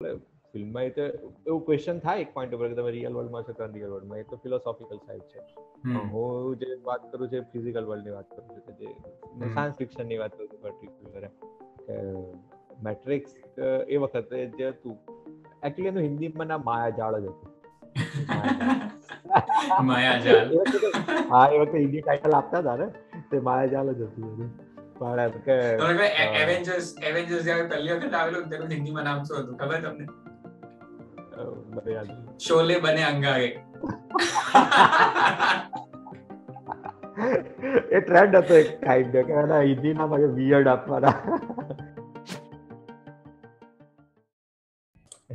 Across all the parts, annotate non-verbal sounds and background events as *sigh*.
ફિલ્મમાં એ તો એવું ક્વેશ્ચન થાય એક પોઈન્ટ ઉપર કે તમે રિયલ વર્લ્ડમાં છો કે અનરિયલ વર્લ્ડમાં એ તો ફિલોસોફિકલ સાઈડ છે. હું જે વાત કરું છું ફિઝિકલ વર્લ્ડની વાત કરું છું કે જે સાયન્સ ફિક્શનની વાત કરું છું પર્ટિક્યુલર કે મેટ્રિક્સ એ વખતે જે હતું એકચ્યુઅલી એનું હિન્દીમાં માયા માયાજાળ જ હતું. *laughs* માયાજાળ. હા એ વખતે હિન્દી ટાઇટલ આપતા હતા ને તે માયાજાળ જ હતું પણ કે એવેન્જર્સ એવેન્જર્સ જ્યારે પહેલી વખત આવેલો તેનું હિન્દીમાં નામ શું હતું? ખબર તમને? શોલે બને અંગારે. *laughs* એ ટ્રેન્ડ હતો એક ટાઈમ કે એના હિન્દીના મને વિયર્ડ આપવાના.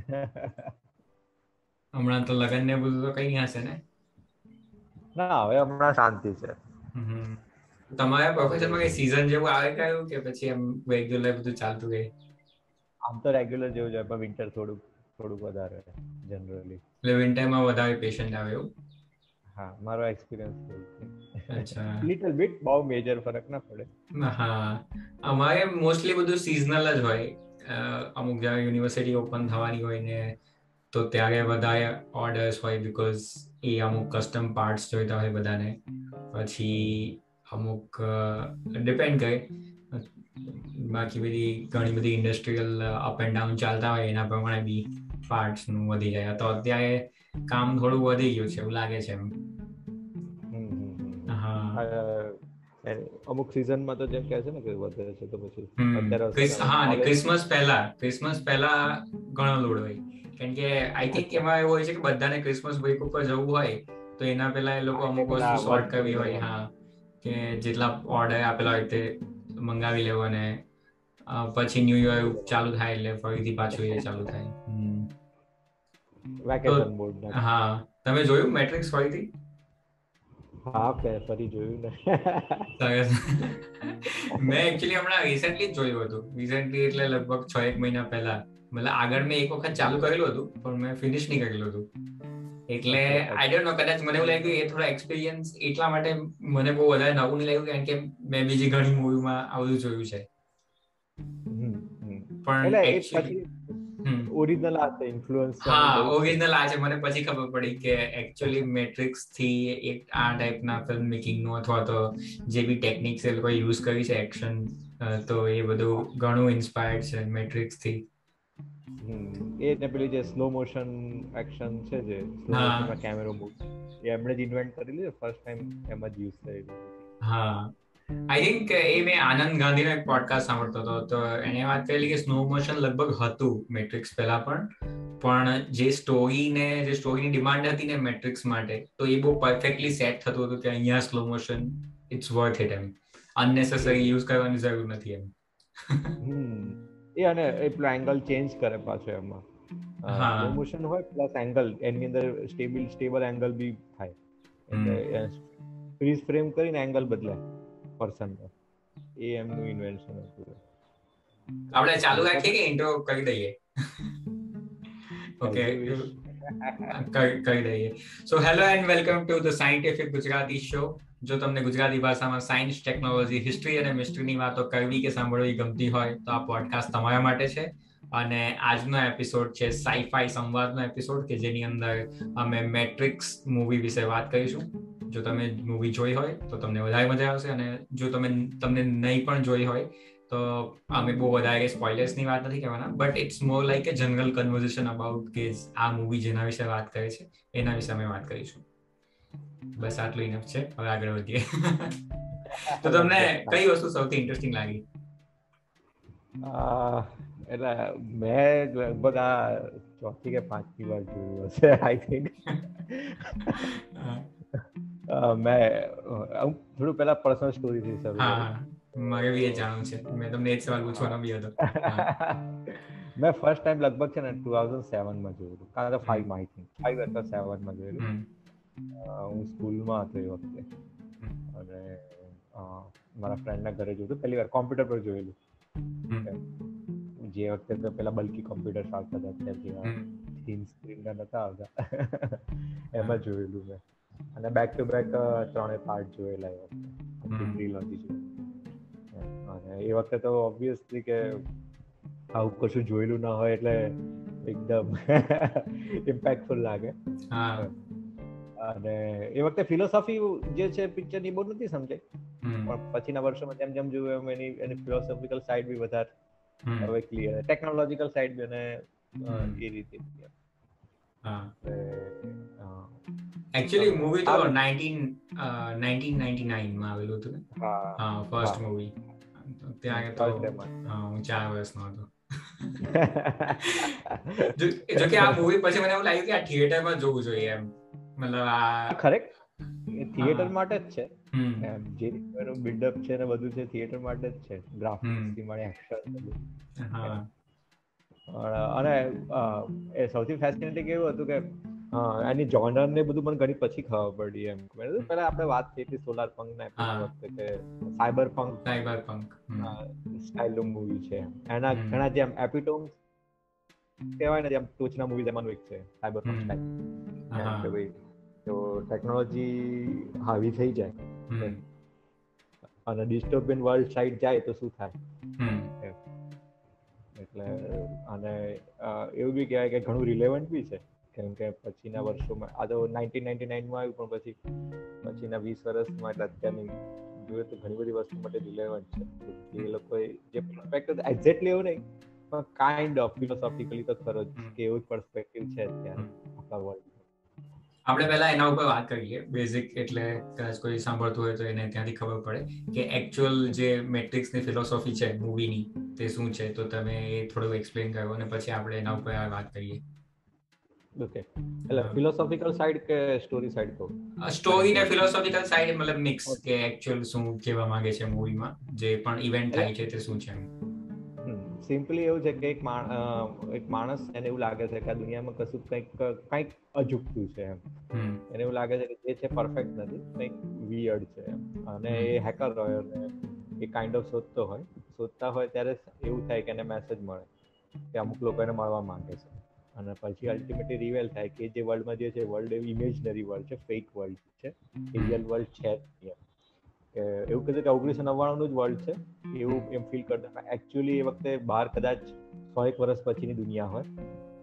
*laughs* હમણાં તો લગન ને બધું તો કઈ હશે ને? ના હવે હમણાં શાંતિ છે. તમારા પ્રોફેશનમાં કઈ સીઝન જેવું આવે કયું કે પછી એમ રેગ્યુલર બધું ચાલતું ગઈ આમ તો રેગ્યુલર જેવું છે પણ વિન્ટર થોડુંક થોડુંક વધારે જનરલી એટલે વિન્ટરમાં વધારે પેશન્ટ આવે એવું? હા મારો એક્સપિરિયન્સ છે. અચ્છા. લિટલ બિટ બહુ મેજર ફરક ના પડે. હા. અમારે મોસ્ટલી બધું સિઝનલ જ હોય. અમુક જ્યારે યુનિવર્સિટી ઓપન થવાની હોય ને તો ત્યારે વધારે ઓર્ડર્સ હોય બીકોઝ એ અમુક કસ્ટમ પાર્ટ્સ જોઈતા હોય બધાને. પછી અમુક ડિપેન્ડ કરે. બાકી બધી ઘણી બધી ઇન્ડસ્ટ્રીયલ અપ એન્ડ ડાઉન ચાલતા હોય એના પ્રમાણે બી પાર્ટ્સનું વધી જાય. તો અત્યારે કામ થોડું વધી ગયું છે એવું લાગે છે અમુક સિઝનમાં તો જેમ કહે છે ને કે વધે છે તો પછી અત્યારે હા ને ક્રિસમસ પહેલા ક્રિસમસ પહેલા ઘણો લોડ હોય. કારણ કે આઈ થિંક એમાં એવું હોય છે કે બધાને ક્રિસમસ બ્રેક ઉપર જવું હોય તો એના પહેલા એ લોકો અમુક વસ્તુ શોર્ટ કરવી હોય. હા. કે જેટલા ઓર્ડર આપેલા હોય તે મંગાવી લેવો અને પછી ન્યુ યર ચાલુ થાય એટલે ફરીથી પાછું એ ચાલુ થાય. હા. તમે જોયું મેટ્રિક્સ ફરીથી? હા ફરી જોયું ને. મેં એકચ્યુઅલી હમણાં રિસેન્ટલી જ જોયું હતું. રિસેન્ટલી એટલે લગભગ છ એક મહિના પહેલા. મતલબ આગળ મેં એક વખત ચાલુ કરેલું હતું પણ મેં ફિનિશ નહીં કરેલું હતું. એટલે આઈ ડોન્ટ નો કદાચ મને એવું લાગ્યું એ થોડો એક્સપિરિયન્સ એટલા માટે મને બહુ વધારે નવું નહીં લાગ્યું કારણ કે મેં બીજી ઘણી મૂવીમાં આવું જોયું છે. પણ ઓરિજિનલ આ છે ઇન્ફ્લુઅન્સ હા ઓરિજિનલ આ છે. મને પછી ખબર પડી કે એકચ્યુઅલી મેટ્રિક્સથી એક આ ટાઈપના ફિલ્મ મેકિંગનું અથવા તો જે બી ટેકનિક્સ એ લોકો યુઝ કરી છે એક્શન તો એ બધું ઘણું ઇન્સ્પાયર્ડ છે મેટ્રિક્સથી. એ ને પેલી જે સ્લો મોશન એક્શન છે જે સ્લો મોશનમાં કેમેરો મૂવ એ એમણે જ ઇન્વેન્ટ કરેલી ફર્સ્ટ ટાઈમ એમ જ યુઝ કરેલી હા. આઈ થિંક એ મેં આનંદ ગાંધીનો એક પોડકાસ્ટ સાંભળતો હતો. તો એણે વાત કરેલી કે સ્નો મોશન લગભગ હતું મેટ્રિક્સ પહેલા પણ. પણ જે સ્ટોરી ને જે સ્ટોરીની ડિમાન્ડ હતી ને મેટ્રિક્સ માટે તો એ બહુ પરફેક્ટલી સેટ થતું હતું કે અહીંયા slow motion it's worth it M. Unnecessary use કરવાની જરૂર નથી એમ. એ અને એ પેલો એંગલ ચેન્જ કરે પાછો એમાં. મોશન હોય પ્લસ એંગલ એની અંદર સ્ટેબલ સ્ટેબલ એંગલ બી થાય. એટલે ફ્રીઝ ફ્રેમ કરીને એંગલ બદલાય પર્સન એ એમનું ઇન્વેન્શન હતું. આપણે ચાલુ રાખીએ કે ઇન્ટ્રો કરી દઈએ? ઓકે *laughs* કરી દઈએ. So hello and welcome to the scientific Gujarati show જો તમને ગુજરાતી ભાષામાં સાયન્સ ટેકનોલોજી હિસ્ટ્રી અને મિસ્ટ્રીની વાતો કરવી કે સાંભળવી ગમતી હોય, તો આ પોડકાસ્ટ તમારા માટે છે. અને આજનો એપિસોડ છે સાઈફાઈ સંવાદનો એપિસોડ કે જેની અંદર અમે મેટ્રિક્સ મૂવી વિશે વાત કરીશું. જો તમે મૂવી જોઈ હોય, તો તમને વધારે મજા આવશે. અને જો તમે તમને નહીં પણ જોઈ હોય, તો અમે બહુ વધારે સ્પોઇલર્સની વાત નથી કહેવાના but it's more like a general conversation about કે આ મૂવી જેના વિશે વાત કરે છે, એના વિશે અમે વાત કરીશું. બસ આટલું ઇનફ છે. હવે આગળ વધીએ. *laughs* તો તમને કઈ વસ્તુ સૌથી ઇન્ટરેસ્ટિંગ લાગી? એટલે મેં લગભગ આ ચોથી કે પાંચમી વાર જોયું હશે આઈ થિંક *laughs* મેં થોડું પેલા પર્સનલ સ્ટોરી થી સર મારે બી એ જાણવું છે. મેં તમને એ સવાલ પૂછવાનો બી હતો. *laughs* મેં ફર્સ્ટ ટાઈમ લગભગ છે ને ટુ થાઉઝન્ડ સેવનમાં જોયું હતું. કારણ કે ફાઈવમાં આઈ થિંક ફાઈવ અથવા સેવનમાં જોયેલું હું સ્કૂલમાં હતો એ વખતે. અને મારા ફ્રેન્ડના ઘરે જોયું પહેલી વાર કોમ્પ્યુટર પર જોયેલું. જે વખતે તો પેલા બલ્કી કોમ્પ્યુટર આવતા હતા અત્યારથી થીન સ્ક્રીનના નતા આવતા. એમાં જોયેલું મેં. અને બેક ટુ બેક ત્રણે પાર્ટ જોયેલા એ વખતે. ટ્રિલોજી જોયેલી અને એ વખતે તો ઓબ્વિયસલી કે આવું કશું જોયેલું ના હોય એટલે એકદમ *laughs* ઇમ્પેક્ટફુલ લાગે. હા. અને એ વખતે ફિલોસોફી જે છે પિક્ચરની બહુ નથી સમજાય. પણ પછીના વર્ષોમાં જેમ જેમ જોયું એમ એની એની ફિલોસોફિકલ સાઈડ બી વધારે. હવે ક્લિયર ટેકનોલોજીકલ સાઈડ બી અને એ રીતે. એક્ચ્યુઅલી મૂવી તો 19 1999 માં આવેલું હતું હા. ફર્સ્ટ મૂવી ત્યાં તો હું ચાર વર્ષનો હતો. *laughs* જો કે આ મૂવી પછી મને એવું લાગ્યું કે આ થિયેટરમાં જોવું જોઈએ એમ. મતલબ આ કરેક્ટ એ થિયેટર માટે જ છે. જે એનું બિલ્ડઅપ છે ને બધું છે થિયેટર માટે જ છે. ગ્રાફિક્સથી મળે એક્શન અને એ સૌથી ફેસિનેટિંગ એવું હતું કે એની જોનર ને બધું મને ઘણી પછી ખબર પડી એમ. પેલા આપણે વાત થઈ હતી સોલાર પંક ના વખતે કે cyber punk cyber punk style movie છે. એના ઘણા જેમ એપિટોમ કહેવાય ને જેમ ટોચના મૂવીઝ એમાંનું એક છે સાયબર કે ભાઈ તો ટેકનોલોજી હાવી થઈ જાય અને ડિસ્ટર્બિયન વર્લ્ડ સાઈડ જાય તો શું થાય એટલે અને એવું બી કહેવાય કે ઘણું રિલેવન્ટ બી છે કેમ કે પછીના વર્ષોમાં આ તો નાઇન્ટીન નાઇન્ટી નાઇનમાં આવ્યું પણ પછી પછીના વીસ વર્ષમાં એટલે અત્યારની જોઈએ તો ઘણી બધી વસ્તુ માટે રિલેવન્ટ છે એ લોકોએ જે પર્સપેક્ટિવ એક્ઝેક્ટલી એવું નહીં પણ કાઇન્ડ ઓફ ફિલોસોફિકલી તો ખરો જ કે એવું જ પર્સપેક્ટિવ છે અત્યારે આપણા વર્લ્ડ આપણે પહેલા એના ઉપર વાત કરીએ. બેઝિક એટલે કદાચ કોઈ સાંભળતું હોય તો એને ત્યાંથી ખબર પડે કે એકચ્યુઅલ જે મેટ્રિક્સની ફિલોસોફી છે મૂવીની તે શું છે? તો તમે એ થોડું એક્સપ્લેન કરો અને પછી આપણે એના ઉપર વાત કરીએ. ઓકે એટલે ફિલોસોફિકલ સાઈડ કે સ્ટોરી સાઈડ તો સ્ટોરી ને ફિલોસોફિકલ સાઈડ મતલબ મિક્સ કે એકચ્યુઅલ શું કહેવા માંગે છે મૂવીમાં જે પણ ઇવેન્ટ થાય છે તે શું છે સિમ્પલી એવું છે કે એક એક માણસ એને એવું લાગે છે કે આ દુનિયામાં કશું કંઈક કંઈક અજુકતું છે એમ. એને એવું લાગે છે કે જે છે પરફેક્ટ નથી કંઈક વિયર્ડ છે એમ. અને એ હેકર રોયરને એ કાઇન્ડ ઓફ શોધતો હોય. શોધતા હોય ત્યારે એવું થાય કે એને મેસેજ મળે કે અમુક લોકો એને મળવા માંગે છે. અને પછી અલ્ટિમેટલી રિવેલ થાય કે જે વર્લ્ડમાં જે છે વર્લ્ડ એવી ઇમેજનરી વર્લ્ડ છે ફેક વર્લ્ડ છે રિયલ વર્લ્ડ છે જ કે એવું કીધું કે ઓગણીસો નવ્વાણું જ વર્લ્ડ છે. એવું એમ ફીલ કરતા. એકચ્યુઅલી એ વખતે બહાર કદાચ સો એક વર્ષ પછીની દુનિયા હોય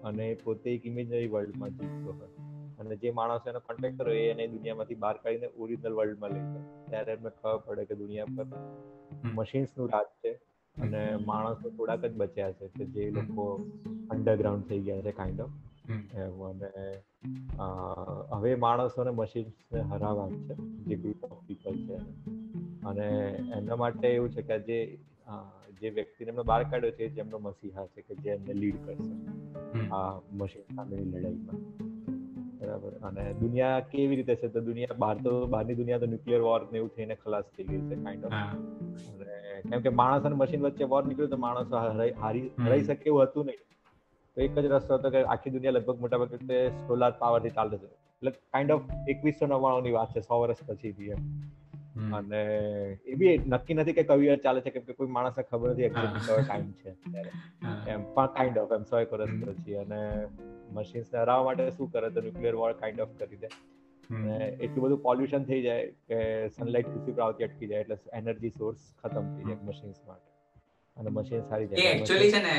અને પોતે એક ઇમેજનરી વર્લ્ડમાં જીવતો હોય. અને જે માણસો એનો કોન્ટેક્ટ કર્યો એ એને દુનિયામાંથી બહાર કાઢીને ઓરિજિનલ વર્લ્ડમાં લઈ જાય ત્યારે એમને ખબર પડે કે દુનિયા પર મશીન્સનું રાજ છે અને માણસો થોડાક જ બચ્યા છે. કે જે લોકો અંડરગ્રાઉન્ડ થઈ ગયા છે કાઇન્ડ ઓફ એવું અને હવે માણસોને મશીન્સને હરાવા છે જે ગ્રુપ ઓફ પીપલ છે. અને એના માટે એવું છે કે જે જે વ્યક્તિને એમને બહાર કાઢ્યો છે જેમનો મસીહા છે કે જે એમને લીડ કરશે આ મશીન સામેની લડાઈમાં. બરાબર? અને દુનિયા કેવી રીતે છે? તો દુનિયા બહાર તો બહારની દુનિયા તો ન્યુક્લિયર વોર ને એવું થઈને ખલાસ થઈ ગઈ છે કાઇન્ડ ઓફ અને કેમ કે માણસ અને મશીન વચ્ચે વોર નીકળ્યો તો માણસો હારી હરાઈ શકે એવું હતું નહીં. તો એક જ રસ્તો હતો કે આખી દુનિયા લગભગ મોટા ભાગે સોલાર પાવરથી છે એટલે કાઇન્ડ ઓફ એકવીસો નવ્વાણું ની વાત છે સો વર્ષ પછી એમ. અને એ બી નક્કી નથી કે કવિયર ચાલે છે કેમ કે કોઈ માણસને ખબર નથી એક્ઝેક્ટ કયો ટાઈમ છે એમ પણ કાઇન્ડ ઓફ એમ સો એક વર્ષ પછી. અને મશીન્સ હરાવવા માટે શું કરે તો ન્યુક્લિયર વોર કાઇન્ડ ઓફ કરી દે. અને એટલું બધું પોલ્યુશન થઈ જાય કે સનલાઇટ પૃથ્વી પર આવતી અટકી જાય એટલે એનર્જી સોર્સ ખતમ થઈ જાય મશીન્સ માટે. અને મશીન સારી એ એક્ચ્યુઅલી છે ને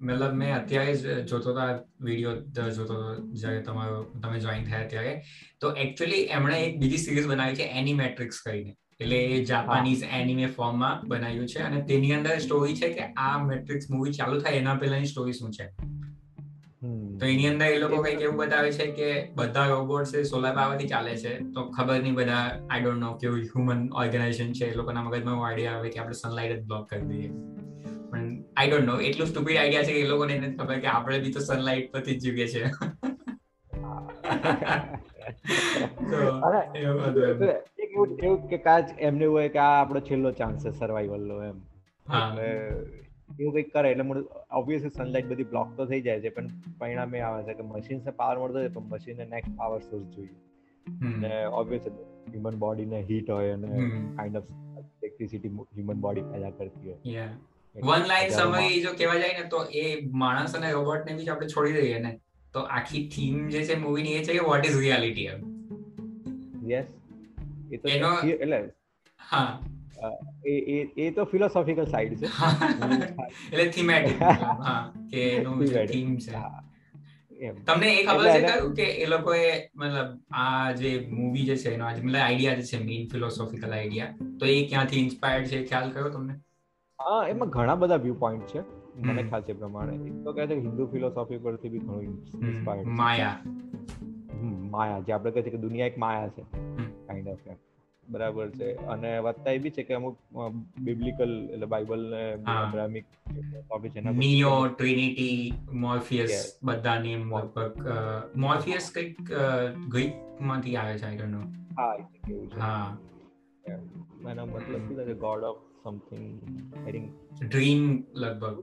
મતલબ મેં અત્યારે જ જોતો હતો વીડિયો જોતો હતો જ્યારે તમારો તમે જોઈન થયા ત્યારે. તો એક્ચ્યુઅલી એમણે એક બીજી સિરીઝ બનાવી છે એનિમેટ્રિક્સ કરીને. એટલે એ જાપાનીઝ એનિમે ફોર્મમાં બનાવ્યું છે અને તેની અંદર સ્ટોરી છે કે આ મેટ્રિક્સ મૂવી ચાલુ થાય એના પહેલાની સ્ટોરી શું છે. તો એની અંદર એ લોકો કંઈક એવું બતાવે છે કે બધા રોબોટ્સ સોલાર પાવરથી ચાલે છે. તો ખબર નહીં બધા આઈ ડોન્ટ નો કેવું હ્યુમન ઓર્ગેનાઇઝેશન છે. એ લોકોના મગજમાં આઈડિયા આવે કે આપણે સનલાઇટ જ બ્લોક કરી દઈએ. પણ આઈ ડોન્ટ નો એટલું સ્ટુપિડ આઈડિયા છે કે એ લોકોને નથી ખબર કે આપણે બી તો સનલાઇટ પરથી જ જીવીએ છીએ. *laughs* એવું કે કાચ એમને હોય કે આ આપણો છેલ્લો ચાન્સ છે સર્વાઈવલ નો એમ. એવું કંઈક કરે એટલે ઓબ્વિયસલી સનલાઇટ બધી બ્લોક તો થઈ જાય છે પણ પરિણામે આવે છે કે મશીન પાવર મળતો હોય પણ મશીનને નેક્સ્ટ પાવર સોર્સ જોઈએ. અને ઓબ્વિયસલી હ્યુમન બોડીને હીટ હોય અને kind of electricity human body પેદા કરતી હોય. વન લાઈન સમય જો કહેવા જાય ને તો એ માણસ અને રોબોટ ને બી આપણે છોડી દઈએ ને તો આખી થીમ જે છે મૂવી ની એ છે કે વોટ ઇઝ રિયાલિટી યસ એ તો એટલે હા. એ એ એ તો ફિલોસોફિકલ સાઈડ છે. એટલે થીમેટિક *laughs* હા કે એનું થીમ છે. તમને એ ખબર છે કયું કે એ લોકોએ મતલબ આ જે મૂવી જે છે એનો આજે મતલબ આઈડિયા જે છે મેઇન ફિલોસોફિકલ આઈડિયા તો એ ક્યાંથી ઇન્સ્પાયર્ડ છે ખ્યાલ કયો તમને? હા એમાં ઘણા બધા વ્યૂ પોઈન્ટ છે મને ખ્યાલ છે પ્રમાણે. એક તો કહે છે હિન્દુ ફિલોસોફી પરથી બી ઘણું ઇન્સ્પાયર્ડ માયા. માયા જે આપણે કહે છે કે દુનિયા એક માયા છે કાઇન્ડ ઓફ બરાબર છે. અને વત્તા એ બી છે કે અમુક બિબ્લિકલ એટલે બાઇબલ ને અબ્રાહમિક ટોપિક છે નિયો ટ્રિનિટી મોર્ફિયસ બધા નેમ લગભગ મોર્ફિયસ કંઈક ગ્રીકમાંથી આવે છે આઈ ડોન્ટ નો હા છે. હા. એનો મતલબ શું છે? God of something I think dream લગભગ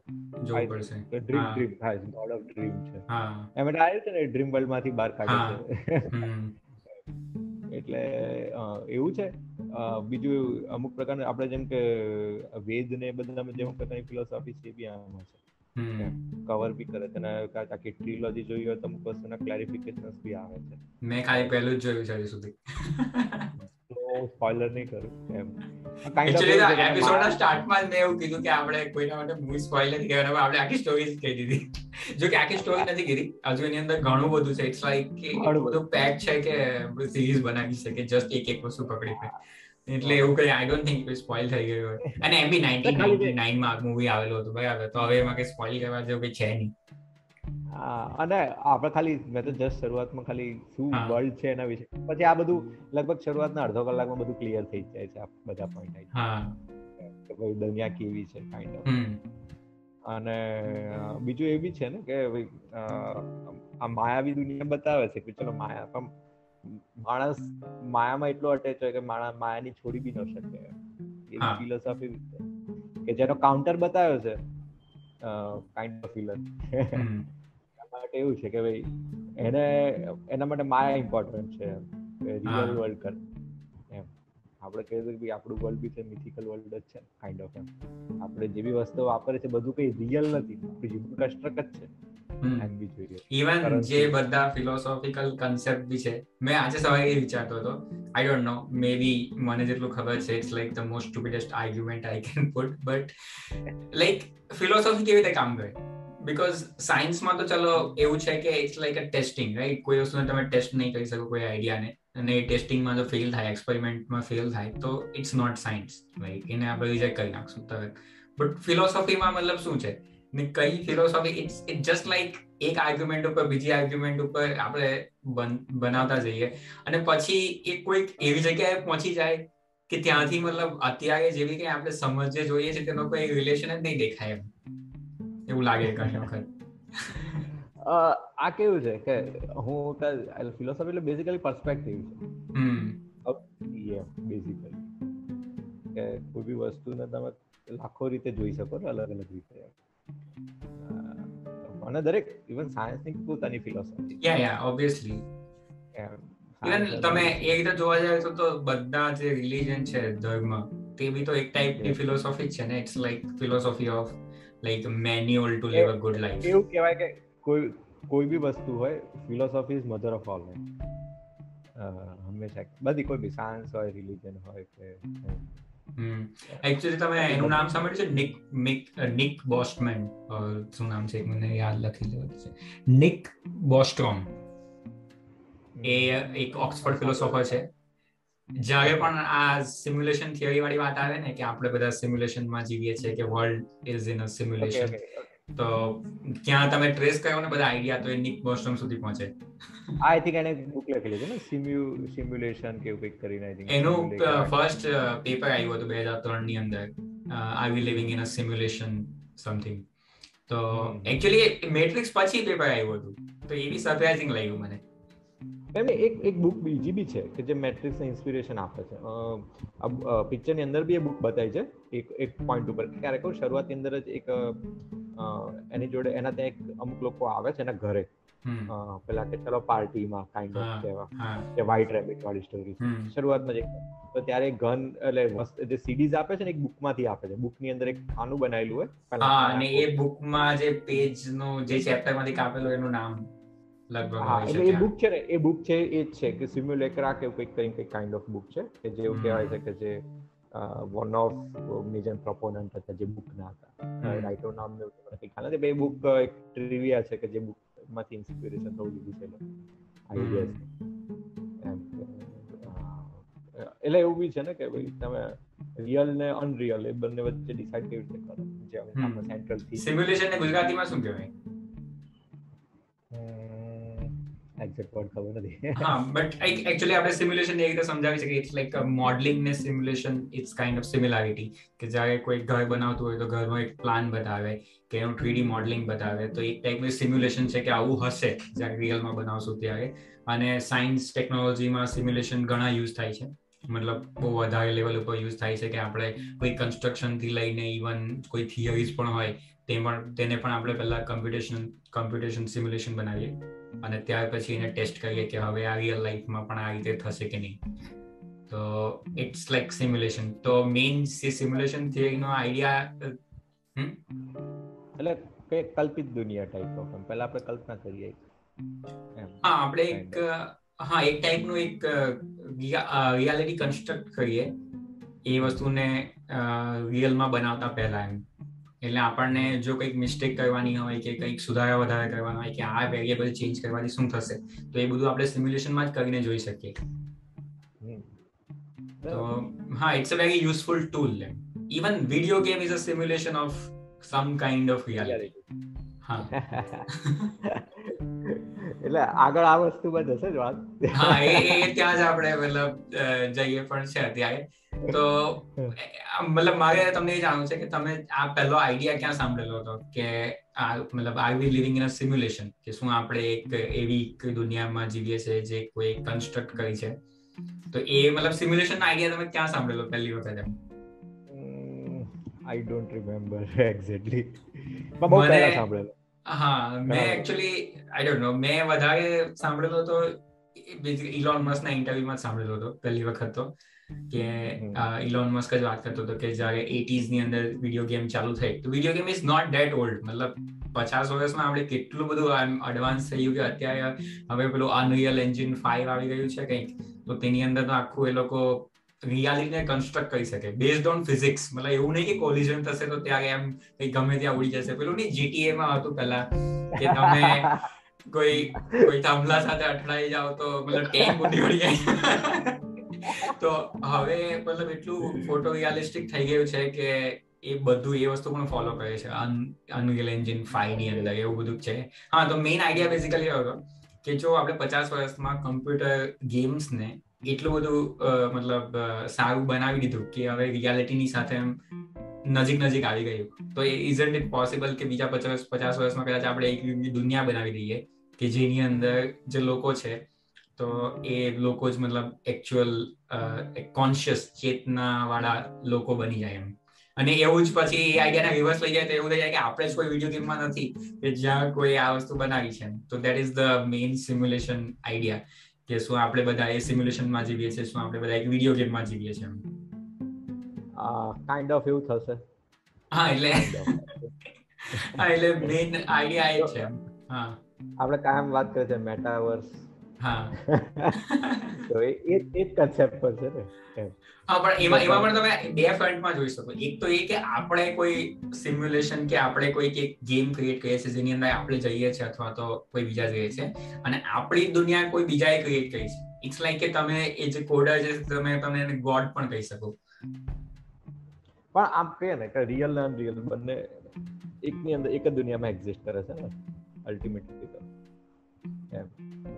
જોવું પડશે. ડ્રીમ ડ્રીમ હા. ગોડ ઓફ ડ્રીમ છે. હા. એમ એટલે આવ્યું છે ને ડ્રીમ વર્લ્ડમાંથી બહાર કાઢે છે. *laughs* એટલે એવું છે. બીજું અમુક પ્રકારના આપણે જેમ કે વેદ ને બધામાં જેમ પ્રકારની ફિલોસોફી છે બી આમાં છે. કવર બી કરે છે અને આખી ટ્રીલોજી જોઈ હોય તો અમુક વસ્તુના ક્લેરિફિકેશન્સ બી આવે છે. મેં ખાલી પહેલું જ જોયું છે સુધી. હું સ્પોઇલર નહીં કરું એમ. એપિસોડના સ્ટાર્ટમાં મેં એવું કીધું કે આપણે કોઈના માટે મૂવી સ્પોઇલ નથી કરવાના આપણે આખી સ્ટોરી કહી દીધી. જો કે આખી સ્ટોરી નથી કીધી હજુ એની અંદર ઘણું બધું છે. ઇટ્સ લાઈક કે બધું. પેક છે કે સિરીઝ બનાવી શકે જસ્ટ એક એક વસ્તુ પકડી હોય એટલે એવું કઈ આઈ ડોન્ટ થિંક સ્પોઇલ થઈ ગયું હોય. અને એમ બી નાઇન્ટીન નાઇન્ટી નાઇનમાં મૂવી આવેલું હતું બરાબર? તો હવે એમાં કઈ સ્પોઇલ કરવા જેવું કઈ છે નહીં. અને આપણે ખાલી મેં તો જસ્ટ શરૂઆતમાં ખાલી શું વર્લ્ડ છે એના વિશે. પછી આ બધું લગભગ શરૂઆતના અડધો કલાકમાં બધું ક્લિયર થઈ જાય છે બધા પોઈન્ટ કે ભાઈ દુનિયા કેવી છે કાઇન્ડ ઓફ અને બીજું એ બી છે ને કે ભાઈ આ માયાવી દુનિયા બતાવે છે કે ચલો માયા પણ માણસ માયામાં એટલો અટેચ હોય કે માણસ માયાની છોડી બી ન શકે. એ ફિલોસોફી કે જેનો કાઉન્ટર બતાવ્યો છે કાઇન્ડ ઓફ ફિલર માટે એવું છે કે ભાઈ એને એના માટે માયા ઇમ્પોર્ટન્ટ છે રિયલ વર્લ્ડ કર એમ આપણે કહીએ કે ભાઈ આપણું વર્લ્ડ બી છે મિથિકલ વર્લ્ડ જ છે કાઇન્ડ ઓફ એમ. આપણે જે બી વસ્તુ વાપરે છે બધું કઈ રિયલ નથી. આપણું કન્સ્ટ્રક્ટ જ છે. ઇવન જે બધા ફિલોસોફિકલ કન્સેપ્ટ બી છે મેં આજે સવારે એ વિચારતો હતો. આઈ ડોન્ટ નો મે બી મને જેટલું ખબર છે it's like the most stupidest argument I can put but like philosophy કેવી રીતે કામ કરે? બીકોઝ સાયન્સમાં તો ચલો એવું છે કે it's like a testing right કોઈ વસ્તુને તમે ટેસ્ટ નહીં કરી શકો કોઈ આઈડિયાને અને ટેસ્ટિંગમાં જો ફેલ થાય એક્સપેરિમેન્ટમાં ફેલ થાય, તો ઇટ્સ નોટ સાયન્સ લાઈક એને આપણે રિજેક્ટ કરી નાખશું તો બટ ફિલોસોફીમાં મતલબ શું છે? ને કઈ philosophy it's it just like એક આર્ગ્યુમેન્ટ ઉપર, બીજી આર્ગ્યુમેન્ટ ઉપર આપણે બનાવતા જઈએ. અને પછી એ કોઈક એવી જગ્યાએ પહોંચી જાય કે ત્યાંથી મતલબ અત્યારે જેવી કે આપણે સમજે જોઈએ છે, તેનો કોઈ રિલેશન જ નહીં દેખાય એવું લાગે ઘણી વખત. આ કેવું છે કે હું ફિલોસોફી એટલે બેઝિકલી પર્સપેક્ટિવ છે. બેઝિકલી કે કોઈ બી વસ્તુને તમે લાખો રીતે જોઈ શકો ને અલગ અલગ રીતે. અને દરેક ઇવન સાયન્સની પોતાની philosophy yeah yeah obviously even તમે એ રીતે જોવા જાય તો બધા જે રિલીજન છે ધર્મ તે બી તો એક ટાઈપની ફિલોસોફી છે ને? It's like philosophy of like manual to live a good life એવું કહેવાય કે કોઈ કોઈ બી વસ્તુ હોય philosophy is mother of all હંમેશા બધી કોઈ બી સાયન્સ હોય રિલિજન હોય કે એકચ્યુઅલી તમે એનું નામ સાંભળ્યું છે નિક મિક નિક બોસ્ટમેન શું નામ છે મને યાદ લખી લેવું છે નિક બોસ્ટ્રોમ એ એક ઓક્સફર્ડ ફિલોસોફર છે જ્યારે પણ આ સિમ્યુલેશન થિયરી વાળી વાત આવે ને કે આપણે બધા સિમ્યુલેશનમાં જીવીએ છીએ કે world is in a simulation તો ક્યાં તમે ટ્રેસ કર્યો ને બધા આઈડિયા તો એ નિક બોસ્ટમ સુધી પહોંચે. આઈ થિંક એને બુક લખેલી છે ને સિમ્યુ સિમ્યુલેશન કે કંઈક કરીને આઈ થિંક એનું ફર્સ્ટ પેપર આવ્યું હતું 2003 ની અંદર. I we living in a simulation something તો એક્ચ્યુઅલી મેટ્રિક્સ પછી પેપર આવ્યું હતું. તો એ બી સરપ્રાઇઝિંગ લાગ્યું મને. એમને એક એક બુક બીજી બી છે કે જે મેટ્રિક્સને ઇન્સ્પિરેશન આપે છે. પિક્ચરની અંદર બી એ બુક બતાવી છે. એક એક પોઈન્ટ ઉપર. ક્યારેક શરૂઆતની અંદર જ એક એની જોડે એના ત્યાં એક અમુક લોકો આવે છે એના ઘરે. પેલા કે ચલો પાર્ટીમાં કાઇન્ડ ઓફ કહેવા. કે વ્હાઈટ રેબિટ વાળી સ્ટોરી શરૂઆતમાં જ તો ત્યારે ગન એટલે જે સીડીઝ આપે છે ને એક બુકમાંથી આપે છે. બુકની અંદર એક ખાનું બનાવેલું હોય. હા અને એ બુકમાં જે પેજનું જે ચેપ્ટરમાંથી કાપેલું એનું નામ લગભગ એટલે એ બુક છે ને એ બુક છે એ જ છે કે સિમ્યુલેકરા કે કંઈક કરીને કંઈક કાઇન્ડ ઓફ બુક છે. કે જેવું કહેવાય છે કે જે વન ઓફ મેજર પ્રોપોનન્ટ હતા જે બુકના હતા. રાઇટર નામ મને કંઈ ખ્યાલ નથી બે બુક એક ટ્રિવિયા છે કે જે બુકમાંથી ઇન્સ્પિરેશન થવું લીધું છે. આઈડિયા એટલે એવું બી છે ને કે ભાઈ તમે રિયલ ને અનરિયલ એ બંને વચ્ચે ડિસાઈડ કેવી રીતે કરો? જે આપણે સેન્ટ્રલથી સિમ્યુલેશન ને ગુજરાતીમાં શું કહેવાય? એક્ઝેક્ટ વર્ડ ખબર નથી. હા બટ એકચ્યુઅલી આપણે સિમ્યુલેશન એ રીતે સમજાવી શકીએ. ઇટ્સ લાઈક મોડલિંગ ને simulation it's kind of similarity કે જ્યારે કોઈ ઘર બનાવતું હોય તો ઘરનો એક પ્લાન બતાવે, કે એનું થ્રીડી મોડલિંગ બતાવે. તો એક ટાઈપનું સિમ્યુલેશન છે કે આવું હશે જ્યારે રિયલમાં બનાવશું ત્યારે. અને સાયન્સ ટેકનોલોજીમાં સિમ્યુલેશન ઘણા યુઝ થાય છે. મતલબ બહુ વધારે લેવલ ઉપર યુઝ થાય છે કે આપણે કોઈ કન્સ્ટ્રક્શનથી લઈને ઇવન કોઈ થિયરીઝ પણ હોય તે પણ તેને પણ આપણે પહેલા કમ્પ્યુટેશન કમ્પ્યુટેશન સિમ્યુલેશન બનાવીએ. અને ત્યાર પછી એને ટેસ્ટ કરીએ કે હવે આ રિયલ લાઈફમાં પણ આ રીતે થશે કે નહીં. તો ઇટ્સ લાઈક સિમ્યુલેશન તો મેઇન સિમ્યુલેશન થિયરીનો આઈડિયા એટલે કે કલ્પિત દુનિયા ટાઈપ ઓફ પહેલા આપણે કલ્પના કરીએ હા આપણે એક હા એક ટાઈપનું એક રિયાલિટી કન્સ્ટ્રક્ટ કરીએ. એ વસ્તુને રિયલમાં બનાવતા પહેલા એમ. એટલે આપણને જો કંઈક મિસ્ટેક કરવાની હોય કે કંઈક સુધારા વધારા કરવાના હોય કે આ વેરિયેબલ ચેન્જ કરવાથી શું થશે તો એ બધું આપણે સિમ્યુલેશનમાં જ કરીને જોઈ શકીએ. તો હા it's a very useful tool even video game is a simulation of some kind of reality હા. *laughs* એટલે આગળ આ વસ્તુ બધ હશે જ વાત. હા એ ત્યાં જ આપણે મતલબ જઈએ પણ છે અત્યારે. તો મતલબ મારે તમને એ જાણવું છે કે તમે આ પહેલો આઈડિયા ક્યાં સાંભળેલો હતો? કે આ મતલબ are we living in a simulation કે શું આપણે એક એવી એક દુનિયામાં જીવીએ છીએ જે કોઈ કન્સ્ટ્રક્ટ કરી છે? તો એ મતલબ સિમ્યુલેશન આઈડિયા તમે ક્યાં સાંભળેલો પહેલી વખત એમ? આઈ ડોન્ટ રિમેમ્બર એક્ઝેક્ટલી બહુ પહેલા સાંભળેલો. હા મેં એકચ્યુઅલી આઈ ડોન્ટ નો મેં વધારે સાંભળેલો તો ઇલોન મસ્ક ના ઇન્ટરવ્યુમાં સાંભળેલો હતો પહેલી વખત તો. કે ઇલોન મસ્ક જ વાત કરતો હતો કે જ્યારે એટીઝની અંદર વીડિયો ગેમ ચાલુ થઈ તો video game is not that old મતલબ પચાસ વર્ષમાં આપણે કેટલું બધું એડવાન્સ થઈ ગયું કે અત્યારે હવે પેલું અનરિયલ એન્જિન ફાઈવ આવી ગયું છે કંઈક તો તેની અંદર તો આખું એ લોકો રિયાલિટીને કન્સ્ટ્રક્ટ કરી શકે બેઝડ ઓન ફિઝિક્સ મતલબ એવું નહીં કે કોલિઝન થશે તો ત્યારે એમ કઈ ગમે ત્યાં ઉડી જશે. પેલું નહીં જીટીએ માં હતું પેલા કે તમે *laughs* કોઈ કોઈ થાંભલા સાથે અટલાઈ જાઓ તો મતલબ ટેન્ક ઉડી ઉડી જાય. તો હવે મતલબ એટલું ફોટો રિયાલિસ્ટિક થઈ ગયું છે કે એ બધું એ વસ્તુ પણ ફોલો કરે છે. અનરિયલ એન્જિન ફાઈવની અંદર એવું બધું છે. હા, તો મેઇન આઈડિયા બેઝિકલી હતો કે જો આપણે પચાસ વર્ષમાં કમ્પ્યુટર ગેમ્સ ને એટલું બધું મતલબ સારું બનાવી દીધું કે હવે રિયાલિટીની સાથે નજીક નજીક આવી ગયું. તો ઇઝન્ટ ઇટ પોસિબલ કે બીજા પચાસ પચાસ વર્ષમાં કદાચ આપણે એક દુનિયા બનાવી દઈએ કે જેની અંદર જે લોકો છે તો એ લોકો જ મતલબ એકચ્યુઅલ કોન્શિયસ ચેતના વાળા લોકો બની જાય એમ. અને એવું જ પછી એ આઈડિયાના રિવર્સ લઈ જાય તો એવું થઈ જાય કે આપણે જ કોઈ વીડિયો ગેમમાં નથી કે જ્યાં કોઈ આ વસ્તુ બનાવી છે તો that is the main simulation idea કે શું આપણે બધા એ સિમ્યુલેશનમાં જીવીએ છીએ શું આપણે બધા એક વીડિયો ગેમમાં જીવીએ છીએ કાઇન્ડ ઓફ એવું થશે. હા એટલે હા એટલે મેઇન આઈડિયા એ છે હા. આપણે કાયમ વાત કરીએ છીએ મેટાવર્સ *laughs* તો એ એ કન્સેપ્ટ પર છે ને હા પણ એમાં એમાં પણ તમે બે ફ્રન્ટમાં જોઈ શકો. એક તો એ કે આપણે કોઈ સિમ્યુલેશન કે આપણે કોઈ એક ગેમ ક્રિએટ કરીએ છીએ જેની અંદર આપણે જઈએ છીએ અથવા તો કોઈ બીજા જઈએ છે અને આપણી દુનિયા કોઈ બીજાએ ક્રિએટ કરી છે. ઇટ્સ લાઈક કે તમે એ જે કોડર છે તમે તમે એને ગોડ પણ કહી શકો. પણ આમ કહીએ ને કે રિયલ અને અનરિયલ બંને એકની અંદર એક જ દુનિયામાં એક્ઝિસ્ટ કરે છે ને અલ્ટિમેટલી તો. એમ.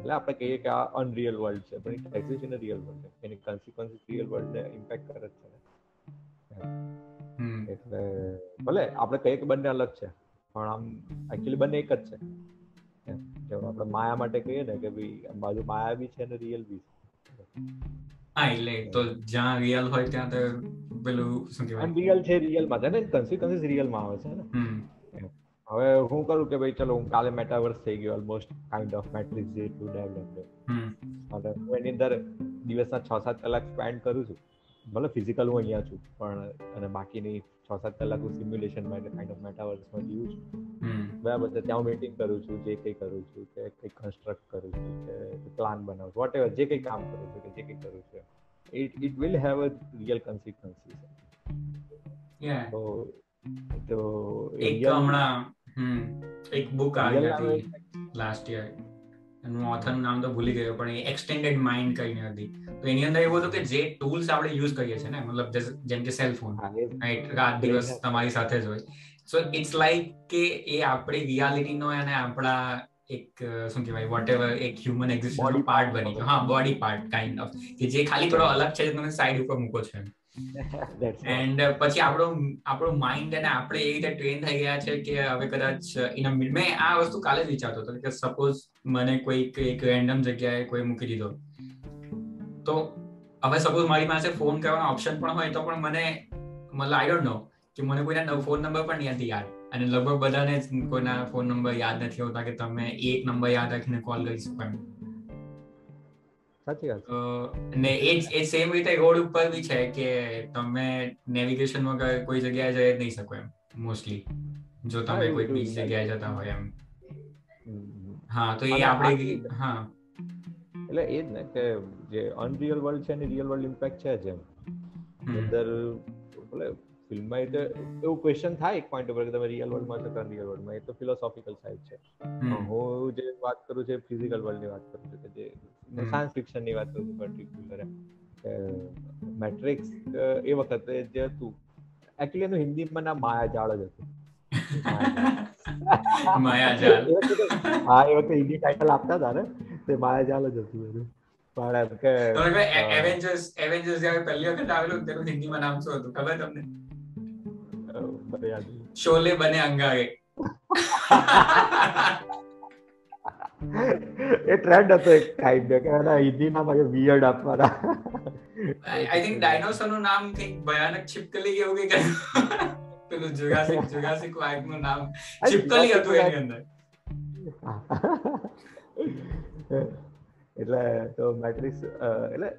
એટલે આપણે કહીએ કે આ અનરિયલ વર્લ્ડ છે પણ it exist in real world any consequences real world ને ઇમ્પેક્ટ કરે છે એટલે ભલે આપણે કહીએ કે બંને અલગ છે પણ આમ એકચ્યુઅલી બંને એક જ છે. જેમ આપણે માયા માટે કહીએ ને કે ભાઈ બાજુ માયા બી છે ને રિયલ બી છે. હા એટલે તો જ્યાં રિયલ હોય ત્યાં તો પેલું શું કહેવાય? રિયલ છે રિયલમાં છે ને કોન્સિક્વન્સીસ રિયલમાં આવે છે ને. હવે હું કરું કે ભાઈ ચલો હું કાલે મેટાવર્સ થઈ ગયો ઓલમોસ્ટ કાઇન્ડ ઓફ મેટ્રિક્સ જેટલું ડેવલપ અને હું એની અંદર દિવસના છ સાત કલાક સ્પેન્ડ કરું છું. ભલે ફિઝિકલ હું અહીંયા છું પણ અને બાકીની છ સાત કલાક હું સિમ્યુલેશનમાં એટલે કાઇન્ડ ઓફ મેટાવર્સમાં જીવું છું. બરાબર છે ત્યાં હું મીટિંગ કરું છું જે કંઈ કરું છું કે કંઈક કન્સ્ટ્રક્ટ કરું છું કે પ્લાન બનાવું છું વોટ જે કંઈ કામ કરું છું કે જે કંઈ કરું છું. It it will have a real yeah. તો તો એક હમણાં હમ એક બુક આવી હતી લાસ્ટ યર એનું ઓથરનું નામ તો ભૂલી ગયો પણ એ એક્સટેન્ડેડ માઇન્ડ કરીને હતી. તો એની અંદર એવું હતું કે જે ટૂલ્સ આપણે યુઝ કરીએ છીએ ને મતલબ જેમ કે સેલ ફોન હા, રાઈટ રાત દિવસ તમારી સાથે જ હોય. સો ઇટ્સ લાઈક કે એ આપણી રિયાલિટીનો અને આપણા એક શું કહેવાય વોટ એવર એક હ્યુમન એક્ઝિસ્ટન્સનો પાર્ટ બની ગયો. હા બોડી પાર્ટ કાઇન્ડ ઓફ કે જે ખાલી થોડો અલગ છે તમે સાઈડ ઉપર મૂકો છો right. *laughs* એન્ડ પછી આપણો આપણો માઇન્ડ અને આપણે એ રીતે ટ્રેન થઈ ગયા છે કે હવે કદાચ ઇન મેં આ વસ્તુ કાલે જ વિચારતો હતો કે સપોઝ મને કોઈક એક રેન્ડમ જગ્યાએ કોઈ મૂકી દીધો. તો હવે સપોઝ મારી પાસે ફોન કરવાનો ઓપ્શન પણ હોય તો પણ મને, મતલબ આઈ ડોન્ટ નો કે મને કોઈના ફોન નંબર પણ નથી યાદ. અને લગભગ બધાને કોઈના ફોન નંબર યાદ નથી હોતા કે તમે એક નંબર યાદ રાખીને કોલ કરી શકો એમ. સાચી વાત તો ને એ એ સેમ રીતે રોડ ઉપર બી છે કે તમે નેવિગેશન વગર કોઈ જગ્યાએ જઈ નહીં શકો એમ મોસ્ટલી જો તમે કોઈ બીજી જગ્યાએ જતા હોય એમ. હા તો એ આપણે હા. એટલે એ જ ને કે જે અનરિયલ વર્લ્ડ છે ને રિયલ વર્લ્ડ ઇમ્પેક્ટ છે જેમ અંદર એટલે ફિલ્મમાં એટલે એવું ક્વેશ્ચન થાય એક પોઈન્ટ ઉપર કે તમે રિયલ વર્લ્ડમાં છો કે અનરિયલ વર્લ્ડમાં એ તો ફિલોસોફિકલ સાઈડ છે. હું જે વાત કરું છું ફિઝિકલ વર્લ્ડની વાત કરું છું કે જે. સાયન્સ ફિક્શનની વાત કરું પર્ટિક્યુલર મેટ્રિક્સ એ વખતે જે હતું એકચ્યુઅલી એનું હિન્દીમાં નામ માયાજાળ જ હતું. *laughs* માયાજાળ. હા એ વખતે હિન્દી ટાઇટલ આપતા હતા ને તે માયાજાળ જ હતું એનું. પણ એમ કે એવેન્જર્સ એવેન્જર્સ જ્યારે પહેલી વખત આવેલું તેનું હિન્દીમાં નામ શું હતું? ખબર તમને. શોલે બને અંગારે. *laughs* એ ટ્રેન્ડ હતો એક કાઇન્ડ કે એના હિન્દીના મને વિયર્ડ આપવાના. આઈ થિંક ડાયનોસરનું નામ કંઈક ભયાનક છીપકલી કે એવું કંઈક હતું. પેલું જુરાસિક જુરાસિક પાર્કનું નામ. છિપકલી હતું એની અંદર. એટલે તો મેટ્રિક્સ એટલે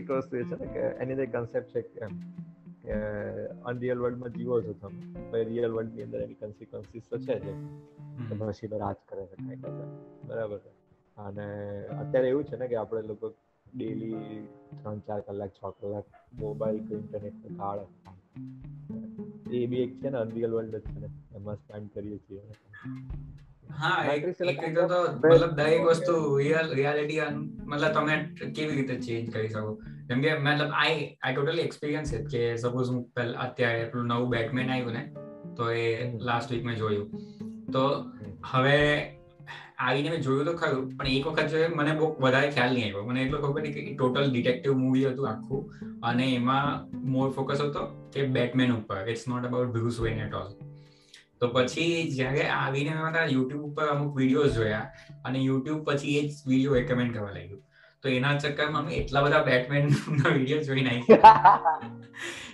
એક વસ્તુ એ છે ને કે એની જે કન્સેપ્ટ છે કે કે અનરિયલ વર્લ્ડમાં જીવો છો તમે. પણ રિયલ વર્લ્ડની અંદર એની કન્સિક્વન્સીસ તો છે જ મશીનો રાજ કરે છે કાંઈક છે બરાબર છે. અને અત્યારે એવું છે ને કે આપણે લોકો ડેલી ત્રણ ચાર કલાક છ કલાક મોબાઈલ કે ઇન્ટરનેટ પર કાળ એ બી એક છે ને અનરિયલ વર્લ્ડ જ છે ને. એમાં સ્પેન્ડ કરીએ છીએ. હા એક રીતે તો મતલબ દરેક વસ્તુ રિયલ રિયાલિટી મતલબ તમે કેવી રીતે ચેન્જ કરી શકો? જેમ કે મતલબ I I totally experience it કે સપોઝ હું પહેલા અત્યારે પેલું નવું બેટમેન આવ્યું ને તો એ લાસ્ટ વીક મેં જોયું. તો હવે આવીને મેં જોયું તો ખરું પણ એક વખત જોયું મને બહુ વધારે ખ્યાલ નહીં આવ્યો. મને એટલો ખબર નહીં કે ટોટલ ડિટેક્ટિવ મૂવી હતું આખું. અને એમાં મોર ફોકસ હતો કે બેટમેન ઉપર. It's not about Bruce Wayne at all તો પછી જ્યારે આવીને મેં મારા યુટ્યુબ ઉપર અમુક વિડીયોઝ જોયા અને યુટ્યુબ પછી એ જ વીડિયો રેકમેન્ડ કરવા લાગ્યું. તો એના ચક્કરમાં મેં એટલા બધા બેટમેન ના વીડિયો જોઈ નાખ્યા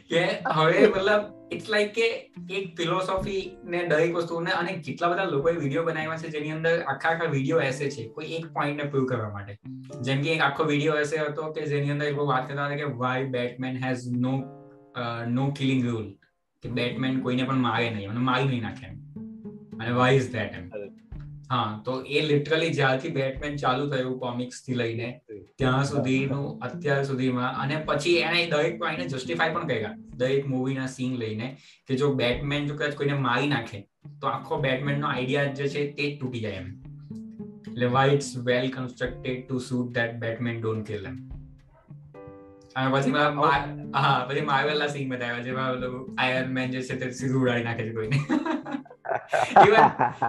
કે હવે મતલબ ઇટ્સ લાઈક કે એક ફિલોસોફી ને દરેક વસ્તુને અને કેટલા બધા લોકોએ વીડિયો બનાવ્યા છે જેની અંદર આખા આખા વીડિયો એસે છે કોઈ એક પોઈન્ટને પ્રૂવ કરવા માટે. જેમ કે એક આખો વીડિયો એસે હતો કે જેની અંદર એ વાત કરતા હતા કે why Batman has no no killing rule કે બેટમેન કોઈને પણ મારે નહીં અને મારી નહીં નાખે એમ. અને વાય ઇઝ ધેટ એમ? હા તો એ લિટરલી જ્યારથી બેટમેન ચાલુ થયું કોમિક્સથી લઈને ત્યાં સુધીનું અત્યાર સુધીમાં અને પછી એને દરેક પોઈન્ટને જસ્ટિફાય પણ કર્યા. દરેક મૂવીના સીન લઈને કે જો બેટમેન જો કદાચ કોઈને મારી નાખે તો આખો બેટમેન નો આઈડિયા જે છે તે તૂટી જાય એમ. એટલે why it's well constructed to suit that Batman don't kill એમ અને પછી હા પછી માર્વેલ ના સીન બતાવ્યા જેમાં પેલું આયર્ન મેન જે છે તે સીધું ઉડાડી નાખે છે કોઈને.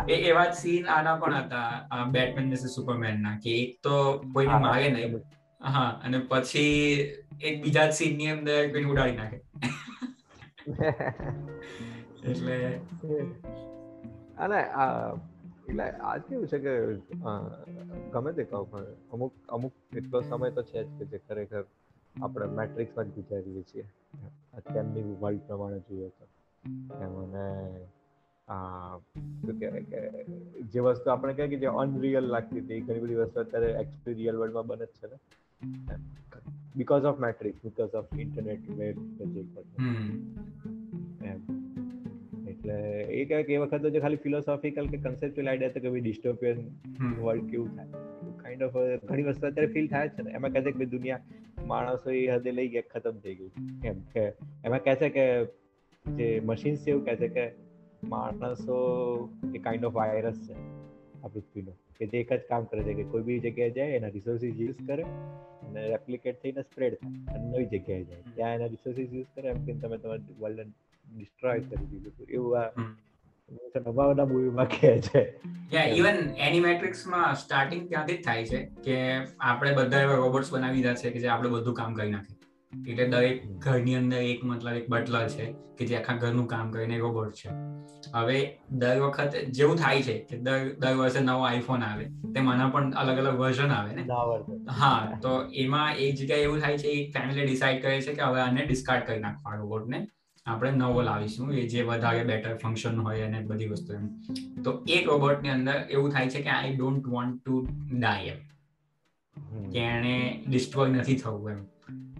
*laughs* એ એવા જ સીન આના પણ હતા બેટમેન ને સુપરમેન ના કે એક તો કોઈને મારે નહીં હા અને પછી એક બીજા જ સીનની અંદર કોઈને ઉડાડી નાખે. *laughs* એટલે અને આ એટલે આ કેવું છે કે ગમે તે કહો પણ અમુક અમુક એટલો સમય તો છે જ કે જે ખરેખર આપણે મેટ્રિક્સમાં જ ગુજારીએ છીએ. અત્યારની વર્લ્ડ પ્રમાણે જોઈએ તો. એમ અને આ શું કહેવાય કે જે વસ્તુ આપણે કહે કે જે અનરિયલ લાગતી હતી ઘણી બધી વસ્તુ અત્યારે એકચ્યુઅલી રિયલ વર્લ્ડમાં બને જ છે ને. Because of matrix because of internet web એમ. એટલે એ કહે કે એ વખતે જે ખાલી ફિલોસોફિકલ કે કન્સેપ્ચ્યુઅલ આઈડિયા હતો કે ભાઈ ડિસ્ટોપિયન વર્લ્ડ કેવું થાય. કાઇન્ડ ઓફ ઘણી વસ્તુ અત્યારે ફીલ થાય છે ને. એમાં કહે છે કે દુનિયા માણસો એ હદે લઈ ગયા ખતમ થઈ ગયું. એમ કે એમાં કહે છે કે જે મશીન્સ એવું કહે છે કે માણસો એ કાઇન્ડ ઓફ વાયરસ છે આ પૃથ્વીનો. કે જે એક જ કામ કરે છે કે કોઈ બી જગ્યાએ જાય એના રિસોર્સિસ યુઝ કરે અને રેપ્લિકેટ થઈને સ્પ્રેડ થાય અને નવી જગ્યાએ જાય. ત્યાં એના રિસોર્સિસ યુઝ કરે એમ કે તમે તમારા વર્લ્ડ ડિસ્ટ્રોય કરી દીધું. એવું આ નવા મૂવીમાં કહે છે. ઇવન એનિમેટ્રિક્સમાં સ્ટાર્ટિંગ ત્યાંથી જ થાય છે કે આપણે બધા એવા રોબોટ્સ બનાવી દીધા છે કે જે આપણે બધું કામ કરી નાખે. એટલે દરેક ઘરની અંદર એક મતલબ એક બટલર છે કે જે આખા ઘરનું કામ કરીને રોબોટ છે. હવે દર વખત જેવું થાય છે કે દર દર વર્ષે નવો આઈફોન આવે તે મને પણ અલગ અલગ વર્ઝન આવે ને? હા તો એમાં એક જગ્યાએ એવું થાય છે એક ફેમિલી ડિસાઈડ કરે છે કે હવે આને ડિસ્કાર્ડ કરી નાખવા રોબોટને આપણે નવો લાવીશું એ જે વધારે બેટર ફંક્શન હોય અને બધી વસ્તુ એમ. તો એક રોબોટની અંદર એવું થાય છે કે I don't want to die એમ. કે એને ડિસ્ટ્રોય નથી થવું એમ.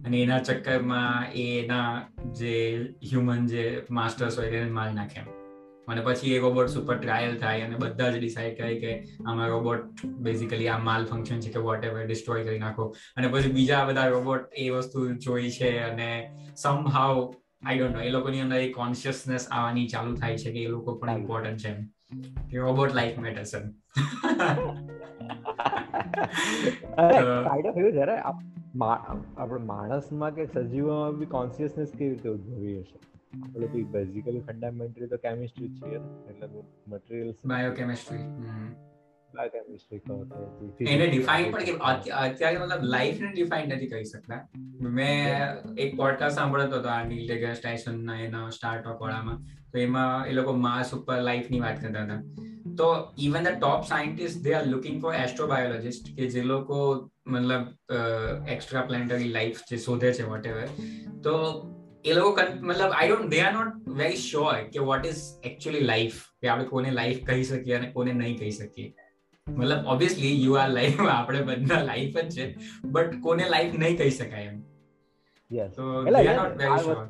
અને એના ચક્કરમાં એના જે હ્યુમન જે માસ્ટર્સ હોય એને મારી નાખે અને પછી એ રોબોટ ઉપર ટ્રાયલ થાય અને બધા જ ડિસાઈડ કરે કે આમાં રોબોટ બેઝિકલી આ માલ ફંક્શન છે કે વોટ એવર ડિસ્ટ્રોય કરી નાખો. અને પછી બીજા બધા રોબોટ એ વસ્તુ જોઈ છે અને સમ હાવ આઈ ડોન્ટ નો એ લોકોની અંદર એ કોન્શિયસનેસ આવવાની ચાલુ થાય છે કે એ લોકો પણ ઇમ્પોર્ટન્ટ છે કે રોબોટ લાઈફ મેટર્સ એમ. કાઇન્ડ ઓફ એવું જરા આપણે માણસમાં કે સજીવોમાં બી કોન્શિયસનેસ કેવી રીતે ઉદ્ભવી હશે? આપણે તો બેઝિકલી ફંડામેન્ટલી તો કેમિસ્ટ્રી છે એટલે મટીરિયલ્સ બાયોકેમિસ્ટ્રી બાયોકેમિસ્ટ્રી એને ડિફાઇન પણ અત્યારે મતલબ લાઈફ ને ડિફાઇન નથી કરી શકતા મેં એક પોડકાસ્ટ સાંભળતો હતો આ નીલ ટાઇસન ના એના સ્ટાર્ટઅપ વાળામાં તો એમાં એ લોકો માસ ઉપર લાઈફની વાત કરતા હતા તો even the top scientist they are looking for astrobiologist કે જે લોકો મતલબ એક્સ્ટ્રા પ્લેનેટરી લાઈફ જે શોધે છે વોટ એવર તો એ લોકો મતલબ I don't they are not very sure કે વોટ ઇઝ એકચ્યુઅલી લાઈફ કે આપણે કોને લાઈફ કહી શકીએ અને કોને નહીં કહી શકીએ મતલબ ઓબ્વિયસલી યુ આર લાઈફ આપણે બધા લાઈફ જ છે બટ કોને લાઈફ નહીં કહી શકાય એમ. યસ તો they are not very sure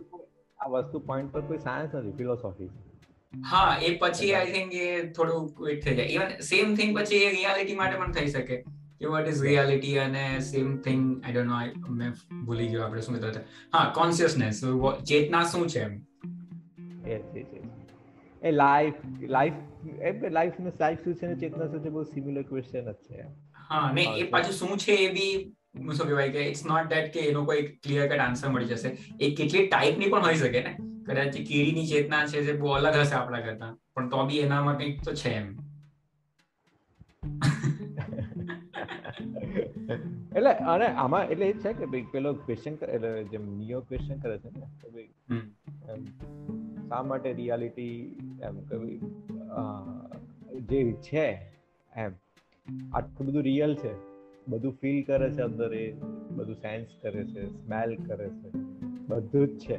આ વસ્તુ પોઈન્ટ પર કોઈ સાયન્સ નથી ફિલોસોફી હા એ પછી આઈ થિંક એ થોડું ક્વિટ થઈ જાય. ઇવન સેમ થિંગ પછી એ રિયાલિટી માટે પણ થઈ શકે કે વોટ ઇઝ રિયાલિટી અને same thing I don't know મેં ભૂલી ગયો આપણે શું કહેતા હા કોન્શિયસનેસ ચેતના શું છે એમ? એ લાઈફ લાઈફ એ લાઈફ ને લાઈફ શું છે ને ચેતના સાથે બહુ સિમિલર ક્વેશ્ચન જ છે. હા ને એ પાછું શું છે એ બી શું કહેવાય કે ઇટ્સ નોટ ધેટ કે એનો કોઈ ક્લિયર કટ આન્સર મળી જશે. એ કેટલી ટાઈપની પણ હોઈ શકે ને. કદાચ કીડીની ચેતના છે જે બહુ અલગ હશે આપણા કરતા. પણ તો બી એનામાં કંઈક તો છે એમ. એટલે અને આમાં એટલે એ છે કે ભાઈ પેલો ક્વેશ્ચન એટલે જેમ નિયો ક્વેશ્ચન કરે છે ને કે ભાઈ શા માટે રિયાલિટી એમ કે જે છે એમ. આટલું બધું રિયલ છે. બધું ફીલ કરે છે અંદર એ બધું સેન્સ કરે છે સ્મેલ કરે છે. બધું જ છે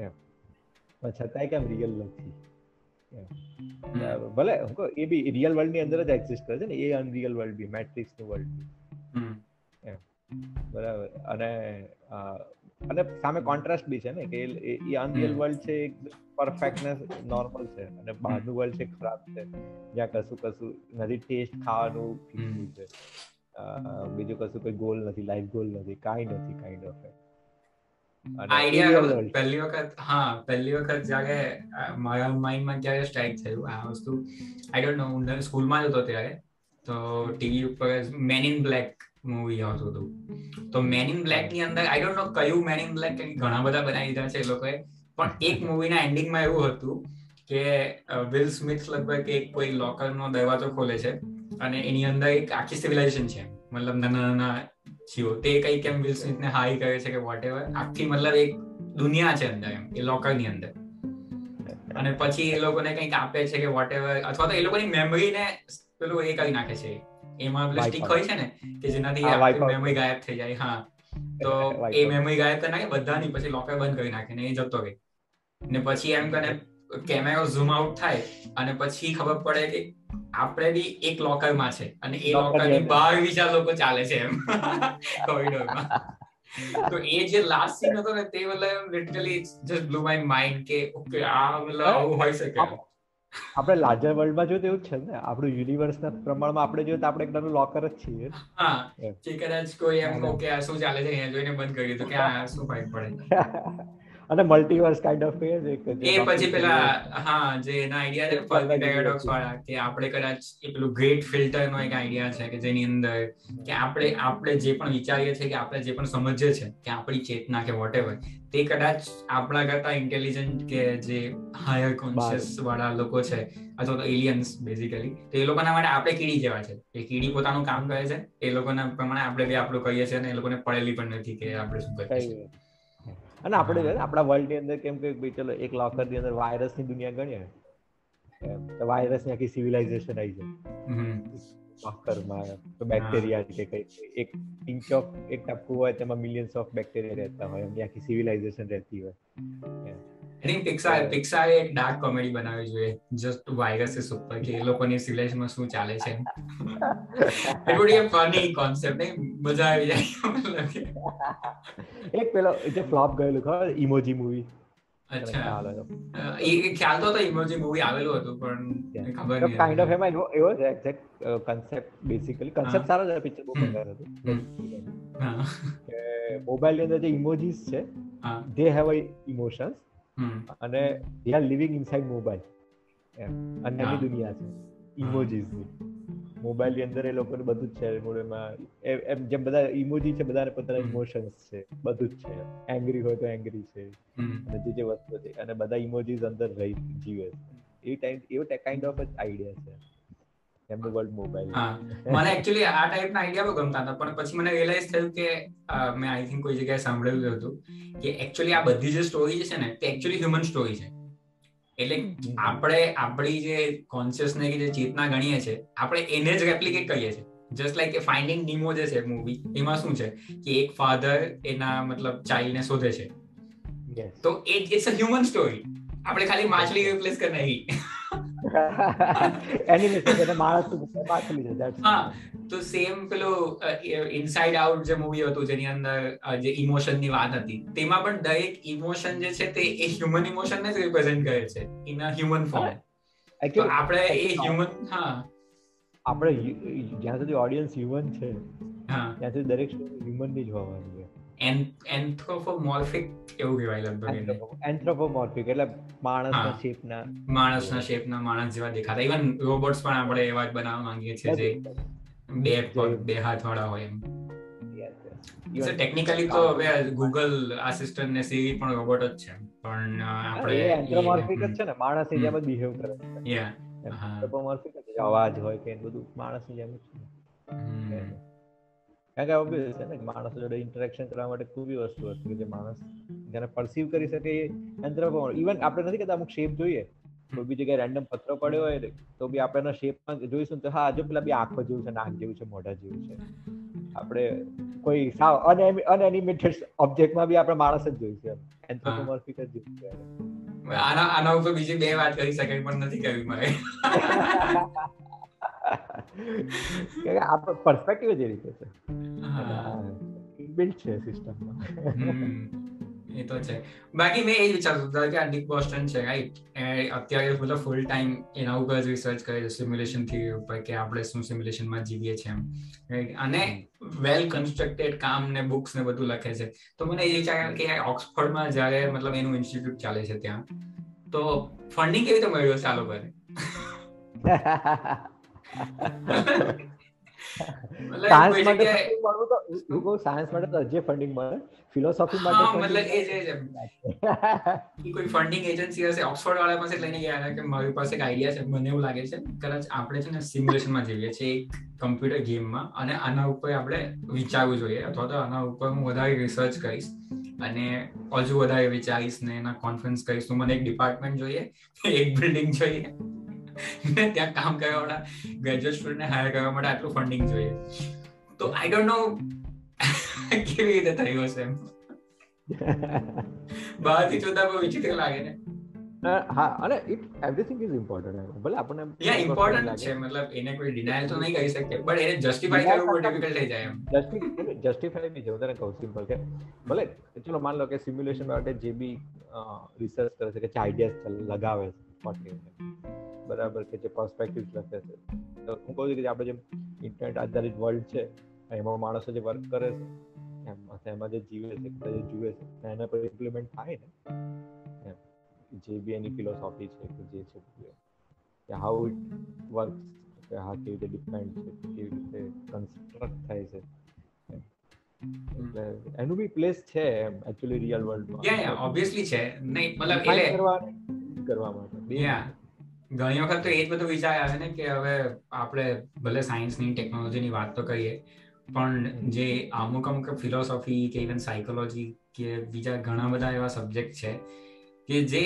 એમ. પણ છતાંય કેમ રિયલ નથી ભલે એ બી રિયલ વર્લ્ડની અંદર જ એક્ઝિસ્ટ કરે છે ને એ અનરિયલ વર્લ્ડ બી મેટ્રિક્સનું વર્લ્ડ બરાબર. અને અને સામે કોન્ટ્રાસ્ટ બી છે ને કે એ અનરિયલ વર્લ્ડ છે એક પરફેક્ટનેસ નોર્મલ છે અને બહારનું વર્લ્ડ છે ખરાબ છે. જ્યાં કશું કશું નથી ટેસ્ટ ખાવાનું છે. બીજું કશું કોઈ ગોલ નથી લાઈફ ગોલ નથી કાઈ નથી કાઇન્ડ ઓફ આઈડિયા પહેલી વખત હા પહેલી વખત જ્યારે મારા માઇન્ડમાં જ્યારે સ્ટ્રાઇક થયું આ વસ્તુ આઈ ડોન્ટ નો હું સ્કૂલમાં જ હતો ત્યારે તો ટીવી ઉપર મેન ઇન બ્લેક મૂવી આવતું હતું. તો મેન ઇન બ્લેકની અંદર આઈ ડોન્ટ નો કયું મેન ઇન બ્લેક ઘણા બધા બનાવી દીધા છે એ લોકોએ પણ એક મૂવીના એન્ડિંગમાં એવું હતું કે વિલ સ્મિથ લગભગ એક કોઈ લોકરનો દરવાજો ખોલે છે અને એની અંદર એક આખી સિવિલાઇઝેશન છે. મતલબ નાના નાના જીવો. તે કઈ કેમ વિલ સ્મિથ ને હાઈ કરે છે કે વોટ એવર આખી મતલબ એક દુનિયા છે અંદર એમ એ લોકરની અંદર. અને પછી એ લોકોને કંઈક આપે છે કે વોટ એવર અથવા તો એ લોકોની મેમરીને પેલું એ કરી નાખે છે. એમાં પેલું સ્ટીક હોય છે ને કે જેનાથી મેમરી ગાયબ થઈ જાય હા. તો એ મેમરી ગાયબ કરી નાખે બધાની પછી લોકર બંધ કરી નાખે ને એ જતો રહે. ને પછી એમ કરીને કેમેરો ઝૂમ આઉટ થાય અને પછી ખબર પડે કે આપણે બી એક લોકરમાં છે અને એ લોકરની બહાર બીજા લોકો ચાલે છે એમ. *laughs* કોરિડોરમાં *laughs* તો એ જે લાસ્ટ સીન હતો ને તે મતલબ literally just blew my mind કે ઓકે આ મતલબ આવું હોઈ શકે. આપણે લાર્જર વર્લ્ડમાં જોઈએ તો એવું છે ને આપણું યુનિવર્સના પ્રમાણમાં આપણે જોઈએ તો આપણે એકદમ લોકર જ છીએ. હા કે કદાચ કોઈ એમ કહો કે આ શું ચાલે છે અહીંયા જોઈને બંધ કરી તો કે આ શું ફાઈટ *laughs* પડે. અને મલ્ટીવર્સ કાઇન્ડ ઓફ એ પછી પેલા હા જે એના આઈડિયા છે ફર્મી પેરાડોક્સ વાળા કે આપણે કદાચ એ પેલું ગ્રેટ ફિલ્ટર નો એક આઈડિયા છે કે જેની અંદર કે આપણે આપણે જે પણ વિચારીએ છીએ કે આપણે જે પણ સમજીએ છીએ કે આપણી ચેતના કે વોટેવર તે કદાચ આપણા કરતા ઇન્ટેલિજન્ટ કે જે હાયર કોન્શિયસ વાળા લોકો છે અથવા તો એલિયન્સ બેઝિકલી તો એ લોકોના માટે આપણે કીડી જેવા છે. એ કીડી પોતાનું કામ કરે છે એ લોકોના પ્રમાણે આપણે બી આપણું કહીએ છીએ અને એ લોકોને પડેલી પણ નથી કે આપણે શું કરીએ અને આપણે આપણા વર્લ્ડની અંદર કેમ કે ભાઈ ચલો એક લોકરની અંદર વાયરસની દુનિયા ગણીએ તો વાયરસની આખી સિવિલાઇઝેશન આવી જાય લોકરમાં તો બેક્ટેરિયા કે કઈ એક ઇંચ ઓફ એક ટપકું હોય તેમાં મિલિયન્સ ઓફ બેક્ટેરિયા રહેતા હોય એમની આખી સિવિલાઇઝેશન રહેતી હોય થિંક પિક્સાર પિક્સારે એક ડાર્ક કોમેડી બનાવવી જોઈએ જસ્ટ વાયરસીસ ઉપર કે એ લોકોની સિવિલાઇઝેશનમાં શું ચાલે છે it would be a funny concept ને મજા આવી જાય એક પેલો જે ફ્લોપ ગયેલું ખબર ઇમોજી મૂવી અચ્છા. એ ખ્યાલ તો હતો ઇમોજી મૂવી આવેલું હતું પણ ખબર નહીં કાઇન્ડ ઓફ એમાં એવો છે એક્ઝેક્ટ કન્સેપ્ટ બેસિકલી કન્સેપ્ટ સારો છે પિક્ચર બહુ મજા હતું મોબાઈલની અંદર જે ઇમોજીસ છે દે હેવ ઇમોશન્સ અને they are living inside mobile અને એની દુનિયા છે ઇમોજીસની. મોબાઈલની અંદર એ લોકોને બધું જ છે એમાં. એમ જેમ બધા ઇમોજી છે બધાને પોતાના ઇમોશન્સ છે. બધું જ છે. એંગ્રી હોય તો એંગ્રી છે. અને જે જે વસ્તુ છે અને બધા ઇમોજીસ અંદર રહી જીવે છે. એ ટાઈમ એવો કાઇન્ડ ઓફ જ આઈડિયા છે. એમનો વર્લ્ડ મોબાઈલ મને એકચ્યુઅલી આ ટાઈપના આઈડિયા બહુ ગમતા હતા પણ પછી મને રિયલાઇઝ થયું કે મેં આઈ થિંક કોઈ જગ્યાએ સાંભળેલું હતું કે એકચ્યુઅલી આ બધી જે સ્ટોરી છે ને તે એકચ્યુઅલી હ્યુમન સ્ટોરી છે. એટલે આપણે આપણી જે કોન્શિયસને જે ચેતના ગણીએ છીએ આપણે એને જ રેપ્લિકેટ કરીએ છીએ. જસ્ટ લાઈક કે ફાઇન્ડિંગ ડીમો જે છે મૂવી એમાં શું છે? કે એક ફાધર એના મતલબ ચાઇલ્ડને શોધે છે. તો it it's a human story આપણે ખાલી માછલી રિપ્લેસ કરી નાખી. *laughs* એનિમેશન એટલે માણસ માછલી હા તો સેમ પેલો ઇનસાઇડ આઉટ જે મૂવી હતું જેની અંદર જે ઇમોશનની વાત હતી તેમાં પણ દરેક ઇમોશન જે છે તે એ હ્યુમન ઇમોશન ને જ રિપ્રેઝન્ટ કરે છે ઇન અ હ્યુમન ફોર્મ તો આપણે એ હ્યુમન હા. આપણે જ્યાં સુધી ઓડિયન્સ હ્યુમન છે ત્યાં સુધી દરેક હ્યુમનની જ હોવાની એન્થ્રોપોમોર્ફિક એવું કહેવાય લગભગ એન્થ્રોપોમોર્ફિક એટલે માણસના શેપના માણસના શેપના માણસ જેવા દેખાતા. ઇવન રોબોટ્સ પણ આપણે એવા જ બનાવવા માંગીએ છીએ જે બે પગ બે હાથ વાળા હોય એમ. ટેકનિકલી તો હવે ગૂગલ આસિસ્ટન્ટ ને સીરી પણ રોબોટ જ છે. પણ આપણે એન્થ્રોપોમોર્ફિક જ છે ને. માણસની જેમ જ બિહેવ કરે છે. યા એન્થ્રોપોમોર્ફિક જ અવાજ હોય કે બધું માણસની જેમ જ છે. કારણ કે ઓબ્વિયસ છે ને માણસ જોડે ઇન્ટરેક્શન કરવા માટે કોઈ બી વસ્તુ હશે કે જે માણસ જેને પરસીવ કરી શકે એ એન્થ્રોપોમોર્ફ ઇવન આપણે નથી કહેતા અમુક શેપ જોઈએ. કોઈ બી જગ્યાએ રેન્ડમ પથ્થર પડ્યો હોય તો બી આપણે એના શેપમાં જોઈશું તો હા જો પેલા બી આંખો જેવું છે નાક જેવું છે મોઢા જેવું છે. આપણે કોઈ સાવ અનએનિમેટેડ ઓબ્જેક્ટમાં બી આપણે માણસ જ જોઈશું એન્થ્રોપોમોર્ફિક જ જોઈશું આના આના ઉપર બીજી બે વાત કરી શકાય પણ નથી કરવી મારે. *laughs* આપણો પર્સપેક્ટિવ જે રીતે છે. બિલ્ડ છે સિસ્ટમમાં એ તો છે. બાકી મેં એ વિચારતો હતો કે આ ડીપ બોસ્ટન છે રાઈટ અત્યારે મતલબ ફૂલ ટાઈમ એના ઉપર જ રિસર્ચ કરે છે સિમ્યુલેશન થિયરી ઉપર કે આપણે શું સિમ્યુલેશનમાં જીવીએ છીએ એમ. રાઈટ અને વેલ કન્સ્ટ્રક્ટેડ કામ ને બુક્સ ને બધું લખે છે. તો મને એ વિચાર કે ઓક્સફોર્ડમાં જ્યારે મતલબ એનું ઇન્સ્ટિટ્યૂટ ચાલે છે ત્યાં તો ફંડિંગ કેવી રીતે મળ્યું છે આ લોકોને? *laughs* સાયન્સ માટે મળવું તો હું કહું સાયન્સ માટે તો જે ફંડિંગ મળે. ફિલોસોફી માટે મતલબ એ છે કોઈ ફંડિંગ એજન્સી હશે ઓક્સફોર્ડ વાળા પાસે લઈને ગયા કે મારી પાસે એક આઈડિયા છે મને એવું લાગે છે કદાચ આપણે છે ને સિમ્યુલેશનમાં જઈએ છીએ એક કમ્પ્યુટર ગેમમાં અને આના ઉપર આપણે વિચારવું જોઈએ અથવા તો આના ઉપર હું વધારે રિસર્ચ કરીશ અને હજુ વધારે વિચારીશ ને એના કોન્ફરન્સ કરીશ તો મને એક ડિપાર્ટમેન્ટ જોઈએ એક બિલ્ડિંગ જોઈએ *laughs* ત્યાં કામ કરવા માટે ગ્રેજ્યુએટ સ્ટુડન્ટને હાયર કરવા માટે આટલું ફંડિંગ જોઈએ. તો આઈ ડોન્ટ નો કેવી રીતે થયું હશે એમ. *laughs* બહારથી જોતા બહુ વિચિત્ર લાગે ને? હા અને ઇટ એવરીથિંગ ઇઝ ઇમ્પોર્ટન્ટ ભલે આપણને યા ઇમ્પોર્ટન્ટ છે. મતલબ એને કોઈ ડિનાયલ તો નહીં કરી શકે બટ એને જસ્ટિફાઈ કરવું બહુ ડિફિકલ્ટ થઈ જાય એમ. જસ્ટિફાઈ નહીં છે તને કહું સિમ્પલ કે ભલે ચલો માન લો કે સિમ્યુલેશન માટે જે બી રિસર્ચ કરે છે કે આઈડિયાસ લગાવે છે બરાબર કે જે પર્સપેક્ટિવ લખે છે. તો હું કહું છું કે આપણે જેમ ઇન્ટરનેટ આધારિત વર્લ્ડ છે એમાં માણસો જે વર્ક કરે છે એમ એમાં જે જીવે છે જે જુએ છે એના પર ઇમ્પ્લિમેન્ટ થાય ને એમ. જે બી એની ફિલોસોફી છે કે જે છે કે હાઉ ઇટ વર્ક કે હા કેવી રીતે ડિપેન્ડ છે કેવી રીતે કન્સ્ટ્રક્ટ થાય છે એટલે એનું બી પ્લેસ છે એમ એકચ્યુઅલી રિયલ વર્લ્ડમાં યા યા ઓબ્વિયસલી છે. નહીં મતલબ એટલે કરવા કરવા માટે. યા ઘણી વખત તો એ જ બધો વિચાર આવે ને કે હવે આપણે ભલે સાયન્સની ટેકનોલોજીની વાત તો કરીએ, પણ જે અમુક અમુક ફિલોસોફી કે ઇવન સાયકોલોજી કે બીજા ઘણા બધા એવા સબ્જેક્ટ છે કે જે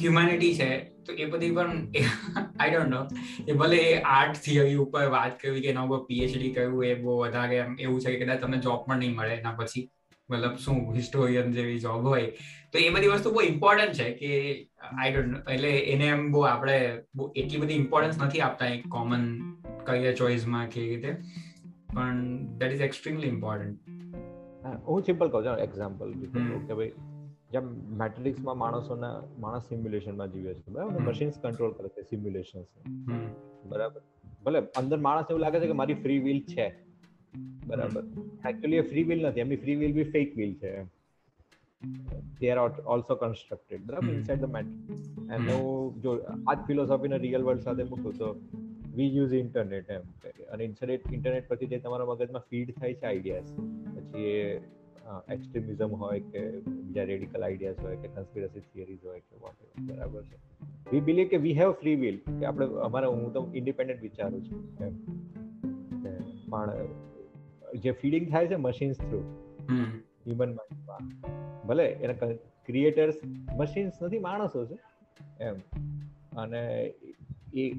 હ્યુમેનિટી છે, તો એ બધી પણ આઈ ડોન્ટ નો એ ભલે એ આર્ટ થિયરી ઉપર વાત કરવી કે એના ઉપર પીએચડી કરવું એ બહુ વધારે એમ એવું છે કે કદાચ તમને જોબ પણ નહીં મળે એના પછી. મતલબ શું હિસ્ટોરિયન જેવી જોબ હોય. તો એ બધી વસ્તુ બહુ ઇમ્પોર્ટન્ટ છે કે આઈ ડોન્ટ એટલે એને એમ બહુ આપણે એટલી બધી ઇમ્પોર્ટન્સ નથી આપતા એક કોમન કરિયર ચોઇસમાં કે રીતે. પણ દેટ ઇઝ એક્સ્ટ્રીમલી ઇમ્પોર્ટન્ટ હું સિમ્પલ કહું છું એક્ઝામ્પલ કે ભાઈ જેમ મેટ્રિક્સમાં માણસોના માણસ સિમ્યુલેશનમાં જીવે છે બરાબર? મશીન્સ કંટ્રોલ કરે છે સિમ્યુલેશન્સ બરાબર? ભલે અંદર માણસ એવું લાગે છે કે મારી ફ્રી વિલ છે. બરાબર. એકચ્યુઅલી એ ફ્રી વિલ નથી. એમની ફ્રી વિલ બી ફેક વિલ છે. They are also constructed. બરાબર? inside the matrix and હું જો આ ફિલોસોફીને રિયલ વર્લ્ડ સાથે મૂકું તો વી યુઝ ઇન્ટરનેટ એમ. અને ઇન્ટરનેટ ઇન્ટરનેટ પરથી જે તમારા મગજમાં ફીડ થાય છે આઈડિયાઝ પછી એ એક્સ્ટ્રીમિઝમ હોય કે બીજા રેડિકલ આઈડિયાઝ હોય કે કન્સ્પિરસી થિયરીઝ હોય કે વોટ બરાબર છે. વી બિલીવ કે વી હેવ ફ્રી વિલ કે આપણે અમારે હું તો ઇન્ડિપેન્ડન્ટ વિચારું છું. એમ. પણ જે ફીડિંગ થાય છે મશીન્સ થ્રુ હ્યુમન માઇન્ડમાં ભલે એના ક્રિએટર્સ મશીન્સ નથી માણસો છે એમ. અને એ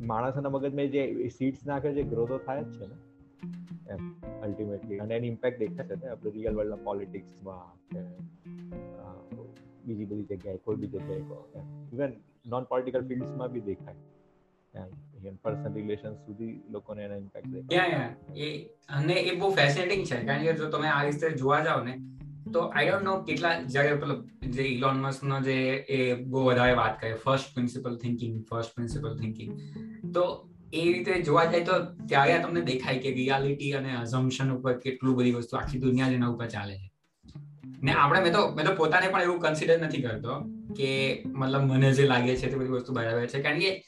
માણસના મગજમાં જે સીડ્સ નાખે છે ગ્રોથો થાય જ છે ને એમ અલ્ટિમેટલી અને એની ઇમ્પેક્ટ દેખાશે ને આપણે રિયલ વર્લ્ડના પોલિટિક્સમાં કે બીજી બધી જગ્યાએ કોઈ બી જગ્યાએ ઇવન નોન પોલિટિકલ ફિલ્ડ્સમાં બી દેખાય એમ. પર્સનલ રિલેશન સુધી લોકોને એનો ઇમ્પેક્ટ દેખાય એ અને એ બહુ ફેસિનેટિંગ છે. કારણ કે જો તમે આ રીતે જોવા જાવ ને, તો આઈ ડોન્ટ નો કેટલા જ્યારે પેલો જે ઇલોન મસ્ક નો જે એ બહુ વધારે વાત કરે first principle thinking first principle thinking તો એ રીતે જોવા જાય તો ત્યારે તમને દેખાય કે રિયાલિટી અને અઝમ્પશન ઉપર કેટલું બધી વસ્તુ આખી દુનિયા જેના ઉપર ચાલે છે. ને આપણે મેં તો મેં તો પોતાને પણ એવું કન્સિડર નથી કરતો કે મતલબ મને જે લાગે છે તે બધી વસ્તુ બરાબર છે. કારણ કે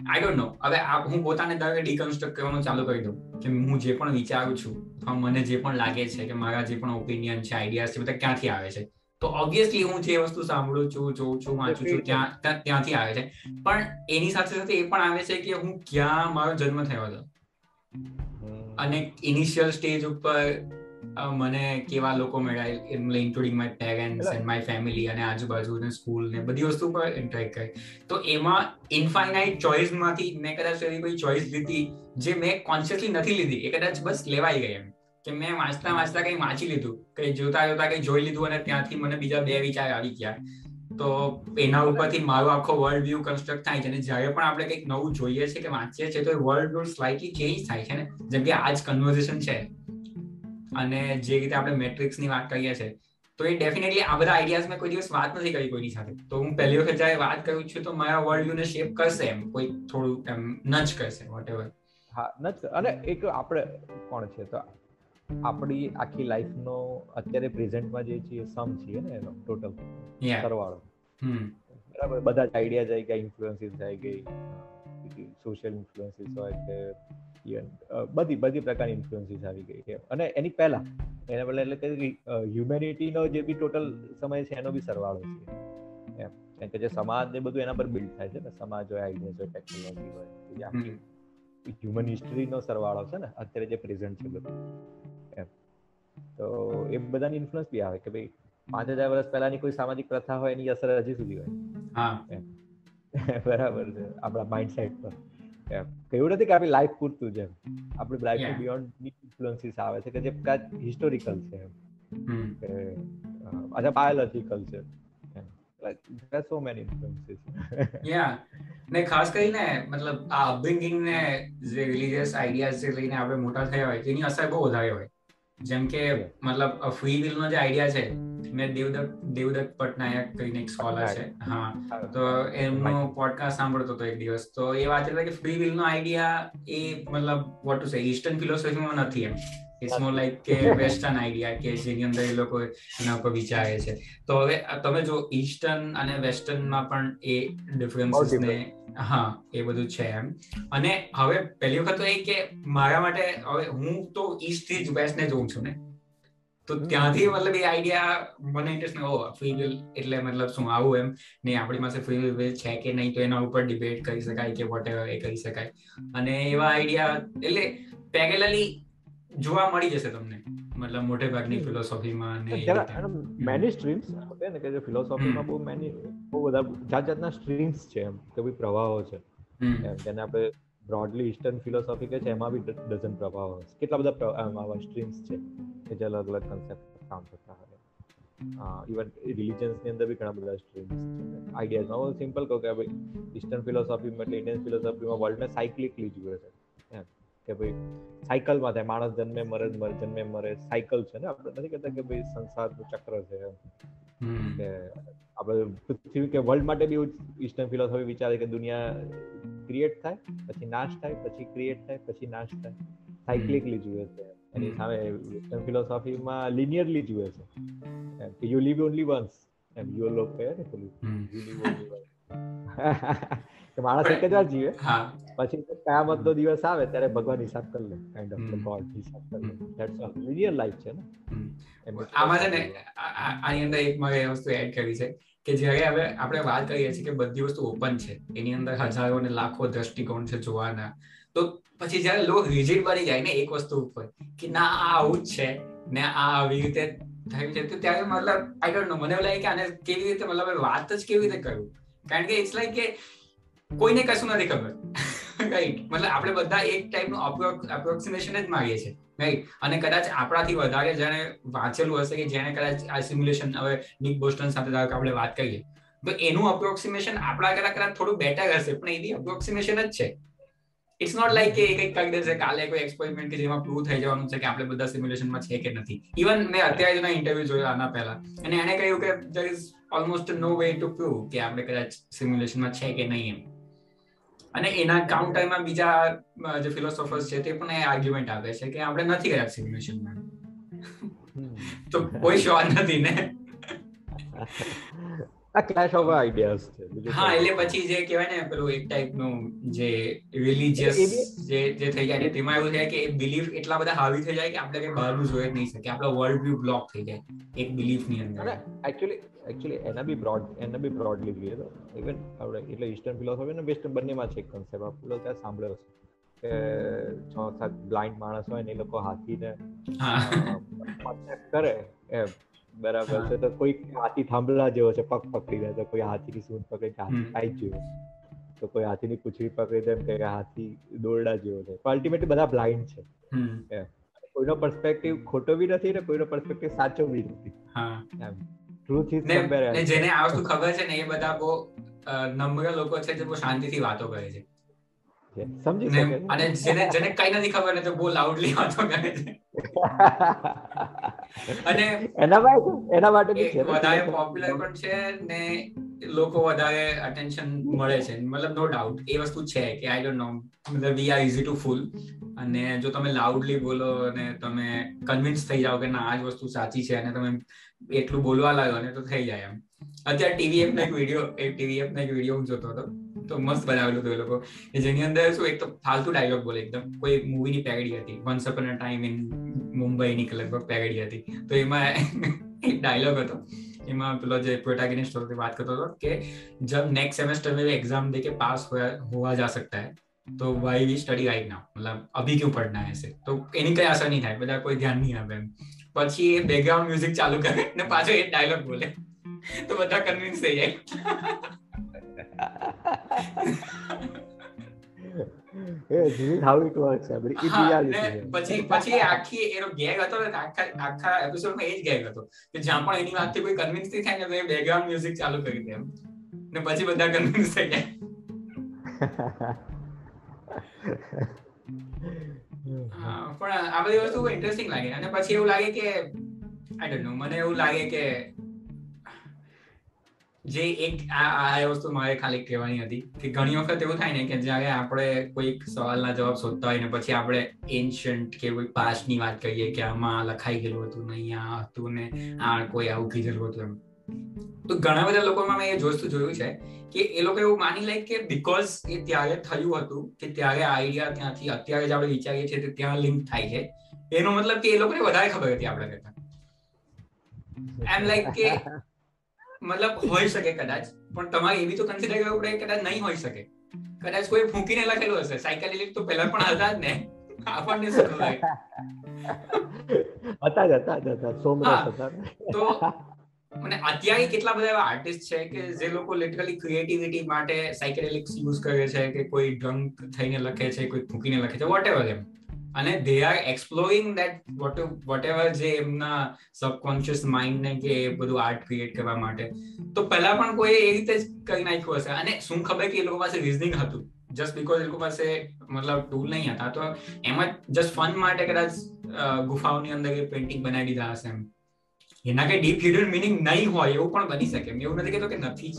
આઈ ડોન્ટ નો હવે હું પોતાને ધારો ડીકન્સ્ટ્રક્ટ કરવાનું ચાલુ કરી દઉં કે હું જે પણ વિચારું છું અથવા મને જે પણ લાગે છે કે મારા જે પણ ઓપિનિયન છે આઈડિયાઝ છે બધા ક્યાંથી આવે છે? તો ઓબ્વિયસલી હું જે વસ્તુ સાંભળું છું જોઉં છું વાંચું છું ત્યાં ત્યાંથી આવે છે. પણ એની સાથે સાથે એ પણ આવે છે કે હું ક્યાં મારો જન્મ થયો હતો? અને ઇનિશિયલ સ્ટેજ ઉપર મને કેવા લોકો મળ્યા including my parents and my family અને આજુબાજુ ને સ્કૂલ ને બધી વસ્તુ પર ઇન્ટરેક્ટ કરી. તો એમાં ઇન્ફાઇનાઇટ ચોઇસમાંથી મેં કદાચ એવી કોઈ ચોઇસ લીધી જે મેં કોન્શિયસલી નથી લીધી. એ કદાચ બસ લેવાઈ ગઈ એમ. કે મેં વાંચતા વાંચતા કંઈ વાંચી લીધું, કંઈ જોતા જોતા કંઈ જોઈ લીધું અને ત્યાંથી મને બીજા બે વિચાર આવી ગયા. તો એના ઉપરથી મારો આખો વર્લ્ડ વ્યૂ કન્સ્ટ્રક્ટ થાય છે અને જ્યારે પણ આપણે કંઈક નવું જોઈએ છે કે વાંચીએ છીએ તો વર્લ્ડ વ્યૂ સ્લાઇટલી ચેન્જ થાય છે ને? જેમ કે આજ કન્વર્ઝેશન છે. અને જે રીતે આપણે મેટ્રિક્સની વાત કરીએ છીએ તો એ ડેફિનેટલી આ બધા આઈડિયાઝ મેં કોઈ દિવસ વાત નથી કરી કોઈની સાથે. તો હું પહેલી વખત જ્યારે વાત કરું છું તો મારા વર્લ્ડ વ્યૂ ને શેપ કરશે એમ કોઈ થોડું એમ નચ કરશે વોટ એવર હા નચ અને એક આપણે કોણ છે તો આપણી આખી લાઈફનો અત્યારે પ્રેઝન્ટમાં જે છે સમ છીએ ને એનો ટોટલ સરવાળો. બરાબર બધા જ આઈડિયા જાય ગયા ઇન્ફ્લુઅન્સીસ જાય ગઈ સોશિયલ ઇન્ફ્લુઅન્સીસ હોય કે બધી બધી પ્રકારની ઇન્ફ્લુઅન્સીસ આવી ગઈ છે. અને એની પહેલા એના પહેલા એટલે કે હ્યુમેનિટીનો જે બી ટોટલ સમય છે એનો બી સરવાળો છે. એમ. કેમ કે જે સમાજ ને બધું એના પર બિલ્ડ થાય છે ને સમાજ હોય આઈડિયાઝ હોય ટેકનોલોજી હોય આખી હ્યુમન હિસ્ટરીનો સરવાળો છે ને અત્યારે જે પ્રેઝન્ટ છે બધું. એમ. તો એ બધાની ઇન્ફ્લુઅન્સ બી આવે કે ભાઈ પાંચ હજાર વર્ષ પહેલાની કોઈ સામાજિક પ્રથા હોય એની અસર હજી સુધી હોય. બરાબર છે. આપણા માઇન્ડ સેટ પર. એમ. એવું નથી કે આપણી લાઈફ પૂરતું છે આપણી લાઈફ બિયોન્ડ ઇન્ફ્લુઅન્સીસ આવે છે કે જે કાંઈક હિસ્ટોરિકલ છે એમ. અચ્છા બાયોલોજીકલ છે. there are so many influences. Yeah. ને ખાસ કરીને મતલબ આ અપબ્રિંગિંગ ને જે રિલીજીયસ આઈડિયાઝ જે લઈને આપણે મોટા થયા હોય તેની અસર બહુ વધારે હોય. જેમ કે મતલબ ફ્રી વિલ નો જે આઈડિયા છે મેં દેવદત્ત દેવદત્ત પટનાયક કરીને એક સ્કોલર છે. હા. તો એમનો પોડકાસ્ટ સાંભળતો હતો એક દિવસ. તો એ વાત એટલે કે ફ્રી વિલ નો આઈડિયા એ મતલબ વોટ ટુ સે ઈસ્ટર્ન ફિલોસોફીમાં નથી એમ. ઇટ્સ મોર લાઈક કે *laughs* વેસ્ટર્ન આઈડિયા કે જેની અંદર એ લોકો એના ઉપર વિચારે છે. તો હવે તમે જો ઈસ્ટર્ન અને વેસ્ટર્નમાં પણ એ ડિફરન્સીસ ને હા એ બધું છે એમ. અને હવે પહેલી વખત તો એ કે મારા માટે હવે હું તો ઈસ્ટથી જ વેસ્ટ ને જોઉં છું ને. તો ત્યાંથી મતલબ એ આઈડિયા મને ઇન્ટરેસ્ટ ઓ ફ્રી વિલ એટલે મતલબ શું આવું એમ? ને આપણી પાસે ફ્રી વિલ છે કે નહીં તો એના ઉપર ડિબેટ કરી શકાય કે વોટ એ કરી શકાય. અને એવા આઈડિયા એટલે પેરેલલી જોવા મળી જશે તમને. મતલબ મોટે ભાગની ફિલોસોફીમાં ને મેની સ્ટ્રીમ્સ છે ને કે જે ફિલોસોફીમાં બહુ મેની બહુ બધા જાત જાતના સ્ટ્રીમ્સ છે એમ કે ભાઈ પ્રવાહો છે. જેને આપણે બ્રોડલી ઈસ્ટર્ન ફિલોસોફી કે છે, એમાં બી ડઝન પ્રભાવ કેટલા બધા આવા સ્ટ્રીમ્સ છે કે જે અલગ અલગ કન્સેપ્ટ કામ કરતા હોય. ઇવન રિલિજન્સની અંદર બી ઘણા બધા સ્ટ્રીમ્સ છે. આઈડિયાઝ હું સિમ્પલ કહું કે ભાઈ ઈસ્ટર્ન ફિલોસોફીમાં એટલે ઇન્ડિયન ફિલોસોફીમાં વર્લ્ડને સાયકલિકલી જુએ છે. કે ભાઈ સાયકલમાં થાય, માણસ જન્મે, મરે જન્મે, મરે સાયકલ છે ને, આપણે નથી કહેતા કે ભાઈ સંસારનું ચક્ર છે કે આપણે પૃથ્વી કે વર્લ્ડ માટે બી ઈસ્ટર્ન ફિલોસોફી વિચારે કે દુનિયા ક્રિએટ થાય પછી નાશ થાય પછી ક્રિએટ થાય પછી નાશ થાય. સાયક્લિકલી જુએ છે. એની સામે વેસ્ટર્ન ફિલોસોફીમાં લિનિયરલી જુએ છે. કે યુ લીવ ઓનલી વન્સ એમ યુ લોક કહે ને પેલું યુ લીવ ઓનલી વન્સ કે માણસ એક જ વાર જીવે. પછી કયામત નો દિવસ આવે ત્યારે ભગવાન હિસાબ કરી લે. કાઇન્ડ ઓફ ગોડ હિસાબ કરી લે. ધેટ્સ ઓલ લિનિયર લાઈફ છે ને? આમાં છે ને આની અંદર એક મારે એ વસ્તુ એડ કરી છે કે જ્યારે હવે આપણે વાત કરીએ છીએ કે બધી વસ્તુ ઓપન છે. એની અંદર હજારો ને લાખો દ્રષ્ટિકોણ છે જોવાના. તો પછી જયારે લોકો રિજિડ બની જાય ને એક વસ્તુ ઉપર કે ના આ આવું જ છે ને આ આવી રીતે થયું છે તો ત્યારે મતલબ આઈ ડોન્ટ નો મને લાગે કે આને કેવી રીતે મતલબ વાત જ કેવી રીતે કરવું? કારણ કે ઇટ્સ લાઈક કે કોઈને કશું નથી ખબર. રાઈટ મતલબ આપણે બધા એક ટાઈપનું અપ્રોક્સિમેશન જ માગીએ છીએ. રાઈટ અને કદાચ આપણાથી વધારે જેને વાંચેલું હશે કે જેને કદાચ આ સિમ્યુલેશન હવે નિક બોસ્ટન સાથે આપણે વાત કરીએ. તો એનું અપ્રોક્સિમેશન આપણા કરતા કદાચ થોડું બેટર હશે, પણ એની અપ્રોક્સિમેશન જ છે. ઇટ્સ નોટ લાઈક કે એક કરી દેશે, કાલે કોઈ એક્સપેરિમેન્ટ કે જેમાં પ્રૂવ થઈ જવાનું છે કે આપણે બધા સિમ્યુલેશનમાં છે કે નથી. ઇવન મેં અત્યારે જ ઇન્ટરવ્યુ જોયો આના પહેલા. અને એને કહ્યું કે there is almost no way to prove કે આપણે કદાચ સિમ્યુલેશનમાં છે કે નહીં એમ. અને એના કાઉન્ટરમાં બીજા જે ફિલોસોફર્સ છે તે પણ એ આર્ગ્યુમેન્ટ આપે છે કે આપણે નથી કર્યા સિમ્યુલેશનમાં તો કોઈ શ્યોર નથી ને. *laughs* આ ક્લેશ ઓફ આઈડિયાસ છે હા એટલે પછી જે કહેવાય ને પેલું એક ટાઈપનું જે રિલીજીયસ જે જે થઈ જાય તેમાં એવું થાય કે એ બિલીફ એટલા બધા હાવી થઈ જાય કે આપણે કઈ બહારનું જોઈ જ નહીં શકે આપણો વર્લ્ડ વ્યૂ બ્લોક થઈ જાય એક બિલીફની અંદર. એકચ્યુઅલી એકચ્યુઅલી એના બી બ્રોડ એના બી બ્રોડલી જોઈએ તો ઇવન આપણે એટલે ઈસ્ટર્ન ફિલોસોફી અને વેસ્ટર્ન બંનેમાં છે એક કન્સેપ્ટ આપણે ત્યાં સાંભળ્યો છે કે છ સાત બ્લાઇન્ડ માણસ હોય ને એ લોકો હાથીને કરે બરાબર છે. તો કોઈ હાથી થાંભલા જેવો છે પગ પકડી લે તો કોઈ હાથીની સૂંઢ પકડી હાથી ખાઈ જેવો તો કોઈ હાથીની પૂંછડી પકડી દે કે હાથી દોરડા જેવો છે. અલ્ટિમેટલી બધા બ્લાઇન્ડ છે. કોઈનો પર્સપેક્ટિવ ખોટો બી નથી ને કોઈનો પર્સપેક્ટિવ સાચો બી નથી. ટ્રુથ ઇઝ સમવેર જેને આ વસ્તુ ખબર છે ને એ બધા બહુ નમ્ર લોકો છે જે બહુ શાંતિથી વાતો કરે છે. સમજી શકે? અને જેને જેને કઈ નથી ખબર ને તો બહુ લાઉડલી વાતો કરે છે. અને એના માટે એના માટે બી છે વધારે પોપ્યુલર પણ છે ને લોકો વધારે અટેન્શન મળે છે. મતલબ નો ડાઉટ એ વસ્તુ છે કે આઈ ડોન્ટ નો મતલબ we are easy to fool અને જો તમે લાઉડલી બોલો અને તમે કન્વિન્સ થઈ જાઓ કે ના આ જ વસ્તુ સાચી છે અને તમે એટલું બોલવા લાગો ને તો થઈ જાય એમ. અત્યારે ટીવીએફ નો એક વીડિયો ટીવીએફ નો એક વીડિયો હું જોતો હતો. તો મસ્ત બનાવેલું હતું એ લોકો કે જેની અંદર શું એક તો ફાલતુ ડાયલોગ બોલે એકદમ કોઈ મૂવીની પેગડી હતી once upon a time in મુંબઈની લગભગ પેગડી હતી તો એમાં એક ડાયલોગ હતો એમાં પેલો જે प्रोटैगनिस्ट होता बात करता था कि जब नेक्स्ट सेमेस्टर में एग्जाम दे के पास हुआ हुआ जा सकता है तो why we study right now मतलब अभी क्यों पढ़ना है ऐसे तो એની કઈ અસર નહીં થાય બધા કોઈ ધ્યાન નહીં આપે એમ પછી એ બેકગ્રાઉન્ડ મ્યુઝિક ચાલુ કરે ને પાછો એ ડાયલોગ બોલે તો બધા કન્વિન્સ થઈ જાય પછી પછી આખી એનો ગેગ હતો ને આખા આખા એપિસોડમાં એ જ ગેગ હતો. કે જ્યાં પણ એની વાતથી કોઈ કન્વિન્સ નહીં થાય ને તો એ બેકગ્રાઉન્ડ મ્યુઝિક ચાલુ કરી દે એમ. ને પછી બધા કન્વિન્સ થઈ જાય. પણ આ બધી વસ્તુ ઇન્ટરેસ્ટિંગ લાગે. અને પછી એવું લાગે કે આઈ ડોન્ટ નો મને એવું લાગે કે જે એક આ વસ્તુ મારે ખાલી કહેવાની હતી કે ઘણી વખત એવું થાય ને કે જ્યારે આપણે કોઈક સવાલના જવાબ શોધતા હોય ને પછી આપણે એન્શન્ટ કે કોઈ પાસ્ટની વાત કરીએ કે આમાં લખાઈ ગયેલું હતું ને અહીંયા હતું ને આ કોઈ આવું કીધેલું હતું તો ઘણા બધા લોકોમાં મેં એ જોસ્તું જોયું છે કે એ લોકો એવું માની લે કે બીકોઝ એ ત્યારે થયું હતું કે ત્યારે આઈડિયા ત્યાંથી અત્યારે જ આપણે વિચારીએ છીએ ત્યાં લિંક થાય છે. એનો મતલબ કે એ લોકોને વધારે ખબર હતી આપણે કરતા. એમ લાઈક કે મતલબ હોઈ શકે કદાચ પણ તમારે એવી તો કન્સિડર કરવું પડે કદાચ નહીં હોઈ શકે. કદાચ કોઈ ફૂંકીને લખેલું હશે. સાયકલ તો પહેલા પણ હતા જ ને. આપણને શું *laughs* હતા જ હતા જ હતા સોમનાથ હતા. તો મને અત્યારે કેટલા બધા એવા આર્ટિસ્ટ છે કે જે લોકો લિટરલી ક્રિએટિવિટી માટે સાયકેડેલિક્સ યુઝ કરે છે કે કોઈ ડ્રંક થઈને લખે છે કોઈ ફૂંકીને લખે છે વોટ એવર એમ. અને they are exploring that what whatever જે એમના સબકોન્શિયસ માઇન્ડ ને કે એ બધું આર્ટ ક્રિએટ કરવા માટે. તો પહેલા પણ કોઈ એ રીતે જ કરી નાખ્યું હશે. અને શું ખબર કે એ લોકો પાસે રિઝનિંગ હતું? જસ્ટ બીકોઝ એ લોકો પાસે મતલબ ટૂલ નહીં હતા, તો એમાં જસ્ટ ફન માટે કદાચ ગુફાઓની અંદર એ પેઇન્ટિંગ બનાવી દીધા હશે એમ. એના કે ડીપ હિડન મિનિંગ નહીં હોય એવું પણ બની શકે એવું નથી કહેતો કે નથી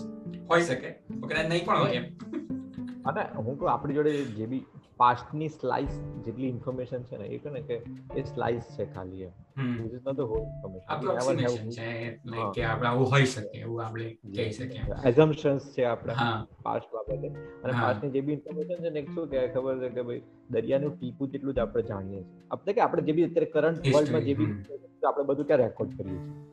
હોઈ શકે કદાચ નહીં પણ હોય એમ. અને હું કહું, આપણી જોડે જે બી પાસ્ટની સ્લાઇસ જેટલી ઇન્ફોર્મેશન છે ને એ કહે ને કે એ સ્લાઇસ છે ખાલી એમ. It is not the whole information છે લાઈક કે આપણે આવું હોઈ શકે એવું આપણે કહી શકીએ. એઝમ્પશન્સ છે આપણા પાસ્ટ બાબતે. અને પાસ્ટની જે બી ઇન્ફોર્મેશન છે ને શું કે ખબર છે કે ભાઈ દરિયાનું ટીપું જેટલું જ આપણે જાણીએ છીએ. આપણે કે આપણે જે બી અત્યારે કરંટ વર્લ્ડમાં જે બી આપણે બધું ક્યાં રેકોર્ડ કરીએ છીએ?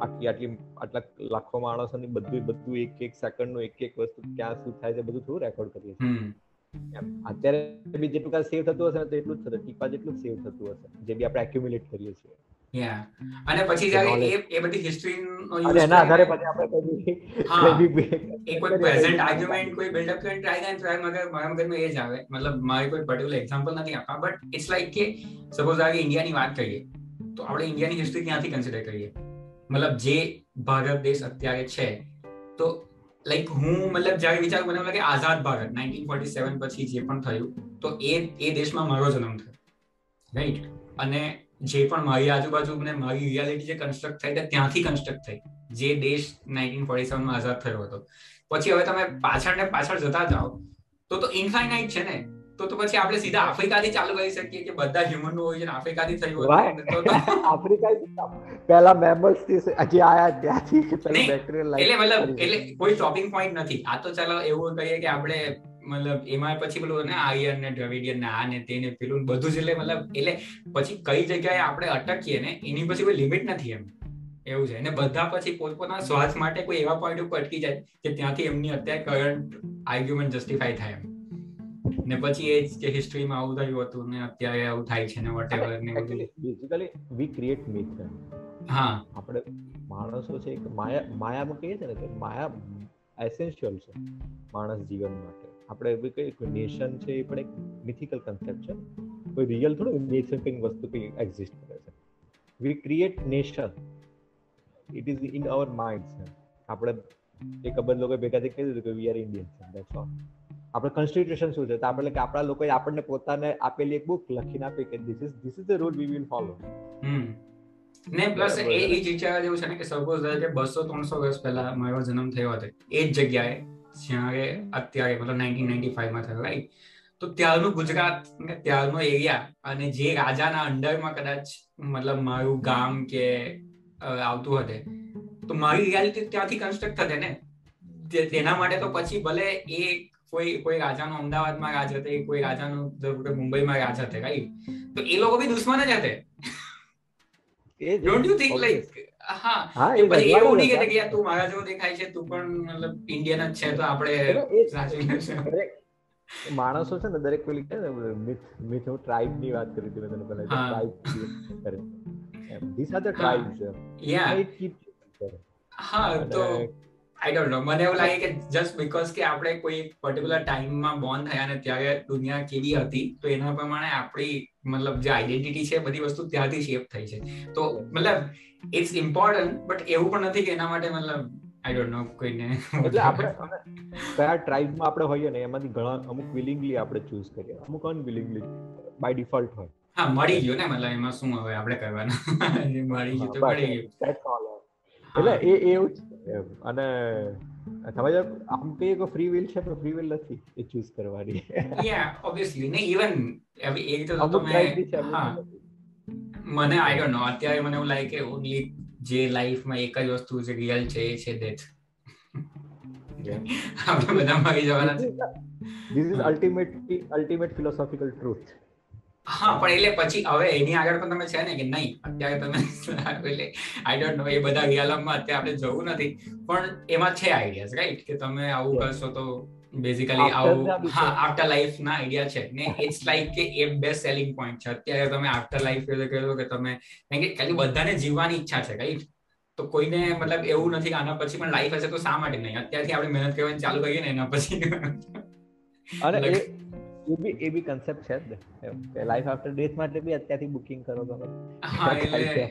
આટલી આટલી આટલા લાખો માણસોની બધું બધું એક એક સેકન્ડનું એક એક વસ્તુ ક્યાં શું થાય છે બધું થોડું રેકોર્ડ કરીએ છીએ. અત્યારે બી જેટલું કાંઈ સેવ થતું હશે તો એટલું જ થતું ટીપા જેટલું સેવ થતું હશે જે બી આપણે એક્યુમ્યુલેટ કરીએ છીએ. અને પછી જ્યારે એ એ બધી હિસ્ટ્રી નો યુઝ એના આધારે પછી આપણે કદી એક કોઈ *laughs* પ્રેઝન્ટ આર્ગ્યુમેન્ટ કોઈ બિલ્ડ અપ કરીને ટ્રાય થાય તો મગર મારા મગજમાં એ જ આવે. મતલબ મારે કોઈ પર્ટિક્યુલર એક્ઝામ્પલ નથી આપવા બટ ઇટ્સ લાઈક કે સપોઝ આ ઇન્ડિયાની વાત કરીએ તો આપણે ઇન્ડિયાની હિસ્ટ્રી ક્યાંથી કન્સિડર કરીએ? મતલબ જે ભારત દેશ અત્યારે છે તો લાઈક હું મતલબ જ્યારે વિચાર મને લાગે આઝાદ ભારત નાઇન્ટીન ફોર્ટી સેવન પછી જે પણ થયું, તો એ એ દેશમાં મારો જન્મ થયો. રાઈટ અને જે પણ મારી આજુબાજુ મને મારી રિયાલિટી જે કન્સ્ટ્રક્ટ થઈ ત્યાંથી કન્સ્ટ્રક્ટ થઈ. જે દેશ નાઇન્ટીન ફોર્ટી સેવનમાં આઝાદ થયો હતો. પછી હવે તમે પાછળ ને પાછળ જતા જાઓ, તો તો ઇન્ફાઇનાઇટ છે ને. તો તો પછી આપણે સીધા આફ્રિકાથી ચાલુ કરી શકીએ કે બધા હ્યુમનનું ઓરિજિન આફ્રિકાથી થયું હતું *laughs* આફ્રિકા પહેલા મેમલ્સથી હજી આયા ત્યાંથી. પહેલા બેક્ટેરિયલ એટલે મતલબ એટલે કોઈ સ્ટોપિંગ પોઈન્ટ નથી. આ તો ચાલો એવું કહીએ કે આપણે મતલબ એમાં પછી પેલું ને આયન ને ડ્રેવિડિયન ને આ ને તે ને પેલું બધું જ એટલે મતલબ એટલે પછી કઈ જગ્યાએ આપણે અટકીએ ને એની પછી કોઈ લિમિટ નથી એમ. એવું છે. અને બધા પછી પોતપોતાના સ્વાર્થ માટે કોઈ એવા પોઈન્ટ ઉપર અટકી જાય કે ત્યાંથી એમની અત્યારે કરંટ આર્ગ્યુમેન્ટ જસ્ટિફાઈ થાય એમ. ને પછી એ જ કે હિસ્ટ્રીમાં આવું થયું હતું ને અત્યારે આવું થાય છે ને વોટેવર ને બેઝિકલી વી ક્રિએટ મિથ હા. આપણે માણસો છે એક માયા માયામાં કહીએ છે ને કે માયા એસેન્શિયલ છે માણસ જીવન માટે. આપણે એવી કઈ નેશન છે એ પણ એક મિથિકલ કન્સેપ્ટ છે. કોઈ રિયલ થોડું નેશન કઈ વસ્તુ કઈ એક્ઝિસ્ટ કરે છે. We create nation it is in our mind આપણે એક અબજ લોકો ભેગા થઈ કહી દીધું કે we are Indian that's all આપણે કોન્સ્ટિટ્યુશન શું છે? તો આપણે કે આપણા લોકોએ આપણને પોતાને આપેલી એક બુક લખીને આપી કે this is this is the rule we will follow ને પ્લસ એ એ વિચારવા જેવું છે ને કે સપોઝ કે બસો ત્રણસો વર્ષ પહેલા મારો જન્મ થયો હતો. એ જ જગ્યાએ જ્યારે અત્યારે મતલબ નાઇન્ટીન નાઇન્ટી ફાઈવમાં થયો રાઈટ તો ત્યારનું ગુજરાત ને ત્યારનો એરિયા અને જે રાજાના અંડરમાં કદાચ મતલબ મારું ગામ કે આવતું હતે તો મારી રિયાલિટી ત્યાંથી કન્સ્ટ્રક્ટ થતે ને. તેના માટે તો પછી ભલે એ કોઈ કોઈ રાજાનો અમદાવાદમાં રાજ હતે કોઈ રાજાનો મુંબઈમાં રાજ હતે રાઈટ તો એ લોકો બી દુશ્મન જ હતે ડોન્ટ યુ થિંક લાઈક હા પછી એવું નહીં કે કે તું મારા જેવો દેખાય છે તું પણ મતલબ ઇન્ડિયન જ છે તો આપણે માણસો છે ને દરેક પેલી કે મિથ મિથ હું ટ્રાઇબની વાત કરી હતી મેં તને પહેલા ટ્રાઇબ કરે ધીસ આર ધ ટ્રાઇબ્સ યા હા તો આઈ ડોન્ટ નો મને એવું લાગે કે જસ્ટ બીકોઝ કે આપણે કોઈ પર્ટિક્યુલર ટાઈમમાં બોર્ન થયા અને ત્યારે દુનિયા કેવી હતી તો એના પ્રમાણે આપણી મતલબ જે આઈડેન્ટિટી છે બધી વસ્તુ ત્યાંથી શેપ થઈ છે. તો મતલબ ઇટ્સ ઇમ્પોર્ટન્ટ બટ એવું પણ નથી કે એના માટે મતલબ આઈ ડોન્ટ નો કોઈને. એટલે આપણે કયા ટ્રાઇબમાં આપણે હોઈએ ને એમાંથી ઘણા અમુક વિલિંગલી આપણે ચૂઝ કરીએ. અમુક અનવિલિંગલી બાય ડિફોલ્ટ હોય. હા મળી ગયો ને મતલબ એમાં શું હવે આપણે કરવાના? *laughs* મળી ગયું તો મળી ગયું. એટલે એ એવું અને તમે જો આમ કહીએ કે ફ્રી વિલ છે પણ ફ્રી વિલ નથી એ ચૂઝ કરવાની. યા ઓબવિયસલી ને ઇવન હવે એ તો તમે મને આઈ ડોન્ટ નો અત્યારે મને એવું લાગે કે ઓનલી જે લાઈફમાં એક જ વસ્તુ છે રિયલ છે એ છે ડેથ *laughs* આપણે બધા મરી જવાના છે. This is ultimate ultimate philosophical truth હા પણ એટલે પછી હવે એની આગળ પણ તમે છે ને કે નહીં અત્યારે તમે એટલે આઈ ડોન્ટ નો એ બધા રિયાલમમાં અત્યારે આપણે જવું નથી પણ એમાં છે આઈડિયાઝ રાઈટ કે તમે આવું કરશો તો બેઝિકલી આવું હા આફ્ટર લાઈફ ના આઈડિયા છે. ને ઇટ્સ લાઈક કે એ બેસ્ટ સેલિંગ પોઈન્ટ છે. અત્યારે તમે આફ્ટર લાઈફ એટલે કહો કે તમે કે ખાલી બધાને જીવવાની ઈચ્છા છે રાઈટ તો કોઈને મતલબ એવું નથી કે આના પછી પણ લાઈફ હશે તો શા માટે નહીં? અત્યારથી આપણે મહેનત કરવાની ચાલુ કરીએ ને એના પછી. અને એ બી એ બી કન્સેપ્ટ છે જ. કે લાઈફ આફ્ટર ડેથ માટે બી અત્યારથી બુકિંગ કરો તો હા એટલે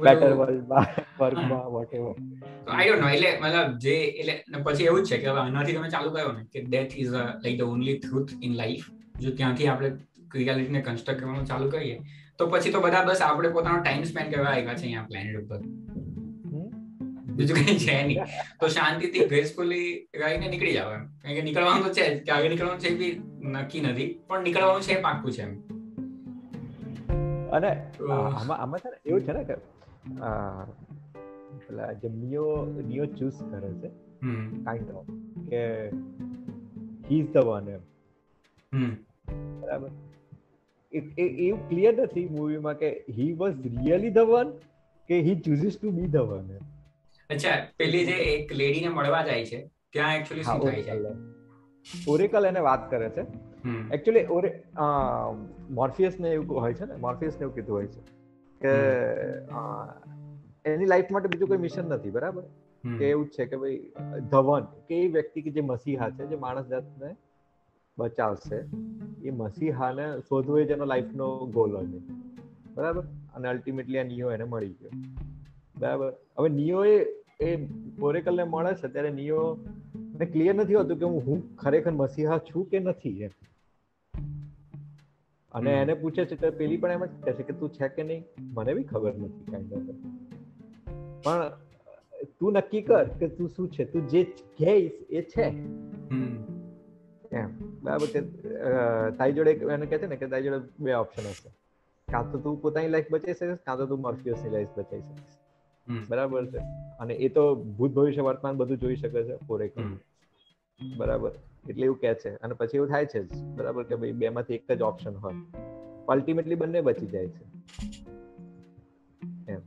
બેટર વર્લ્ડમાં વર્કમાં વોટેવર તો આઈ ડોન્ટ નો એટલે મતલબ જે એટલે પછી એવું જ છે કે હવે આનાથી તમે ચાલુ કર્યો ને કે death is like the only truth in life જો ત્યાંથી આપણે રિયાલિટીને કન્સ્ટ્રક્ટ કરવાનું ચાલુ કરીએ તો પછી તો બધા બસ આપણે પોતાનો ટાઈમ સ્પેન્ડ કરવા આવ્યા છે અહીંયા પ્લેનેટ ઉપર. બીજું કઈ છે નહીં. તો શાંતિથી ગ્રેસફુલી રહીને નીકળી જાવ એમ. કારણ કે નીકળવાનું તો છે કે આગળ નીકળવાનું છે બી નક્કી નથી. પણ નીકળવાનું છે પાક્કું છે એમ. અને આમાં આમાં છે ને એવું છે ને કે પેલા જે નિયો નિયો ચૂઝ કરે છે કાઇન્ડ ઓફ કે હી ઇઝ ધ વન એમ બરાબર. એવું ક્લિયર નથી મૂવીમાં કે he was really the one કે he chooses to be the one એમ. અચ્છા પેલી જે એક લેડીને મળવા જાય છે ત્યાં એકચ્યુઅલી શું થાય છે? ઓરેકલ એને વાત કરે છે. એકચ્યુઅલી ઓરે મોર્ફિયસ ને એવું હોય છે ને મોર્ફિયસ ને એવું કીધું હોય છે કે એની લાઈફ માટે બીજું કોઈ મિશન નથી બરાબર? કે એવું જ છે કે ભાઈ ધવન કે એ વ્યક્તિ કે જે મસીહા છે જે માણસ જાતને બચાવશે એ મસીહાને શોધવો એ જેનો લાઈફનો ગોલ હોય બરાબર? અને અલ્ટિમેટલી આ નિયો એને મળી ગયો. બરાબર? હવે નિયો એ ઓરેકલને મળે છે ત્યારે નિયો ને ક્લિયર નથી હોતું કે હું હું ખરેખર મસીહા છું કે નથી એમ. અને એને પૂછે છે તો પેલી પણ એમ જ કહે છે કે તું છે કે નહીં? મને બી ખબર નથી કાઇન્ડ ઓફ પણ તું નક્કી કર કે તું શું છે? તું જે કહીશ એ છે. એમ. બરાબર કે તારી જોડે એને કહે છે ને કે તારી જોડે બે ઓપ્શન હશે. કાં તો તું પોતાની લાઈફ બચાવી શકીશ કાં તો તું મર્ફિયસની લાઈફ બચાવી શકીશ. બરાબર છે. અને એ તો ભૂત ભવિષ્ય વર્તમાન બધું જોઈ શકે છે ફોરેક બરાબર. એટલે એવું કે છે. અને પછી એવું થાય છે જ. બરાબર કે ભાઈ બેમાંથી એક જ ઓપ્શન હોય. અલ્ટિમેટલી બંને બચી જાય છે. એમ.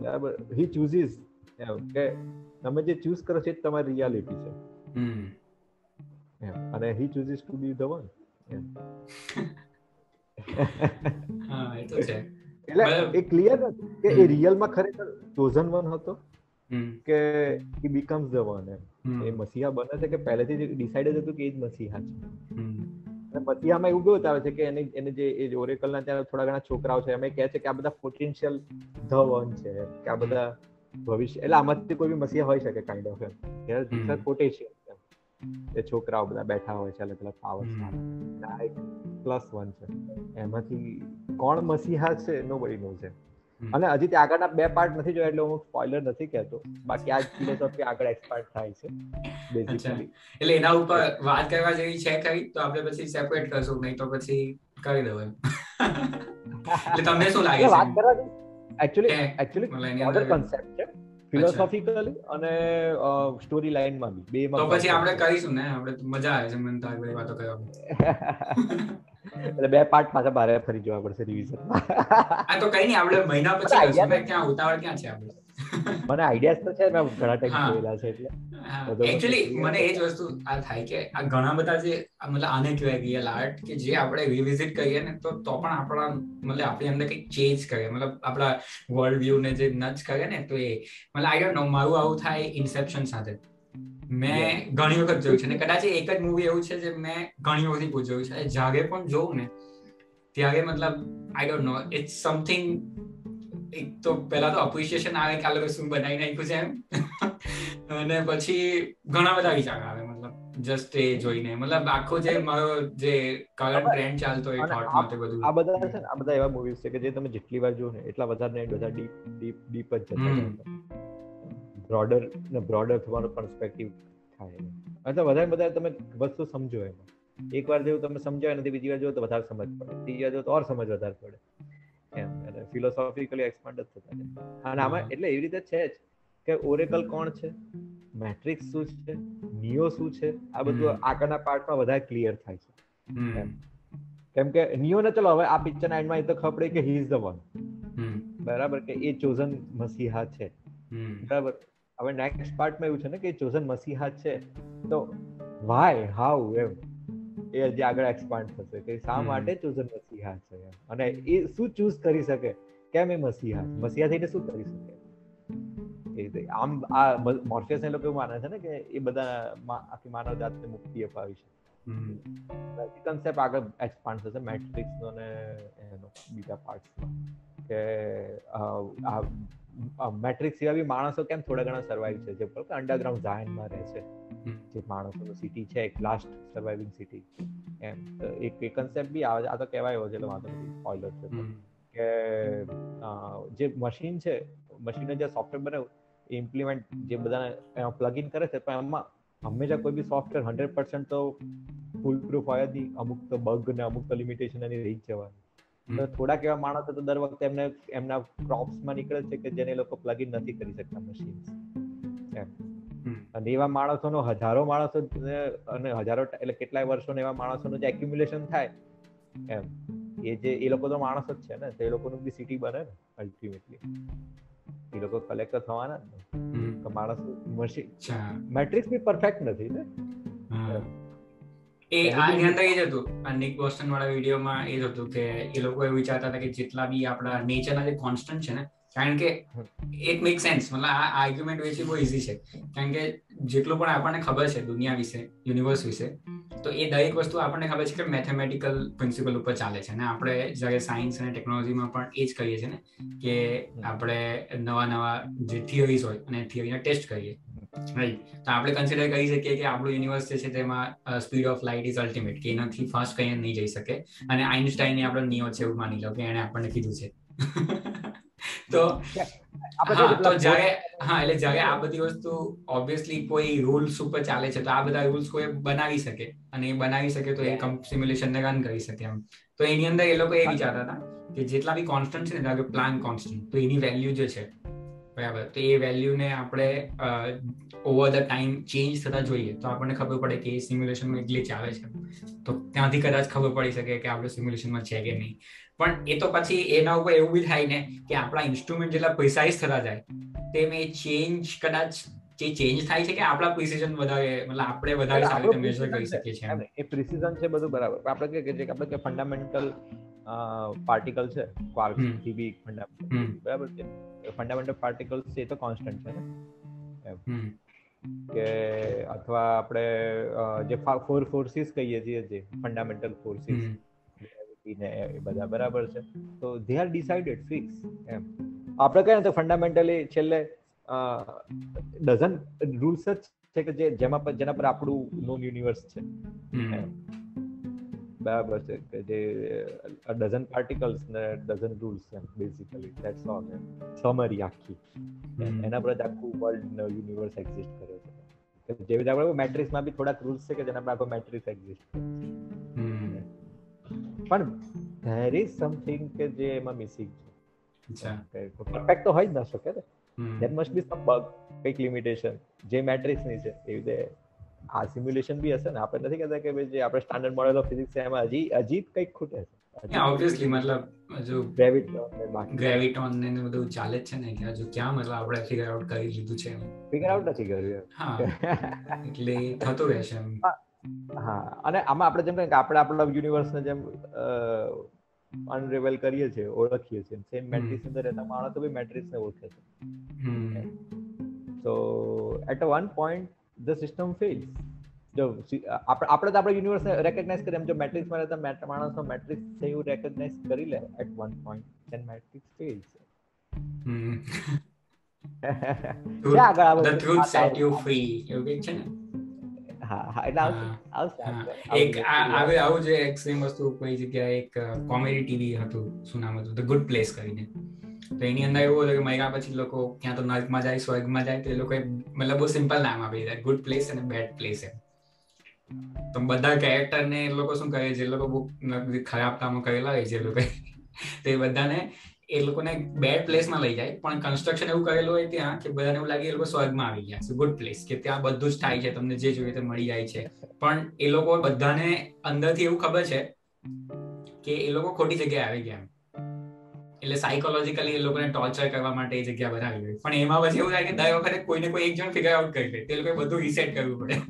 બરાબર. હી ચૂઝીસ એમ કે તમે જે ચૂઝ કરો છો એ તમારી રિયાલિટી છે. એમ. અને he chooses to be the one એમ. *laughs* હા એ તો છે. એટલે એ ક્લિયર કે એ રિયલમાં ખરેખર ચોઝન વન હતો કે હી બીકમ્સ ધ વન એ મસીહા બને છે કે પહેલેથી જ ડિસાઇડ હતું કે એ જ મસીહા છે. અને મસીહામાં એવું કેવું બતાવે છે કે એને એને જે એ ઓરેકલના ત્યાં થોડા ઘણા છોકરાઓ છે એમ કહે છે કે આ બધા પોટેન્શિયલ ધ વન છે કે આ બધા ભવિષ્ય એટલે આમાંથી કોઈ બી મસીહા હોઈ શકે કાઇન્ડ ઓફ પોટેન્શિયલ એ છોકરાઓ બધા બેઠા હોય છે અલગ અલગ પાવર્સ આ એક પ્લસ વન છે. એમાંથી કોણ મસીહા છે નો બડી નો છે અને હજી ત્યાં આગળના બે પાર્ટ નથી જોયા એટલે હું સ્પોઇલર નથી કહેતો. બાકી આ ફિલોસોફી આગળ એક્સપાર્ટ થાય છે બેઝિકલી એટલે એના ઉપર વાત કરવા જેવી છે કઈ તો આપણે પછી સેપરેટ કરશું નહીં તો પછી કરી દઉં એમ. *laughs* એટલે તમને શું લાગે છે? વાત કરવા એકચ્યુઅલી એકચ્યુઅલી મોડર કોન્સેપ્ટ છે. ફિલોસોફિકલી અને સ્ટોરી લાઈનમાં બી. બે તો પછી આપણે કરીશું ને? આપણે મજા આવે છે મને તો વાતો કરવામાં એટલે બે પાર્ટ પાછા બારે ફરી જોવા પડશે રિવિઝન આ તો કઈ નહીં આપણે મહિના પછી ક્યાં ઉતાવળ ક્યાં છે આપણે? મને આઈડિયાસ તો છે મેં ઘણા ટાઈમ જોયેલા છે એટલે. એક્ચ્યુઅલી મને એ જ વસ્તુ આ થાય કે આ ઘણા બધા જે મતલબ આને કહેવાય રિયલ આર્ટ કે જે આપણે રિવિઝિટ કરીએ ને તો તો પણ આપણા મતલબ આપણી અંદર કંઈક ચેન્જ કરે. મતલબ આપણા વર્લ્ડ વ્યૂ ને જે નચ કરે ને તો એ મતલબ આઈ ડોન્ટ નો મારું આવું થાય ઇન્સેપ્શન સાથે. મેં ઘણી વખત જોયું છે ને કદાચ એક જ મૂવી એવું છે જે મેં ઘણી વખત પૂછ્યું છે. જાગે પણ જોઉં ને ત્યારે મતલબ I don't know it's something એક તો પહેલા તો અપ્રિશિએશન આવે કે આ લોકો શું બનાવી નાખ્યું છે એમ. અને પછી ઘણા બધા વિચાર આવે મતલબ જસ્ટ એ જોઈને. મતલબ આખો જે મારો જે કરંટ ટ્રેન્ડ ચાલતો એ થોટ માટે બધું. આ બધા છે ને આ બધા એવા મૂવીઝ છે કે જે તમે જેટલી વાર જોને એટલા વધારે ને બધા ડીપ ડીપ ડીપ જ જતા બ્રોડર ને બ્રોડર તમારો પર્સપેક્ટિવ થાય એટલે વધારે વધારે તમે વસ્તુ સમજો એમાં. એક વાર જેવું તમે સમજાય નથી બીજી વાર જો તો વધારે સમજ પડે. ત્રીજી વાર જો તો ઓર સમજ વધારે પડે. એમ અને ફિલોસોફિકલી એક્સપાન્ડ જ થતા જાય. અને આમાં એટલે એવી રીતે છે જ કે ઓરેકલ કોણ છે? મેટ્રિક્સ શું છે? નિયો શું છે? આ બધું આગળના પાર્ટમાં વધારે ક્લિયર થાય છે. કેમ કે નિયો ને ચલો હવે આ પિક્ચરના એન્ડમાં એ તો ખબર પડી કે હી ઇઝ ધ વન બરાબર કે એ ચોઝન મસીહા છે. બરાબર. હવે નેક્સ્ટ પાર્ટમાં એવું છે ને કે ચોઝન મસીહા છે. તો વાય હાઉ એમ. એ હજી આગળ એક્સપાન્ડ થશે કે શા માટે ચોઝન મસીહા છે અને એ શું ચૂઝ કરી શકે? કેમ એ મસીહા? મસીહા થઈને શું કરી શકે? આમ આ મોર્ફિયસ એ લોકો એવું માને છે ને કે એ બધા આખી માનવ જાતને મુક્તિ અપાવી છે કન્સેપ્ટ આગળ એક્સપાન્ડ થશે મેટ્રિક્સ નો ને એનો બીજા પાર્ટ કે આ મેટ્રિક્સ સિવાય બી માણસો કેમ થોડા ઘણા સર્વાઈવ છે? જે અંડરગ્રાઉન્ડ ઝાયનમાં રહે છે. જે માણસોનું સિટી છે એક લાસ્ટ સર્વાઇવિંગ સિટી એમ એક એ કન્સેપ્ટ બી આવે આ તો કહેવાય છે એટલે વાંધો નથી. સ્પોઇલર છે. કે જે મશીન છે મશીનને જે સોફ્ટવેર બનાવ્યું એ ઇમ્પ્લિમેન્ટ જે બધાને પ્લગ ઇન કરે છે પણ એમાં હંમેશા કોઈ બી સોફ્ટવેર હંડ્રેડ પર્સન્ટ તો ફૂલ પ્રૂફ હોય જ નહીં. અમુક તો બગ ને અમુક તો લિમિટેશન એની રહી જ જવાની. તો થોડાક એવા માણસો તો દર વખતે એમને એમના ક્રોપ્સમાં નીકળે છે કે જેને લોકો પ્લગઇન નથી કરી શકતા મશીન એમ. અને એવા માણસોનો હજારો માણસો અને હજારો એટલે કેટલાય વર્ષોનો એવા માણસોનું જે એક્યુમ્યુલેશન થાય એમ. એ જે એ લોકો તો માણસ જ છે ને તો એ લોકોનું બી સિટી બને ને અલ્ટિમેટલી એ લોકો કલેક્ટર થવાના ને. માણસ મશીન મેટ્રિક્સ બી પરફેક્ટ નથી ને? એ આ ધ્યાન એ જ હતું. આ નિક બોસ્ટન વાળા વિડીયોમાં એ જ હતું કે એ લોકો એવું વિચારતા હતા કે જેટલા બી આપણા નેચરના જે કોન્સ્ટન્ટ છે ને કારણ કે એક મેક સેન્સ મતલબ આ આર્ગ્યુમેન્ટ વેચી બહુ ઇઝી છે. કારણ કે જેટલું પણ આપણને ખબર છે દુનિયા વિશે યુનિવર્સ વિશે તો એ દરેક વસ્તુ આપણને ખબર છે કે મેથેમેટિકલ પ્રિન્સિપલ ઉપર ચાલે છે. અને આપણે જ્યારે સાયન્સ અને ટેકનોલોજીમાં પણ એ જ કરીએ છીએ ને કે આપણે નવા નવા જે થિયરીઝ હોય અને થિયરીના ટેસ્ટ કરીએ રાઈટ તો આપણે કન્સિડર કરી શકીએ કે આપણું યુનિવર્સ જે છે તેમાં speed of light is ultimate કે એનાથી ફાસ્ટ કઈ નહીં જઈ શકે. અને આઇન્સ્ટાઈને આપણો નિયો છે એવું માની લો કે એને આપણને કીધું છે. *laughs* તો તો જ્યારે હા એટલે જ્યારે આ બધી વસ્તુ ઓબ્વિયસલી કોઈ રૂલ્સ ઉપર ચાલે છે તો આ બધા રૂલ્સ કોઈ બનાવી શકે. અને એ બનાવી શકે તો એ સિમ્યુલેશન ને રન કરી શકે એમ. તો એની અંદર એ લોકો એ વિચારતા હતા કે જેટલા બી કોન્સ્ટન્ટ છે ને પ્લાન કોન્સ્ટન્ટ તો એની વેલ્યુ જે છે બરાબર તો એ વેલ્યુને આપણે ઓવર ધ ટાઈમ ચેન્જ થતા જોઈએ તો આપણને ખબર પડે કે સિમ્યુલેશનમાં ગ્લિચ આવે છે. તો ત્યાંથી કદાચ ખબર પડી શકે કે આપણે સિમ્યુલેશનમાં છે કે નહીં. પણ એ તો પછી એના ઉપર એવું બી થાય ને કે આપણા ઇન્સ્ટ્રુમેન્ટ જેટલા પ્રિસાઇઝ થતા જાય તેમ એ ચેન્જ કદાચ જે ચેન્જ થાય છે કે આપણા પ્રિસિઝન વધારે મતલબ આપણે વધારે સારી રીતે મેઝર કરી શકીએ છીએ. એ પ્રિસિઝન છે બધું બરાબર. આપણે કે જે આપણે કે ફંડામેન્ટલ પાર્ટિકલ છે ક્વાર્કથી ફંડામેન્ટલ બરાબર છે? ફંડામેન્ટલ પાર્ટિકલ્સ છે એ તો કોન્સ્ટન્ટ છે ને? કે અથવા આપણે જે ફોર ફોર્સિસ કહીએ છીએ જે ફંડામેન્ટલ ફોર્સિસ ને એ બધા બરાબર છે. તો ધે આર ડિસાઇડેડ ફિક્સ એમ. આપણે કહીએ તો ફંડામેન્ટલી છેલ્લે ડઝન રૂલ્સ જ છે કે જે જેમાં પર જેના પર આપણું નોન યુનિવર્સ છે. બરાબર છે કે જે ડઝન પાર્ટિકલ્સ ને ડઝન રૂલ્સ એમ બેઝિકલી ધેટ્સ ઓલ એમ. સમરી આખી. એના પર જ આખું વર્લ્ડ યુનિવર્સ એક્ઝિસ્ટ કરે છે. જેવી રીતે આપણે મેટ્રિક્સમાં બી થોડાક રૂલ્સ છે કે જેના પર આખો મેટ્રિક્સ એક્ઝિસ્ટ કરે પણ ધેર ઇઝ સમથિંગ કે જે એમાં મિસિંગ છે. પરફેક્ટ તો હોય જ ના શકે ને. There must be some bug કંઈક લિમિટેશન જે મેટ્રિક્સની છે એવી રીતે આ સિમ્યુલેશન બી હશે ને આપણે નથી કહેતા કે ભાઈ જે આપણે સ્ટાન્ડર્ડ મોડેલ ઓફ ફિઝિક્સ છે એમાં હજી હજી કંઈક ખૂટે છે. ઓબ્વિયસલી મતલબ જો ગ્રેવિટોન ને બાકી. ગ્રેવિટોન ને બધું ચાલે છે ને કે હજુ ક્યાં મતલબ આપણે ફિગર આઉટ કરી લીધું છે ફિગર આઉટ નથી કર્યું હા એટલે થતું રહેશે હા અને આમાં આપણે જેમ કે આપણે આપણા યુનિવર્સને જેમ અનરિવેલ કરીએ છીએ ઓળખીએ છીએ સેમ મેટ્રિક્સ અંદર રહેતા માણસો બી મેટ્રિક્સ ને ઓળખે છે. તો at one point the system fails જો આપણે આપણે તો આપણે યુનિવર્સને રેકગ્નાઇઝ કરીએ એમ જો મેટ્રિક્સમાં રહેતા માણસનો મેટ્રિક્સ છે એવું રેકગ્નાઇઝ કરી લે at one point then matrix fails છે આગળ આવે the truth set you free એવું કંઈક છે ને? એક આવું જે એક સેમ વસ્તુ કોઈ જગ્યાએ એક કોમેડી ટીવી હતું શું નામ હતું? ધ ગુડ પ્લેસ કરીને. તો એની અંદર એવું હતું કે મર્યા પછી લોકો ક્યાં તો નર્કમાં જાય, સ્વર્ગમાં જાય, તો એ લોકો મતલબ બહુ સિમ્પલ નામ આપી દીધા ગુડ પ્લેસ અને બેડ પ્લેસ એમ. તો બધા કેરેક્ટર ને એ લોકો શું કહે જે લોકો બહુ ખરાબ કામો કરેલા હોય તો એ બધાને એ લોકોને બેડ પ્લેસમાં લઈ જાય. પણ કન્સ્ટ્રક્શન એવું કરેલું હોય ત્યાં કે બધાને એવું લાગે એ લોકો સ્વર્ગમાં આવી ગયા. ગુડ પ્લેસ કે ત્યાં બધું જ થાય છે, તમને જે જોઈએ તે મળી જાય છે. પણ એ લોકો બધાને અંદરથી એવું ખબર છે કે એ લોકો ખોટી જગ્યાએ આવી ગયા એટલે સાયકોલોજીકલી એ લોકોને ટોર્ચર કરવા માટે એ જગ્યા બનાવી હોય પણ એમાં પછી એવું થાય કે દર વખતે કોઈને કોઈ એક જણ ફિગર આઉટ કરી લે. તે લોકોએ બધું રીસેટ કરવું પડે. *laughs*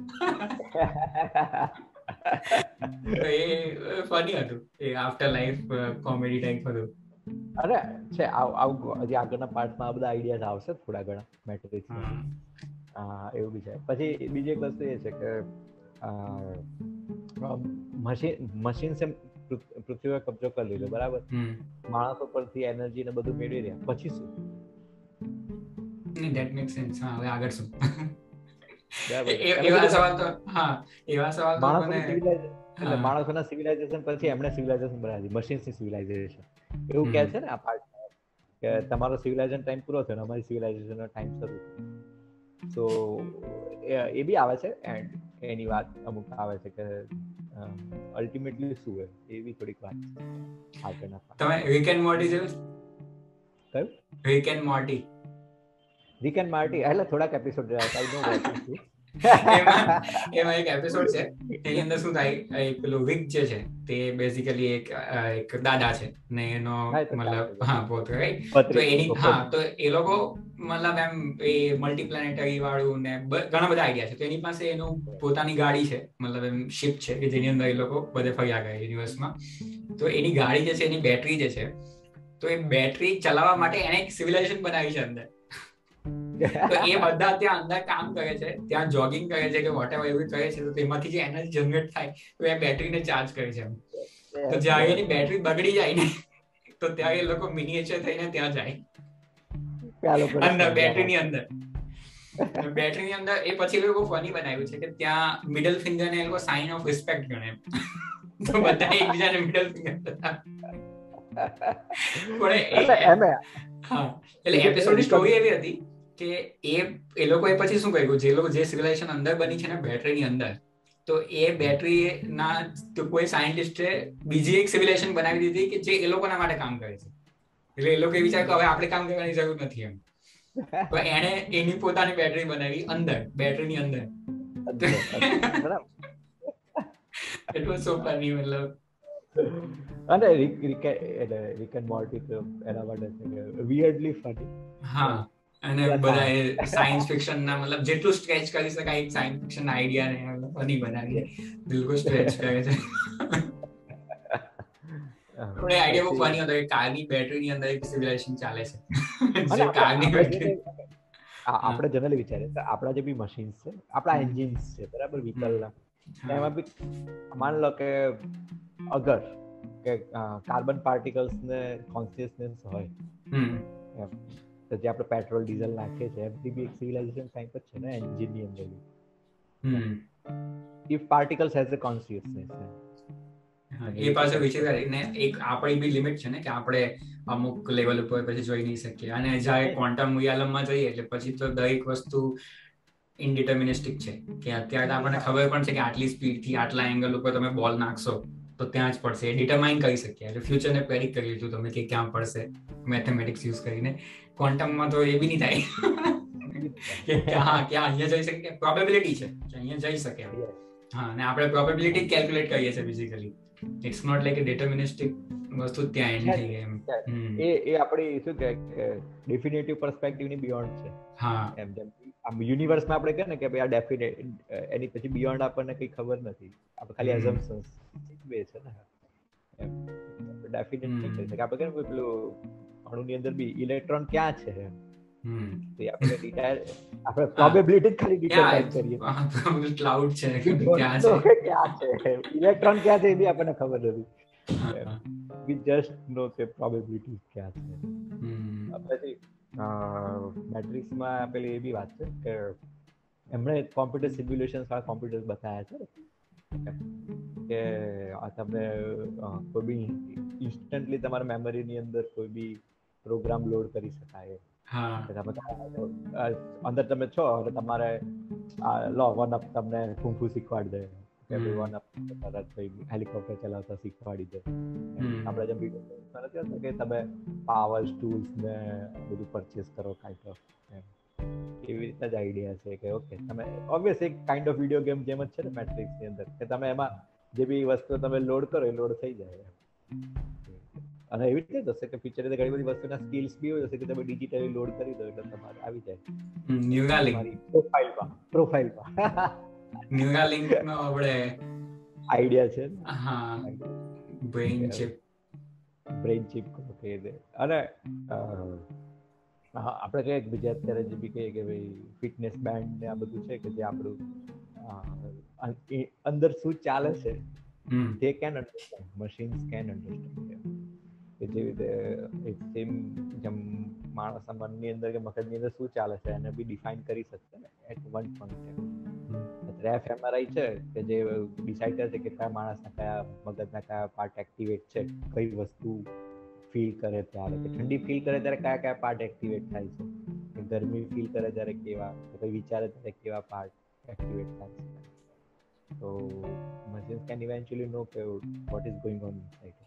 એ ફની હતું. એ આફ્ટર લાઈફ કોમેડી ટાઈપ હતું. અરે છે આવું હજી આગળના પાર્ટમાં આ બધા આઈડિયાઝ આવશે થોડા ઘણા મેટ્રિક્સ હા એવું બી છે. પછી બીજી એક વસ્તુ એ છે કે મશીન મશીન પૃથ્વી પર કબજો કરી લીધો બરાબર? માણસો પરથી એનર્જી ને બધું મેળવી રહ્યા. પછી શું? ધેટ મેક સેન્સ હા હવે આગળ શું? એવા સવાલ તો હા એવા સવાલ એટલે માણસોના સિવિલાઇઝેશન પછી એમણે સિવિલાઇઝેશન બનાવી મશીન્સની સિવિલાઇઝેશન એવું કહે છે ને આ પાર્ટ કે તમારો સિવિલાઇઝેશન ટાઈમ પૂરો થયો અમારી સિવિલાઇઝેશનનો ટાઈમ શરૂ તો એ બી આવે છે એન્ડ એની વાત અમુક આવે છે કે અલ્ટિમેટલી શું હોય એવી થોડીક વાત આગળના તમે વીકેન્ડ મોટી મોર્ટી જોયું? કયું? વીકેન્ડ મોટી મોર્ટી મોટી એટલે થોડાક એપિસોડ જોયા આઈ નો વોચ એમાં એક એપિસોડ છે એની અંદર શું થાય એક પેલું વિક જે છે તે બેઝિકલી એક એક દાદા છે ને એનો મતલબ હા પોત રાઈટ તો એની હા તો એ લોકો મતલબ એમ એ મલ્ટીપ્લેનેટરી વાળું ને ઘણા બધા આઈડિયા છે. તો એની પાસે એનું પોતાની ગાડી છે. મતલબ એમ શિપ છે કે જેની અંદર એ લોકો બધે ફર્યા ગયા યુનિવર્સમાં તો એની ગાડી જે છે, એની બેટરી જે છે, તો એ બેટરી ચલાવવા માટે એને એક સિવિલાઇઝેશન બનાવી છે અંદર. તો એ બધા ત્યાં અંદર કામ કરે છે, ત્યાં જોગિંગ કરે છે કે વોટ એવર એવું કરે છે, તો તેમાંથી જે એનર્જી જનરેટ થાય, તો એ બેટરીને ચાર્જ કરે છે તો જ્યારે એની બેટરી બગડી જાય ને, તો ત્યારે એ લોકો મિનિએચર થઈને ત્યાં જાય. અંદર બેટરીની અંદર. બેટરીની અંદર એ પછી લોકો ફની બનાવ્યું છે કે ત્યાં મિડલ ફિંગર ને એ લોકો સાઇન ઓફ રિસ્પેક્ટ ગણે. તો બધા એકબીજાને મિડલ ફિંગર પણ એટલે એપિસોડની સ્ટોરી એવી હતી કે એ એ લોકોએ પછી શું કર્યું? જે લોકો જે સિવિલાઇઝેશન અંદર બની છે ને બેટરીની અંદર તો એ બેટરી ના કોઈ સાયન્ટિસ્ટે બીજી એક સિવિલાઇઝેશન બનાવી દીધી કે જે એ લોકોના માટે કામ કરે છે. એટલે એ લોકો વિચાર કે હવે આપણે કામ કરવાની જરૂર નથી એમ. તો એને એની પોતાની બેટરી બનાવી અંદર બેટરીની અંદર. એટલું સો ફની મતલબ. અને રિક એટલે રિક એન્ડ મોર્ટી એના માટે વિયર્ડલી ફની હા અને બધા સાયન્સ ફિક્શન ના મતલબ જેટલું સ્ટ્રેચ કરી શકાય એક સાયન્સ ફિક્શન આઈડિયા ને ફની બનાવી બિલકુલ સ્ટ્રેચ કરે છે. થોડે આઈડિયા બહુ ફની હતો કે કારની બેટરીની અંદર એક સિવિલાઇઝેશન ચાલે છે. જે કારની બેટરી આપણે જનરલી વિચારીએ તો આપણા જે બી મશીન્સ છે આપણા એન્જિન્સ છે બરાબર વ્હીકલના એમાં બી માન લો કે અગર કે કાર્બન પાર્ટિકલ્સ ને કોન્શિયસનેસ હોય. તો જે આપણે પેટ્રોલ ડીઝલ નાખીએ છીએ એમથી બી એક સિવિલાઇઝેશન ટાઈપ જ છે ને એન્જિનની અંદર બી. If particles has a consciousness એ પાછો વિચાર ને એક આપણી બી લિમિટ છે ને કે આપણે અમુક લેવલ ઉપર પછી જોઈ નહીં શકીએ. અને જ્યારે ક્વોન્ટમ રિયાલમમાં જઈએ એટલે પછી તો દરેક વસ્તુ ઇનડિટર્મિનિસ્ટિક છે. કે અત્યારે આપણને ખબર પણ છે કે આટલી સ્પીડથી આટલા એંગલ ઉપર તમે બોલ નાખશો તો ત્યાં જ પડશે. ડિટરમાઇન કરી શકીએ. એટલે ફ્યુચરને પ્રેડિક કરી લીધું તમે કે ક્યાં પડશે. મેથેમેટિક્સ યુઝ કરીને. ક્વોન્ટમમાં તો એ બી નહીં થાય. કે હા ક્યાં અહીંયા જઈ શકે પ્રોબેબિલિટી છે. કે અહીંયા જઈ શકે હા અને આપણે પ્રોબેબિલિટી કેલ્ક્યુલેટ કરીએ છીએ basically it's not like a deterministic વસ્તુ ત્યાં એન્ડ થઈ એમ. એ એ આપણી શું કે ડેફિનેટિવ પર્સપેક્ટિવની બિયોન્ડ છે. હા. એમ જેમ આમ યુનિવર્સમાં આપણે કહે ને કે ભાઈ આ ડેફિનેટ એની પછી બિયોન્ડ આપણને કઈ ખબર નથી. આપણે ખાલી એઝમ્પશન્સ બે છે ને. એમ. ડેફિનેટ નહીં કરી શકે આપણે કહે પેલું અણુની અંદર બી ઇલેક્ટ્રોન ક્યાં છે એમ. આપણે ડિટાયર આપણે પ્રોબેબિલિટી જ ખાલી ડિટાયર કરીએ. ક્લાઉડ છે ક્યાં છે? ક્યાં છે? ઇલેક્ટ્રોન ક્યાં છે એ બી આપણને ખબર નથી. વી જસ્ટ નો કે પ્રોબેબિલિટી ક્યાં છે. પછી મેટ્રિક્સમાં પેલી એ બી વાત છે કે એમણે કોમ્પ્યુટર સિમ્યુલેશન વાળા કોમ્પ્યુટર બતાવ્યા છે. કે તમે કોઈ બી ઇન્સ્ટન્ટલી તમારા મેમરીની અંદર કોઈ બી પ્રોગ્રામ લોડ કરી શકાય. હા. અંદર તમે છો એટલે તમારે લો વન અપ તમને કુંફુ શીખવાડી દે. ભાઈ વન અપ તરત હેલિકોપ્ટર ચલાવતા શીખવાડી દે. આપણે જેમ વીડિયો નથી હોતું કે તમે પાવર ટૂલ્સ ને બધું પરચેસ કરો કાંઈક ઓફ એવી રીતના જ આઈડિયા છે કે ઓકે તમે ઓબ્વિયસ એક કાઇન્ડ ઓફ વીડિયો ગેમ જેમ જ છે ને મેટ્રિક્સની અંદર કે તમે એમાં જે બી વસ્તુ તમે લોડ કરો એ લોડ થઈ જાય. અને એવી રીતે જશે કે ફીચર ઘણી બધી વસ્તુના સ્કિલ્સ બી હોય જશે કે તમે ડિજિટલી લોડ કરી દો એટલે તમારે આવી જાય. ન્યુરાલિંક પ્રોફાઇલમાં પ્રોફાઇલમાં ન્યુરાલિંક નો આપણે આઈડિયા છે હા બ્રેઇન ચિપ બ્રેઇન ચિપ કે અને આપણે કહીએ કે બીજા અત્યારે જે બી કહીએ કે ભાઈ ફિટનેસ બેન્ડ ને આ બધું છે કે જે આપણું અંદર શું ચાલે છે તે can understand machines can understand કે જેવી રીતે એક સેમ જેમ માણસ મનની અંદર કે મગજની અંદર શું ચાલે છે એને બી ડિફાઇન કરી શકશે ને એટ વન પોઈન્ટ રેફ એમઆરઆઈ છે કે જે ડિસાઇડ કરે છે કે કયા માણસના કયા મગજના કયા પાર્ટ એક્ટિવેટ છે, કઈ વસ્તુ ફીલ કરે ત્યારે, કે ઠંડી ફીલ કરે ત્યારે કયા કયા પાર્ટ એક્ટિવેટ થાય છે, કે ગરમી ફીલ કરે ત્યારે કેવા કોઈ વિચારે ત્યારે કેવા પાર્ટ એક્ટિવેટ થાય છે. તો મશીન કેન ઇવેન્ચ્યુઅલી નો કે વોટ going on inside. અને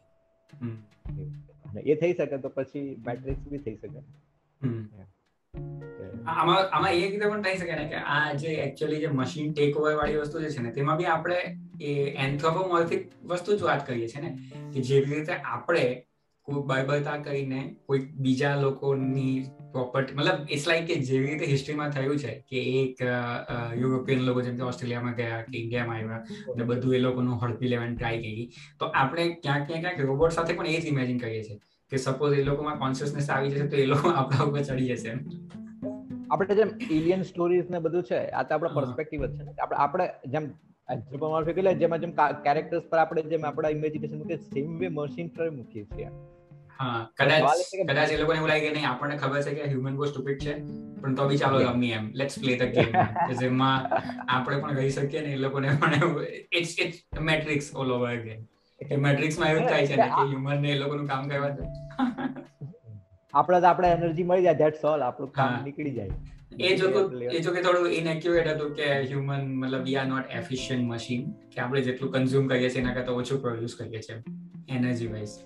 એ થઈ શકે તો પછી મેટ્રિક્સ બી થઈ શકે. આમાં આમાં એ રીતે પણ થઈ શકે ને કે આ જે એકચ્યુઅલી જે મશીન ટેક ઓવર વાળી વસ્તુ જે છે ને તેમાં બી આપણે એ એન્થ્રોપોમોર્ફિક વસ્તુ જ વાત કરીએ છીએ ને કે જેવી રીતે આપણે કોઈ બળબળતા કરીને કોઈ બીજા લોકોની પ્રોપર્ટી મતલબ ઇટ્સ લાઈક કે જેવી રીતે હિસ્ટ્રીમાં થયું છે કે એક યુરોપિયન લોકો જેમ કે ઓસ્ટ્રેલિયામાં ગયા કે ઇન્ડિયામાં આવ્યા અને બધું એ લોકોનું હડપી લેવાની ટ્રાય કરી. તો આપણે ક્યાંક ક્યાંક ક્યાંક રોબોટ સાથે પણ એ જ ઇમેજિન કરીએ છીએ કે સપોઝ એ લોકોમાં કોન્શિયસનેસ આવી જશે તો એ લોકો આપણા ઉપર ચડી જશે આપણે જેમ એલિયન સ્ટોરીઝ ને બધું છે આ તો આપણો પર્સપેક્ટિવ જ છે. આપણે આપણે જેમ એન્થ્રોપોમોર્ફિક એટલે જેમાં જેમ કેરેક્ટર્સ પર આપણે જેમ આપણા ઇમેજિનેશન મૂકીએ સેમ વે મશીન પર મૂકીએ છીએ. કદાચ કદાચ એ લોકોને એવું લાગે કે નહીં આપણને ખબર છે કે હ્યુમન બહુ સ્ટુપિડ છે પણ તો બી ચાલો રમી એમ. લેટ્સ પ્લે ધ ગેમ કે જેમાં આપણે પણ કહી શકીએ ને એ લોકોને પણ it's it's matrix all over again કે મેટ્રિક્સમાં એવું થાય છે ને કે હ્યુમન ને એ લોકોનું કામ કરવા દે. આપણે તો આપણે એનર્જી મળી જાય ધેટ્સ ઓલ આપણું કામ નીકળી જાય. એ જો એ જો કે થોડું ઇનએક્યુરેટ હતું કે હ્યુમન મતલબ we are not efficient machine કે આપણે જેટલું કન્ઝ્યુમ કરીએ છીએ એના કરતા ઓછું પ્રોડ્યુસ કરીએ છીએ એનર્જી વાઇઝ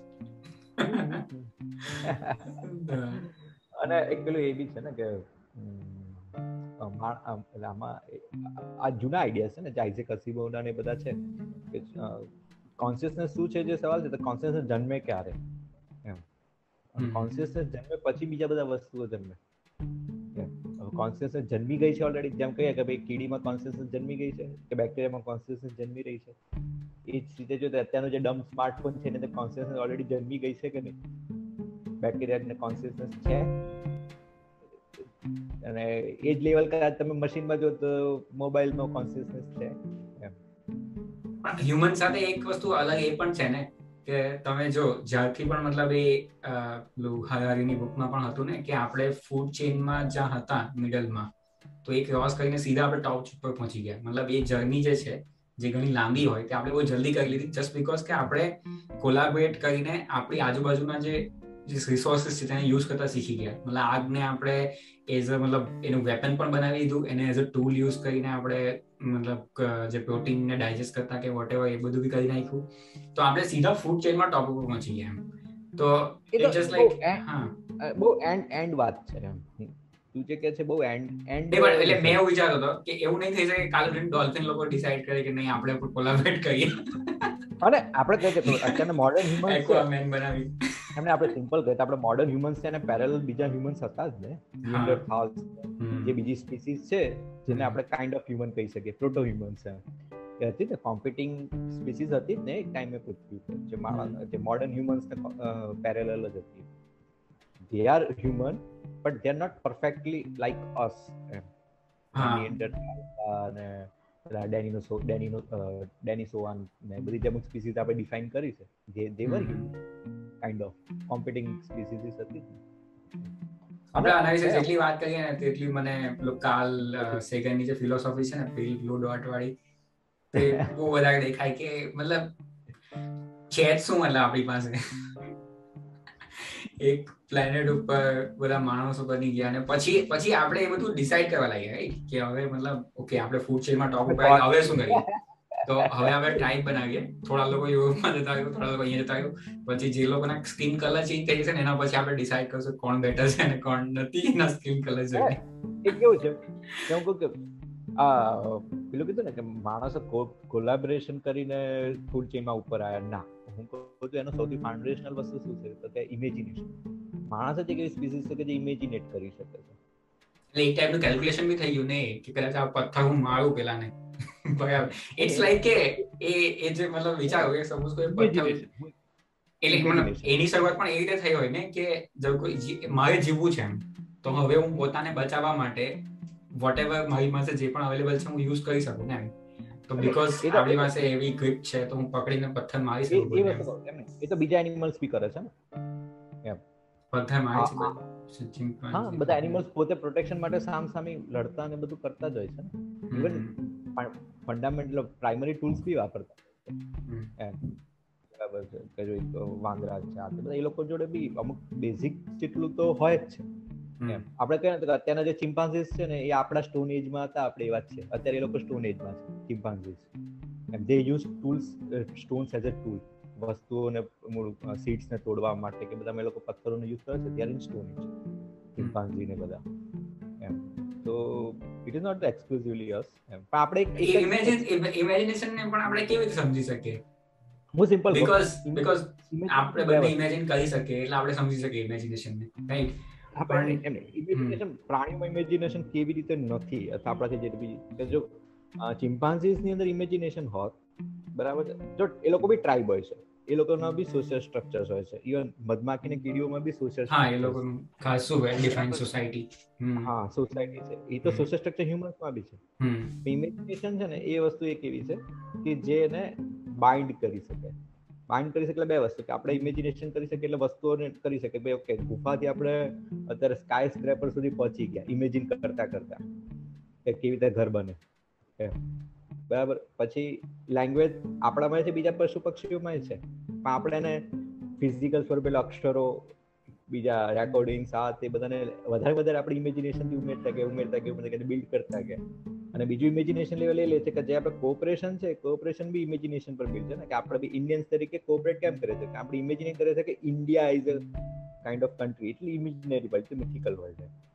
*laughs* અને એક પેલું એ બી છે ને કે આમાં આ જૂના આઈડિયા છે ને જે આઇઝેક અસીમોના ને બધા છે કે કોન્શિયસનેસ શું છે જે સવાલ છે તો કોન્શિયસનેસ જન્મે ક્યારે? એમ. કોન્શિયસનેસ જન્મે પછી બીજા બધા વસ્તુઓ જન્મે. કોન્શિયસનેસ જન્મી ગઈ છે ઓલરેડી જેમ કહીએ કે ભાઈ કીડીમાં કોન્સિયસનેસ જન્મી ગઈ છે કે બેક્ટેરિયામાં કોન્સિયસનેસ જન્મી રહી છે? એ જ રીતે જો અત્યારનું જે ડમ સ્માર્ટફોન છે એને કોન્સિયસનેસ ઓલરેડી જન્મી ગઈ છે કે નહીં? બેક્ટેરિયાને કોન્સિયસનેસ છે? અને એ જ લેવલ કદાચ તમે મશીનમાં જો તો મોબાઈલમાં કોન્સિયસનેસ છે. હ્યુમન સાથે એક વસ્તુ અલગ એ પણ છે ને કે તમે જો જ્યારથી પણ મતલબ એ પેલું હરારીની બુકમાં પણ હતું ને, કે આપણે ફૂડ ચેઇનમાં જ્યાં હતા મિડલમાં તો એ ક્રોસ કરીને સીધા આપણે ટોપ ઉપર પહોંચી ગયા. મતલબ એ જર્ની જે છે, જે ઘણી લાંબી હોય, તે આપણે બહુ જલ્દી કરી લીધી જસ્ટ બીકોઝ કે આપણે કોલાબરેટ કરીને આપણી આજુબાજુના જે રિસોર્સિસ છે, તેને યુઝ કરતા શીખી ગયા. મતલબ આગને આપણે એઝ અ મતલબ એનું વેપન પણ બનાવી દીધું, એને એઝ અ ટૂલ યુઝ કરીને આપણે મતલબ જે પ્રોટીનને ડાયજેસ્ટ કરતા કે વોટ એ બધું બી કરી નાખ્યું. તો આપણે સીધા ફૂડ ચેઇનમાં ટોપ ઉપર પહોંચી ગયા એમ. તો જસ્ટ લાઈક હા. બહુ એન્ડ એન્ડ વાત છે એમ. તું જે કે છે બહુ એન્ડ એન્ડ એટલે મેં એવું વિચારતો હતો કે એવું નહીં થઈ શકે કાલે ડોલ્ફિન લોકો ડિસાઈડ કરે કે નહીં આપણે પોલાવેટ કરીએ. અને આપણે કહે કે અત્યારના મોડર્ન હ્યુમન *laughs* બનાવી. એમને આપણે સિમ્પલ કહે આપણે મોડર્ન હ્યુમન્સ છે અને પેરેલલ બીજા હ્યુમન્સ હતા જ ને. નિઅન્ડરથાલ્સ જે બીજી સ્પીસીસ છે જેને આપણે કાઇન્ડ ઓફ હ્યુમન કહી શકીએ પ્રોટો હ્યુમન્સ એ હતી ને કોમ્પિટિંગ સ્પીસીસ હતી જ ને એક ટાઈમે પૃથ્વી પર જે માણસ જે મોડર્ન હ્યુમન્સ ને પેરેલલ જ હતી. They are human but they not perfectly perfectly like us અને ડેનિનો ડેનિનો ડેનિસોવાન ને બધી જે અમુક સ્પીસીસ આપણે ડિફાઇન કરી છે જે they were kind of competing species હતી આપણે આના વિશે જેટલી વાત કરીએ ને તેટલી મને પેલું કાલ સેગનની જે ફિલોસોફી છે ને પેલી બ્લુ ડોટ વાળી તે *laughs* બહુ વધારે દેખાય કે મતલબ છે શું મતલબ આપણી પાસે? એક પ્લેનેટ ઉપર બધા માણસો બની ગયા અને પછી પછી આપણે એ બધું ડિસાઈડ કરવા લાગ્યા કે હવે મતલબ ઓકે આપણે ફૂડ ચેનમાં ટોપ ઉપર હવે શું કરીએ? તો હવે આપણે ટ્રાઇબ બનાવીએ. થોડા લોકો યુરોપમાં જતા આવ્યું થોડા લોકો અહીંયા જતા આવ્યું પછી જે લોકોના સ્કિન કલર ચેન્જ થઈ છે ને, એના પછી આપણે ડિસાઈડ કરશું કોણ બેટર છે અને કોણ નથી એના સ્કિન કલર છે એ કેવું છે? કે કહું કે, આ, પેલું કીધું ને કે માણસો કોલાબરેશન કરીને ફૂડ ચેનમાં ઉપર આવ્યા. ના, હું કહું છું એનો સૌથી ફાઉન્ડેશનલ વસ્તુ શું છે? તો કે ઇમેજિનેશન માણસ જ એક એવી સ્પીસીસ છે કે જે ઇમેજિનેટ કરી શકે છે. એટલે એક ટાઈપનું કેલ્ક્યુલેશન બી થઈ ગયું ને કે કદાચ આ પથ્થર હું મારું પેલા ને *laughs* બરાબર. ઇટ્સ લાઈક કે એ એ જે મતલબ વિચારો કે સપોઝ કોઈ પથ્થર એટલે મતલબ એની શરૂઆત પણ એ રીતે થઈ હોય ને કે જો કોઈ મારે જીવવું છે એમ. તો હવે હું પોતાને બચાવવા માટે વોટ એવર મારી પાસે જે પણ અવેલેબલ છે હું યુઝ કરી શકું ને એમ. તો બીકોઝ આપણી પાસે એવી ગ્રીપ છે તો હું પકડીને પથ્થર મારી શકું એ તો બીજા એનિમલ્સ બી કરે છે ને? એમ. પથ્થર મારી શકે હા. બધા એનિમલ્સ પોતે પ્રોટેક્શન માટે સામ સામી લડતા ને બધું કરતા જ હોય છે ને? ઇવન ફંડામેન્ટલ પ્રાઇમરી ટૂલ્સ બી વાપરતા. એમ. બરાબર છે. કે જો વાંદરા છે આ બધા એ લોકો જોડે બી અમુક બેઝિક જેટલું તો હોય જ છે. આપણે કહીએ તો અત્યારના જે ચિમ્પાન્ઝીસ છે ને એ આપણા સ્ટોન એજમાં હતા આપણે એ વાત છે. અત્યારે એ લોકો સ્ટોન એજમાં છે chimpanzees M they use tools stones as a tool વસ્તુઓને મૂળ ને તોડવા માટે કે બધા એ લોકો પથ્થરોનો યુઝ કરે છે ત્યારે સ્ટોન એજ ચિમ્પાન્ઝી ને બધા. એમ. તો it is not exclusively us એમ. પણ આપણે ઇમેજિન ઇમેજિનેશન ને પણ આપણે કેવી રીતે સમજી શકીએ? હું સિમ્પલ બીકોઝ બીકોઝ આપણે બંને ઇમેજિન કરી શકીએ એટલે આપણે સમજી શકીએ ઇમેજિનેશન ને. રાઈટ ઇમેજિનેશન પ્રાણીમાં ઇમેજિનેશન કેવી રીતે નથી? અથવા આપણાથી જે બી જો ચિમ્પાન્ઝીસની અંદર ઇમેજિનેશન હોત બરાબર છે? જો એ લોકો બી ટ્રાઇબ હોય છે. એ લોકોના બી સોશિયલ સ્ટ્રક્ચર્સ હોય છે. ઇવન મધમાખી ને કીડીઓમાં બી સોશિયલ હા એ લોકો ખાસું વેલ ડિફાઇન્ડ સોસાયટી હા સોસાયટી છે. એ તો સોશિયલ સ્ટ્રક્ચર હ્યુમન્સમાં બી છે. ઇમેજિનેશન છે ને એ વસ્તુ એક એવી છે કે જે એને બાઇન્ડ કરી શકે. બાઇન્ડ કરી શકે એટલે બે વસ્તુ કે આપણે ઇમેજિનેશન કરી શકીએ એટલે વસ્તુઓને કરી શકીએ. ભાઈ ઓકે ગુફાથી આપણે અત્યારે સ્કાય સ્ક્રેપર સુધી પહોંચી ગયા ઇમેજિન કરતા કરતા. કે કેવી રીતે ઘર બને. બરાબર. પછી લેંગ્વેજ આપણામાં છે બીજા પશુ પક્ષીઓમાં છે. પણ આપણે એને ફિઝિકલ સ્વરૂપે અક્ષરો બીજા રેકોર્ડિંગ સાથે બધાને વધારે વધારે આપણે ઇમેજિનેશનથી ઉમેરતા ગયા ઉમેરતા ગયા ઉમેરતા ગયા બિલ્ડ કરતા ગયા અને બીજું ઇમેજિનેશન લેવલ એ લે છે કે જે આપણે કોઓપરેશન છે કોઓપરેશન બી ઇમેજિનેશન પર બિલ્ડ છે ને. કે આપણે બી ઇન્ડિયન્સ તરીકે કોઓપરેટ કેમ કરે છે? કે આપણે ઇમેજિનિંગ કરે છે કે India is a kind of country એટલી ઇમેજિનરી વર્લ્ડ છે મિથિકલ વર્લ્ડ છે.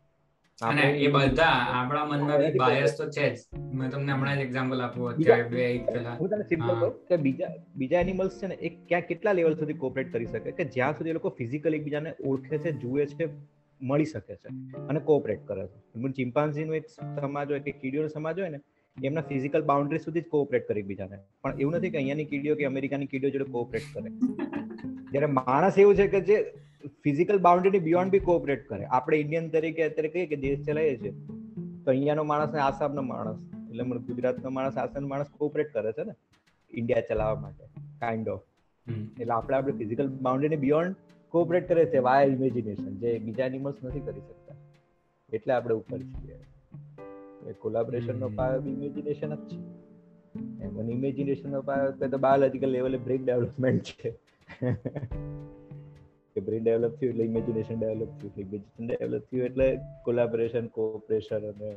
અને એ બધા આપણા મનમાં બી બાયસ તો છે જ. મેં તમને હમણાં જ એક્ઝામ્પલ આપું અત્યારે બે એક પહેલા. હું તને સિમ્પલ કહું કે બીજા બીજા એનિમલ્સ છે ને એ ક્યાં કેટલા લેવલ સુધી કોઓપરેટ કરી શકે? કે જ્યાં સુધી એ લોકો ફિઝિકલ એકબીજાને ઓળખે છે જુએ છે મળી શકે છે અને કોઓપરેટ કરે છે. ચિમ્પાન્ઝીનો એક સમાજ હોય કે કીડીઓનો સમાજ હોય ને એમના ફિઝિકલ બાઉન્ડ્રી સુધી જ કોઓપરેટ કરે બીજાને પણ એવું નથી કે અહીંયાની કીડીઓ કે અમેરિકાની કીડીઓ જોડે કોઓપરેટ કરે. *laughs* જ્યારે માણસ એવું છે કે જે ફિઝિકલ બાઉન્ડ્રીની બિયોન્ડ બી કોઓપરેટ કરે. આપણે ઇન્ડિયન તરીકે અત્યારે કહીએ કે દેશ ચલાવીએ છીએ તો અહીંયાનો માણસ ને આસામનો માણસ એટલે મને ગુજરાતનો માણસ આસામનો માણસ કોઓપરેટ કરે છે ને ઇન્ડિયા ચલાવવા માટે કાઇન્ડ ઓફ એટલે આપણે આપણે ફિઝિકલ બાઉન્ડ્રીની બિયોન્ડ કોઓપરેટ કરે છે વાય ઇમેજિનેશન જે બીજા એનિમલ્સ નથી કરી શકતા. એટલે આપણે ઉપર છીએ. કોલાબરેશન નો પાયો ઇમેજિનેશન જ છે. એમ ઇમેજિનેશનનો પાયો તો બાયોલોજીકલ લેવલે બ્રેક ડેવલપમેન્ટ છે. *laughs* કે બ્રેઇન ડેવલપ થયું એટલે ઇમેજિનેશન ડેવલપ થયું એટલે ઇમેજિનેશન ડેવલપ થયું એટલે કોલાબોરેશન કોઓપરેશન અને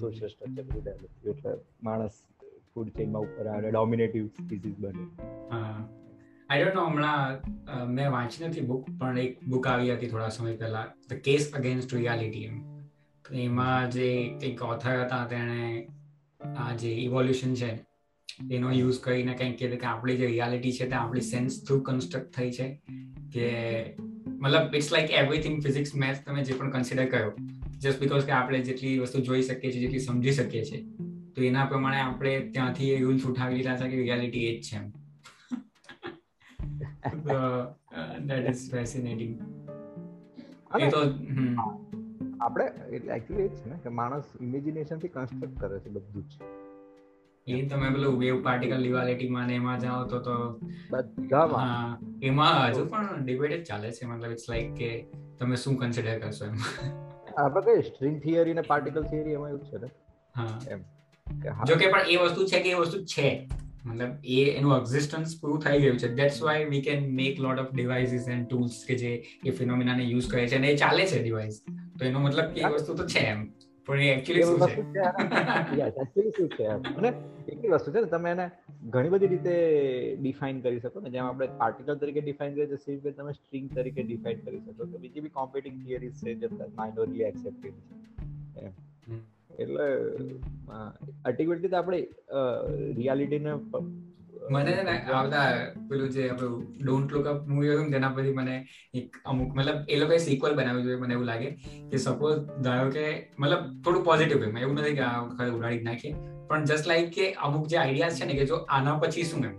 સોશિયલ સ્ટ્રક્ચર બધું ડેવલપ થયું એટલે માણસ ફૂડ ચેઇનમાં ઉપર આવે ડોમિનેટિવ સ્પીસીસ બને. આઈ ડોન્ટ નો હમણાં મેં વાંચી નથી બુક પણ એક બુક આવી હતી થોડા સમય પહેલા ધ કેસ અગેન્સ્ટ રિયાલિટી એમ. એમાં જે એક ઓથર હતા તેણે આ જે ઇવોલ્યુશન છે એનો યુઝ કરીને કંઈક કે કે આપણી જે રિયાલિટી છે તે આપણી સેન્સ થ્રુ કન્સ્ટ્રક્ટ થઈ છે કે મતલબ it's like everything physics maths તમે જે પણ કન્સિડર કર્યો જસ્ટ બીકોઝ કે આપણે જેટલી વસ્તુ જોઈ શકીએ છીએ જેટલી સમજી શકીએ છીએ તો એના પ્રમાણે આપણે ત્યાંથી એ રૂલ્સ ઉઠાવી લીધા છે કે રિયાલિટી એ જ છે એમ. દેટ ઇઝ ફેસિનેટિંગ એ તો આપણે એટલે એકચ્યુઅલી એ છે ને કે માણસ ઇમેજિનેશનથી કન્સ્ટ્રક્ટ કરે છે બધું જ. એ તમે પેલું વેવ પાર્ટિકલ લિવાલિટી માં એમાં જાઓ તો તો બધામાં? એમાં હજુ પણ ડિબેટ જ ચાલે છે. મતલબ ઇટ્સ લાઈક કે તમે શું કન્સિડર કરશો એમ. આપણે કઈ સ્ટ્રિંગ થિયરી ને પાર્ટિકલ થિયરી એમાં એવું છે ને? હા. એમ. જો કે પણ એ વસ્તુ છે કે એ વસ્તુ છે. મતલબ એ એનું એક્ઝિસ્ટન્સ પૂરું થઈ ગયું છે. That's why we can make lot of devices and tools કે જે એ ફિનોમિનાને યુઝ કરે છે. અને એ ચાલે છે ડિવાઇસ તો એનો મતલબ કે એ વસ્તુ તો છે એમ. પણ એકચ્યુઅલી શું છે? એકચ્યુઅલી *laughs* શું છે? અને એટલી વસ્તુ છે ને તમે એને ઘણી બધી રીતે ડિફાઇન કરી શકો ને જેમ આપણે પાર્ટિકલ તરીકે ડિફાઇન કરીએ છીએ તમે સ્ટ્રિંગ તરીકે ડિફાઇન કરી શકો તો બીજી બી કોમ્પ્યુટિંગ થિયરીઝ છે જે માઇનોરલી એક્સેપ્ટેડ છે. એટલે અલ્ટિમેટલી તો આપણે રિયાલિટીને મને ને આવતા પેલું જે આપણું ડોન્ટ લુક અપ મૂવી હતું તેના પછી મને એક અમુક, મતલબ એ લોકોએ સિક્વલ બનાવ્યું જોઈએ મને એવું લાગે કે સપોઝ ધારો કે, મતલબ થોડું પોઝિટિવ એમ, એવું નથી કે આ વખતે ઉડાડી નાખીએ. પણ જસ્ટ લાઈક કે અમુક જે આઈડિયાઝ છે ને કે જો આના પછી શું એમ,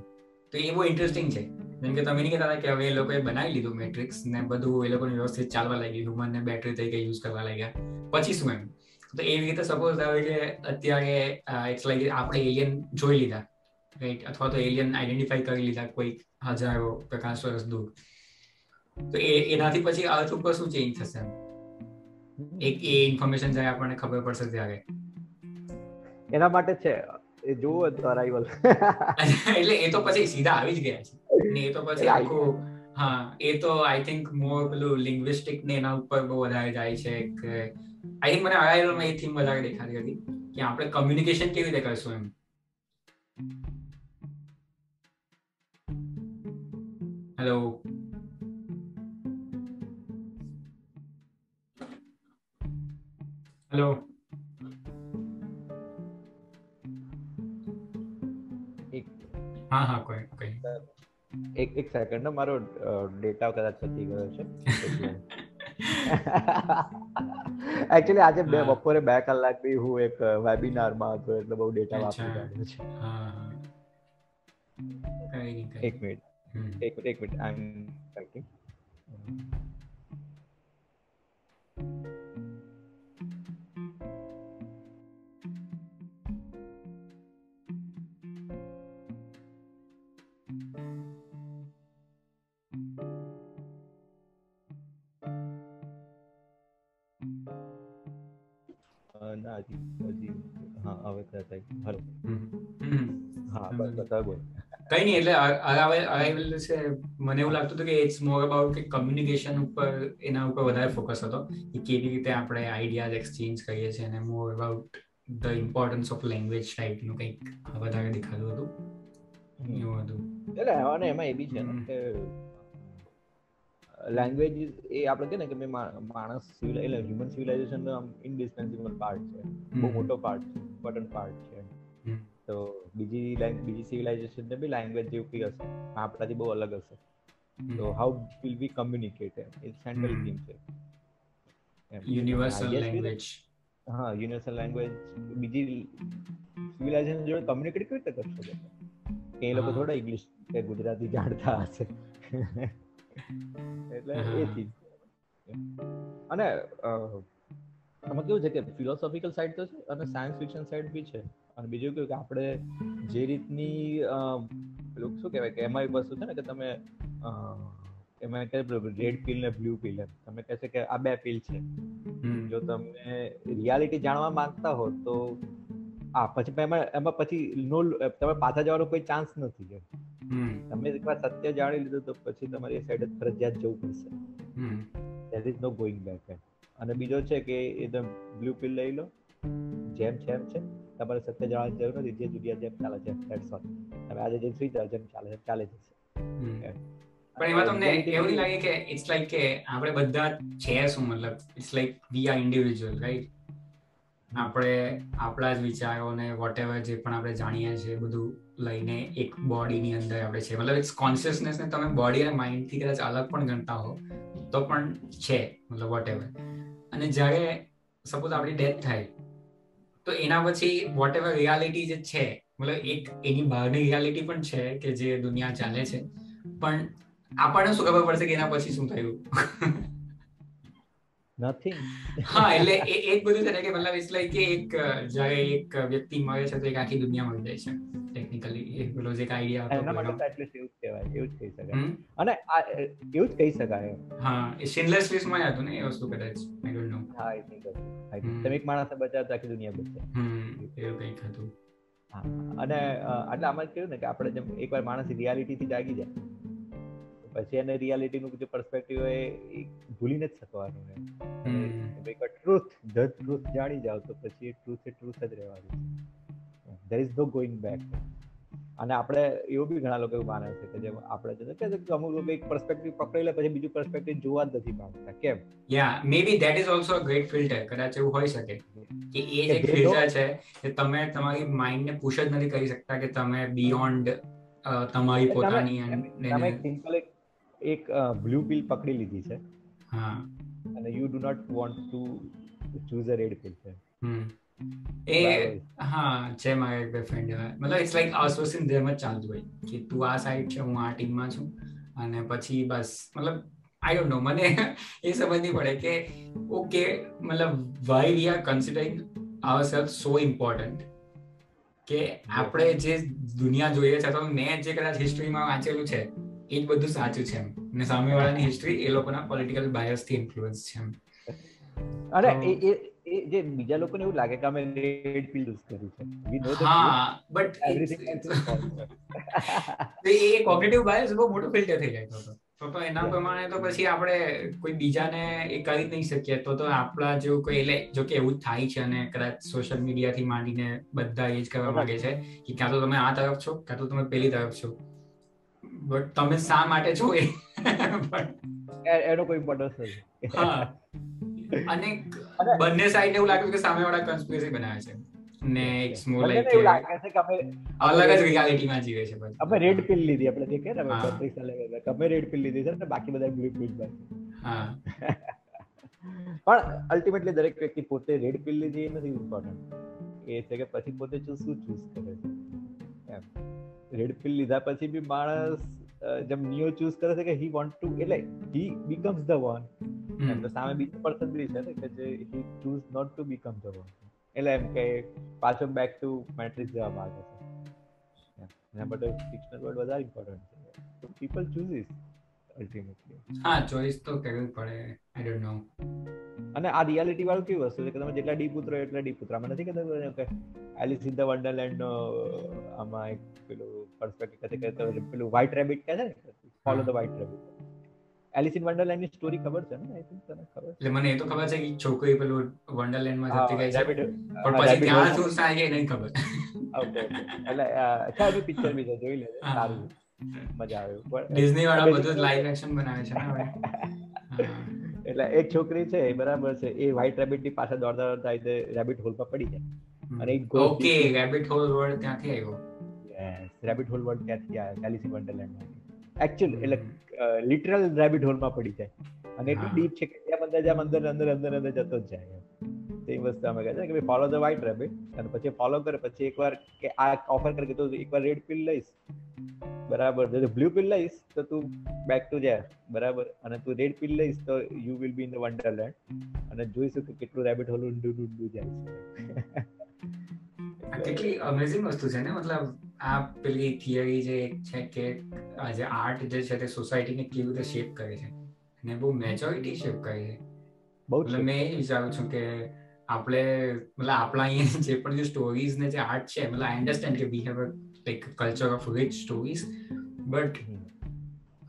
તો એ બહુ ઇન્ટરેસ્ટિંગ છે. જેમ કે તમે નહીં કહેતા કે હવે એ લોકોએ બનાવી લીધું મેટ્રિક્સ ને બધું, એ લોકોને વ્યવસ્થિત ચાલવા લાગી હ્યુમન ને બેટરી તરીકે યુઝ કરવા લાગ્યા. પછી શું એમ? તો એવી રીતે સપોઝ આવે કે અત્યારે આપણે એલિયન જોઈ લીધા. રાઈટ અથવા તો એલિયન આઈડેન્ટિફાઈ કરી લીધા કોઈ હજારો પ્રકાશ વર્ષ દૂર. તો એ એનાથી પછી અર્થ ઉપર શું ચેન્જ થશે? એક એ ઇન્ફોર્મેશન જ્યારે આપણને ખબર પડશે ત્યારે. એના માટે છે. એ જુઓ અરાઈવલ *laughs* એટલે એ તો પછી સીધા આવી જ ગયા છે. ને એ તો પછી આખું હા એ તો આઈ થિંક મોર પેલું લિંગ્વિસ્ટિક ને એના ઉપર બહુ વધારે જાય છે કે આઈ થિંક મને અરાઈવલમાં એ થીમ વધારે દેખાતી હતી કે આપણે કમ્યુનિકેશન કેવી રીતે કરશું એમ. હેલો હેલો હા હા કોઈ કોઈ. એક એક સેકન્ડ મારો ડેટા કદાચ પતી ગયો છે. એકચ્યુઅલી આજે બે બપોરે બે કલાક બી હું એક વેબિનારમાં હતો એટલે બહુ ડેટા વાપરી રહ્યો છે. એક મિનિટ એક એક મિનિટ આઈ એમ રાઇટિંગ ના હજી હજી હા હવે થાય હલો હા બસ બતા બોલ કઈ નહીં એટલે અરાઇવલ છે મને એવું લાગતું હતું કે ઇટ્સ મોર અબાઉટ કે કમ્યુનિકેશન ઉપર એના ઉપર વધારે ફોકસ હતો કે કેવી રીતે આપણે આઈડિયાઝ એક્સચેન્જ કરીએ છીએ અને more about the importance of language ટાઈપનું કંઈક વધારે દેખાતું હતું. એવું હતું. એટલે અને એમાં એ બી છે ને કે લેંગ્વેજ એ આપણે કહે ને કે માણસ એટલે હ્યુમન સિવિલાઇઝેશન નો ઇન્ડિસ્પેન્સિબલ પાર્ટ છે. બહુ મોટો પાર્ટ છે ઇમ્પોર્ટન્ટ પાર્ટ છે. તો બીજી બીજી સિવિલાઇઝેશન ને બી લેંગ્વેજ જેવું કઈ હશે. આપણાથી બહુ અલગ હશે. તો how will be communicate it central theme છે. યુનિવર્સલ લેંગ્વેજ હા યુનિવર્સલ લેંગ્વેજ બીજી સિવિલાઇઝેશન જોડે કમ્યુનિકેટ કેવી રીતે કરશો કે એ લોકો થોડા ઇંગ્લિશ કે ગુજરાતી જાણતા હશે. *laughs* એટલે એ ચીજ અને આમાં કેવું છે કે ફિલોસોફિકલ સાઈડ તો છે અને સાયન્સ ફિક્શન સાઈડ બી છે. અને બીજું કેવું કે આપણે જે રીતની પેલું શું કહેવાય કે એમાં વસ્તુ છે ને કે તમે એમાં કે રેડ પીલ ને બ્લુ પીલ તમે કહેશે કે આ બે પીલ છે. જો તમે રિયાલિટી જાણવા માંગતા હો તો આ પછી એમાં એમાં પછી નો તમે પાછા જવાનો કોઈ ચાન્સ નથી તમે એકવાર સત્ય જાણી લીધું તો પછી તમારે સાઈડ ફરજિયાત જવું પડશે. There is no going back અને બીજો છે કે એ તમે બ્લુ પિલ લઈ લો. જેમ જેમ છે તમારે સત્ય જાણવાની જરૂર નથી. જે દુનિયા જેમ ચાલે છે ધેટ્સ ઓલ તમે આજે જેમ સુઈ જાવ જેમ ચાલે છે ચાલે જશે પણ એમાં તમને એવું નહીં લાગે કે ઇટ્સ લાઈક કે આપણે બધા છે શું મતલબ? It's like we are individual right આપણે આપણા જ વિચારોને વોટ એવર જે પણ આપણે જાણીએ છીએ બધું લઈને એક બોડીની અંદર આપણે છે મતલબ ઇટ્સ કોન્શિયસનેસને તમે બોડી અને માઇન્ડથી કદાચ અલગ પણ ગણતા હો તો પણ છે મતલબ વોટ એવર અને જ્યારે સપોઝ આપણી ડેથ થાય, તો એના પછી વોટ એવર રિયાલિટી જે છે, મતલબ એક એની બહારની રિયાલિટી પણ છે કે જે દુનિયા ચાલે છે. પણ આપણને શું ખબર પડશે કે એના પછી શું થયું? નથિંગ હા એટલે એક બધું છે ને કે મતલબ ઇટ્સ લાઈક કે એક જ્યારે એક વ્યક્તિ મળે છે તો એક આખી દુનિયા મળી જાય છે ટેકનિકલી એક પેલો જે આઈડિયા હતો એના માટે એટલીસ્ટ એવું જ કહેવાય એવું જ કહી શકાય. અને આ એવું જ કહી શકાય. હા સિનલેસ લિસ્ટમાં હતું ને એ વસ્તુ કદાચ આઈ ડોન્ટ નો હા આઈ થિંક આઈ થિંક તમે એક માણસને બચાવતા આખી દુનિયા બચે. હમ એવું કંઈક હતું. અને એટલે આમાં કેવું ને કે આપણે જેમ એકવાર માણસ રિયાલિટીથી જાગી જાય પછી એને રિયાલિટીનું જે પર્સપેક્ટિવ હોય એ ભૂલીને જ શકવાનું ને એક ટ્રુથ ધ ટ્રુથ જાણી જાવ તો પછી એ ટ્રુથ એ ટ્રુથ જ રહેવાનું there is no going back અને આપણે એવું બી ઘણા લોકો એવું માને છે કે જેમ આપણે છે કે અમુક લોકો એક પર્સપેક્ટિવ પકડી લે પછી બીજું પર્સપેક્ટિવ જોવા જ નથી માંગતા. કેમ? Yeah maybe that is also a great filter કદાચ એવું હોઈ શકે કે એ જે ફિલ્ટર છે કે તમે તમારી માઇન્ડ ને પુશ જ નથી કરી શકતા કે તમે બિયોન્ડ તમારી પોતાની તમે સિમ્પલ એક એક બ્લુ પિલ પકડી લીધી છે. હા. અને you do not want to choose a red pill છે. એ હા છે મારા એક બે ફ્રેન્ડ મતલબ ઇટ્સ લાઈક આઉટસોર્સિંગ જેમ જ ચાલતું હોય. કે તું આ સાઈડ છે હું આ ટીમમાં છું. અને પછી બસ મતલબ આઈ ડોન્ટ નો મને એ સમજ નહીં પડે કે ઓકે મતલબ why we are considering our self so important કે આપણે જે દુનિયા જોઈએ છે અથવા મેં જે કદાચ હિસ્ટ્રીમાં વાંચેલું છે એ જ બધું સાચું છે એમ. અને સામેવાળાની હિસ્ટ્રી એ લોકોના પોલિટિકલ બાયસથી ઇન્ફ્લુઅન્સ છે એમ. અરે એ એ જે બીજા લોકોને એવું લાગે કે અમે રેડ પિલ યુઝ કર્યું છે. વી નો હા બટ *laughs* એ કોગ્નિટિવ બાયસ બહુ મોટો ફિલ્ટર થઈ જાય તો તો. એના પ્રમાણે તો પછી આપણે કોઈ બીજાને એ કરી નહીં શકીએ. તો તો આપણા જેવું કોઈ એટલે જો કે એવું જ થાય છે અને કદાચ સોશિયલ મીડિયાથી માંડીને બધા એ જ કરવા માંગે છે કે ક્યાં તો તમે આ તરફ છો ક્યાં તો તમે પેલી તરફ છો. બટ તમે શા માટે છો એ? એનો કોઈ ઇમ્પોર્ટન્સ નથી. હા. અને બંને સાઈડ એવું લાગે કે સામે વાળા કન્સ્પિરસી બનાવે છે. ને ઇટ્સ મોર લાઈક એવું લાગે છે કે અમે અલગ જ રિયાલિટીમાં જીવે છે બધા. અમે રેડ પિલ લીધી આપણે જે કહે ને બત્રીસ સાલે અમે રેડ પિલ લીધી છે ને બાકી બધા બ્લુ પિલ હા. પણ અલ્ટિમેટલી દરેક વ્યક્તિ પોતે રેડ પિલ લીધી એ નથી ઇમ્પોર્ટન્ટ એ છે કે પછી પોતે શું ચૂઝ કરે છે. એમ. રેડ લીધા પછી બી માણસ જેમ નિયો ચૂઝ કરે છે કે હી વોન્ટ ટુ એટલે હી બીકમ્સ ધ વન એમ તો સામે બીજો પર્સન બી છે ને કે જે he choose not to become the one એટલે એમ કે પાછો બેક ટુ મેટ્રિક્સ જવા માંગે છે. એના માટે ફિક્શનલ વર્ડ વધારે ઇમ્પોર્ટન્ટ છે. પીપલ પીપલ ચૂઝિસ અલ્ટિમેટલી હા ચોઈસ તો કરવી પડે. આઈ ડોન્ટ નો અને આ રિયાલિટી વાળું કેવી વસ્તુ છે કે તમે જેટલા ડીપ ઉતરો એટલા ડીપ ઉતરા. મને નથી કહેતા કે એલિસ ઇન ધ વન્ડરલેન્ડ નો આમાં એક પેલું પર્સપેક્ટિવ કહે કે પેલું વ્હાઇટ રેબિટ કહે છે ને? Follow the white rabbit Alice in વન્ડરલેન્ડની story ખબર છે ને? આઈ થિંક તને ખબર એટલે મને એ તો ખબર છે કે છોકરી પેલું વન્ડરલેન્ડમાં જતી ગઈ છે. રેબિટ પણ પછી ત્યાં શું થાય છે નહીં ખબર. ઓકે એટલે અચ્છા એ પિક્ચર બી જોઈ લે સારું. મજા આવે. પણ ડિઝની વાળા બધું લાઈવ એક્શન બનાવે છે ને *laughs* એટલે એક છોકરી છે બરાબર છે. એ વ્હાઇટ રેબિટની પાછળ દોડતા દોડતા રીતે રેબિટ હોલ પર પડી જાય. અને ઓકે રેબિટ હોલ વર્ડ ત્યાંથી આવ્યો. રેબિટ હોલ વર્ડ ક્યાંથી આવ્યો એલિસી વન્ડરલેન્ડ એકચ્યુઅલ એટલે લિટરલ રેબિટ હોલમાં પડી જાય. અને એટલું ડીપ છે કે ત્યાં અંદર જ્યાં અંદર અંદર અંદર અંદર જતો જ જાય તે વસ્તુ અમે કહે છે કે ફોલો ધ વ્હાઇટ રેબિટ અને પછી ફોલો કરે પછી એકવાર કે આ ઓફર કરે કે તું એકવાર રેડ પિલ લઈશ. બરાબર. જો બ્લુ પિલ લઈશ તો તું બેક ટુ જેર બરાબર? અને તું રેડ પિલ લઈશ તો you will be in the Wonderland અને જોઈશું કે કેટલું રેબિટ હોલ ઊંડું ઊંડું જાય છે. કેટલી અમેઝિંગ વસ્તુ છે ને? મતલબ આ પેલી થિયરી જે છે કે આ જે આર્ટ જે છે તે સોસાયટીને કેવી રીતે શેપ કરે છે? અને બહુ મેજોરિટી શેપ કરે છે. બહુ એટલે મેં એ વિચારું છું કે આપણે મતલબ આપણા અહીંયા જે પણ જે સ્ટોરીઝ ને જે આર્ટ છે મતલબ આઈ અન્ડરસ્ટેન્ડ કે we have a like culture of rich stories but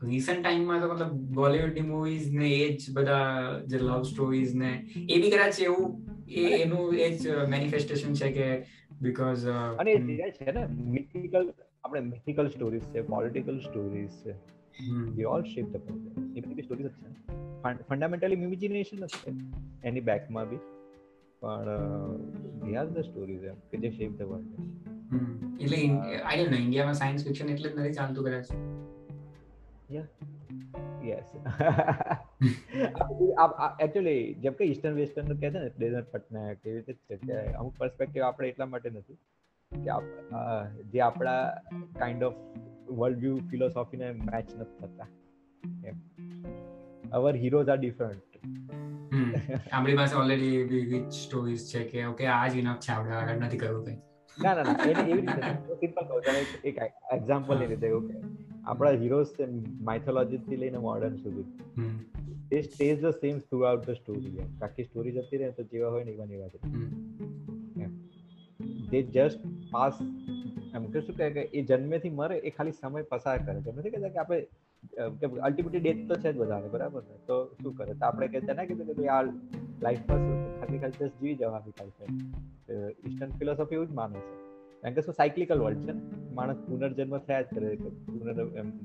recent ટાઈમમાં તો મતલબ બોલિવૂડની મૂવીઝ ને એ જ બધા જે લવ સ્ટોરીઝ ને એ બી કદાચ એવું એ એનું એ જ મેનિફેસ્ટેશન છે કે બીકોઝ અને એ છે ને મિથિકલ આપણે મિથિકલ સ્ટોરીઝ છે પોલિટિકલ સ્ટોરીઝ છે વી ઓલ શેપ ધ એ બધી સ્ટોરીઝ છે. ફંડામેન્ટલી ઇમેજિનેશન જ છે. એની બેકમાં બી. પણ ધી આર ધ સ્ટોરીઝ એમ કે જે શેપ ધ વર્લ્ડ એટલે આઈ ડોન્ટ નો ઇન્ડિયામાં સાયન્સ ફિક્શન એટલે જ નથી ચાલતું કદાચ. યસ એકચ્યુઅલી *laughs* જેમ કે ઈસ્ટર્ન વેસ્ટર્ન કહે છે ને ડેઝર્ટ પટનાયક એવી રીતે છે કે અમુક પર્સપેક્ટિવ આપણે એટલા માટે નથી કે જે આપણા કાઇન્ડ ઓફ વર્લ્ડ વ્યૂ ફિલોસોફીને મેચ નથી થતા. અવર હિરોઝ આર ડિફરન્ટ આપણી પાસે ઓલરેડી વીચ સ્ટોરીઝ છે કે ઓકે આ જ ઇનફ છે આપણે આગળ નથી કરવું કંઈ. ના ના ના એને એવી રીતે સિમ્પલ કહું તમે એક એક્ઝામ્પલ લઈ લીધે ઓકે આપણા હીરોઝ છે માઇથોલોજી થી લઈને મોડર્ન સુધી. They stays the same throughout the story આખી સ્ટોરી જતી રહે તો જેવા હોય ને એવા એવા જ દે જસ્ટ પાસ એમ કે શું કહે કે એ જન્મેથી મરે એ ખાલી સમય પસાર કરે છે. નથી કહેતા કે આપણે અલ્ટિમેટલી ડેથ તો છે જ વધારે બરાબર ને? તો શું કરે? તો આપણે કહેતા ના કીધું કે આ લાઈફમાં શું? ખાલી ખાલી જસ્ટ જીવી જવાની ખાલી છે. ઈસ્ટર્ન ફિલોસોફી એવું જ માને છે. કારણ કે શું સાયકલિકલ વર્લ્ડ છે માણસ પુનર્જન્મ થયા જ કરે પુનર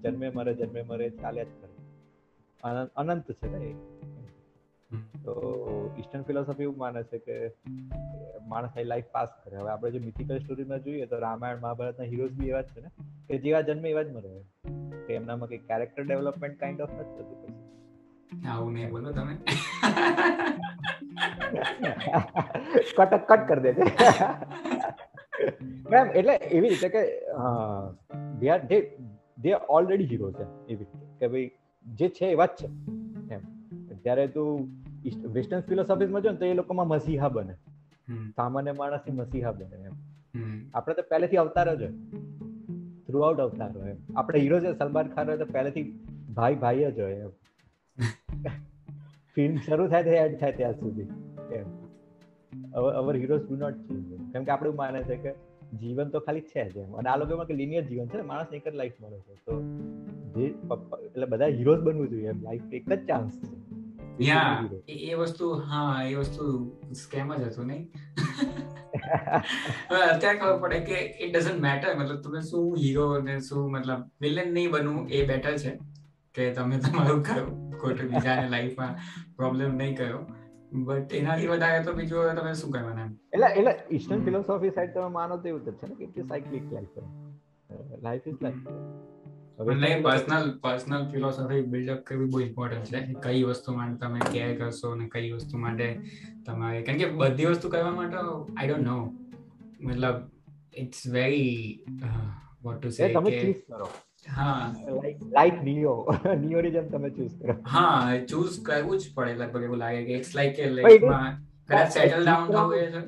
જન્મે મરે જન્મે મરે, ચાલ્યા જ કરે અનંત છે ને તો ઈસ્ટર્ન ફિલોસોફી એવું માને છે કે માણસ એ લાઈફ પાસ કરે. હવે આપણે જો મિથિકલ સ્ટોરીમાં જોઈએ તો રામાયણ મહાભારતના હીરોઝ બી એવા જ છે ને કે જેવા જન્મે એવા જ મરે. કે એમનામાં કઈ કેરેક્ટર ડેવલપમેન્ટ કાઇન્ડ ઓફ નથી થતું પછી. આવું નહીં બોલો તમે. કટ કટ કરી દેજે. *laughs* મેમ એટલે એવી રીતે કે they are they they already hero છે એવી કે ભાઈ જે છે એવા જ છે. જ્યારે તું વેસ્ટર્ન ફિલોસોફીમાં જો ને તો એ લોકોમાં મસીહા બને. સામાન્ય માણસની મસીહા બને એમ. આપણે તો પહેલેથી અવતાર જ હોય થ્રુ આઉટ અવતાર હોય આપણે હીરો છે સલમાન ખાન હોય તો પહેલેથી ભાઈ ભાઈ જ હોય એમ. *laughs* ફિલ્મ શરૂ થાય તો એડ થાય ત્યાં સુધી એમ. Our heroes do not change કેમ કે આપણે માને છે કે જીવન તો ખાલી છે જ એમ. અને આ લોકોમાં કે લિનિયર જીવન છે માણસ એક જ લાઈફ મળે છે. તો જે એટલે બધા હીરોઝ બનવું જોઈએ એમ. લાઈફ એક જ ચાન્સ છે. યા એ વસ્તુ હા એ વસ્તુ સ્કેમ જ હતું નહીં. *laughs* અત્યારે ખબર પડે કે ઇટ ડઝન્ટ મેટર મતલબ તમે શું હીરો ને શું મતલબ વિલન નહીં બનવું એ બેટર છે કે તમે તમારું કરો ખોટું બીજાને લાઈફમાં પ્રોબ્લેમ નહીં કયો બટ એનાથી વધારે તો બીજું તમે શું કરવાના એટલે એટલે ઈસ્ટર્ન ફિલોસોફી સાઈડ તમે માનો તો એવું જ છે ને કે cyclic life life is life નહીં personal personal philosophy build up કરવી બહુ ઇમ્પોર્ટન્ટ છે. કઈ વસ્તુ માટે તમે કેર કરશો અને કઈ વસ્તુ માટે તમારે કારણ કે બધી વસ્તુ કરવા માટે આઈ ડોન્ટ નો મતલબ ઇટ્સ વેરી વોટ ટુ સે તમે ચૂઝ કરો. હા. લાઈક નિયો નિયો ની જેમ તમે ચૂઝ કરો. હા ચૂઝ કરવું જ પડે લગભગ એવું લાગે કે ઇટ્સ લાઈક કે લાઈફમાં કદાચ સેટલ ડાઉન થવું છે.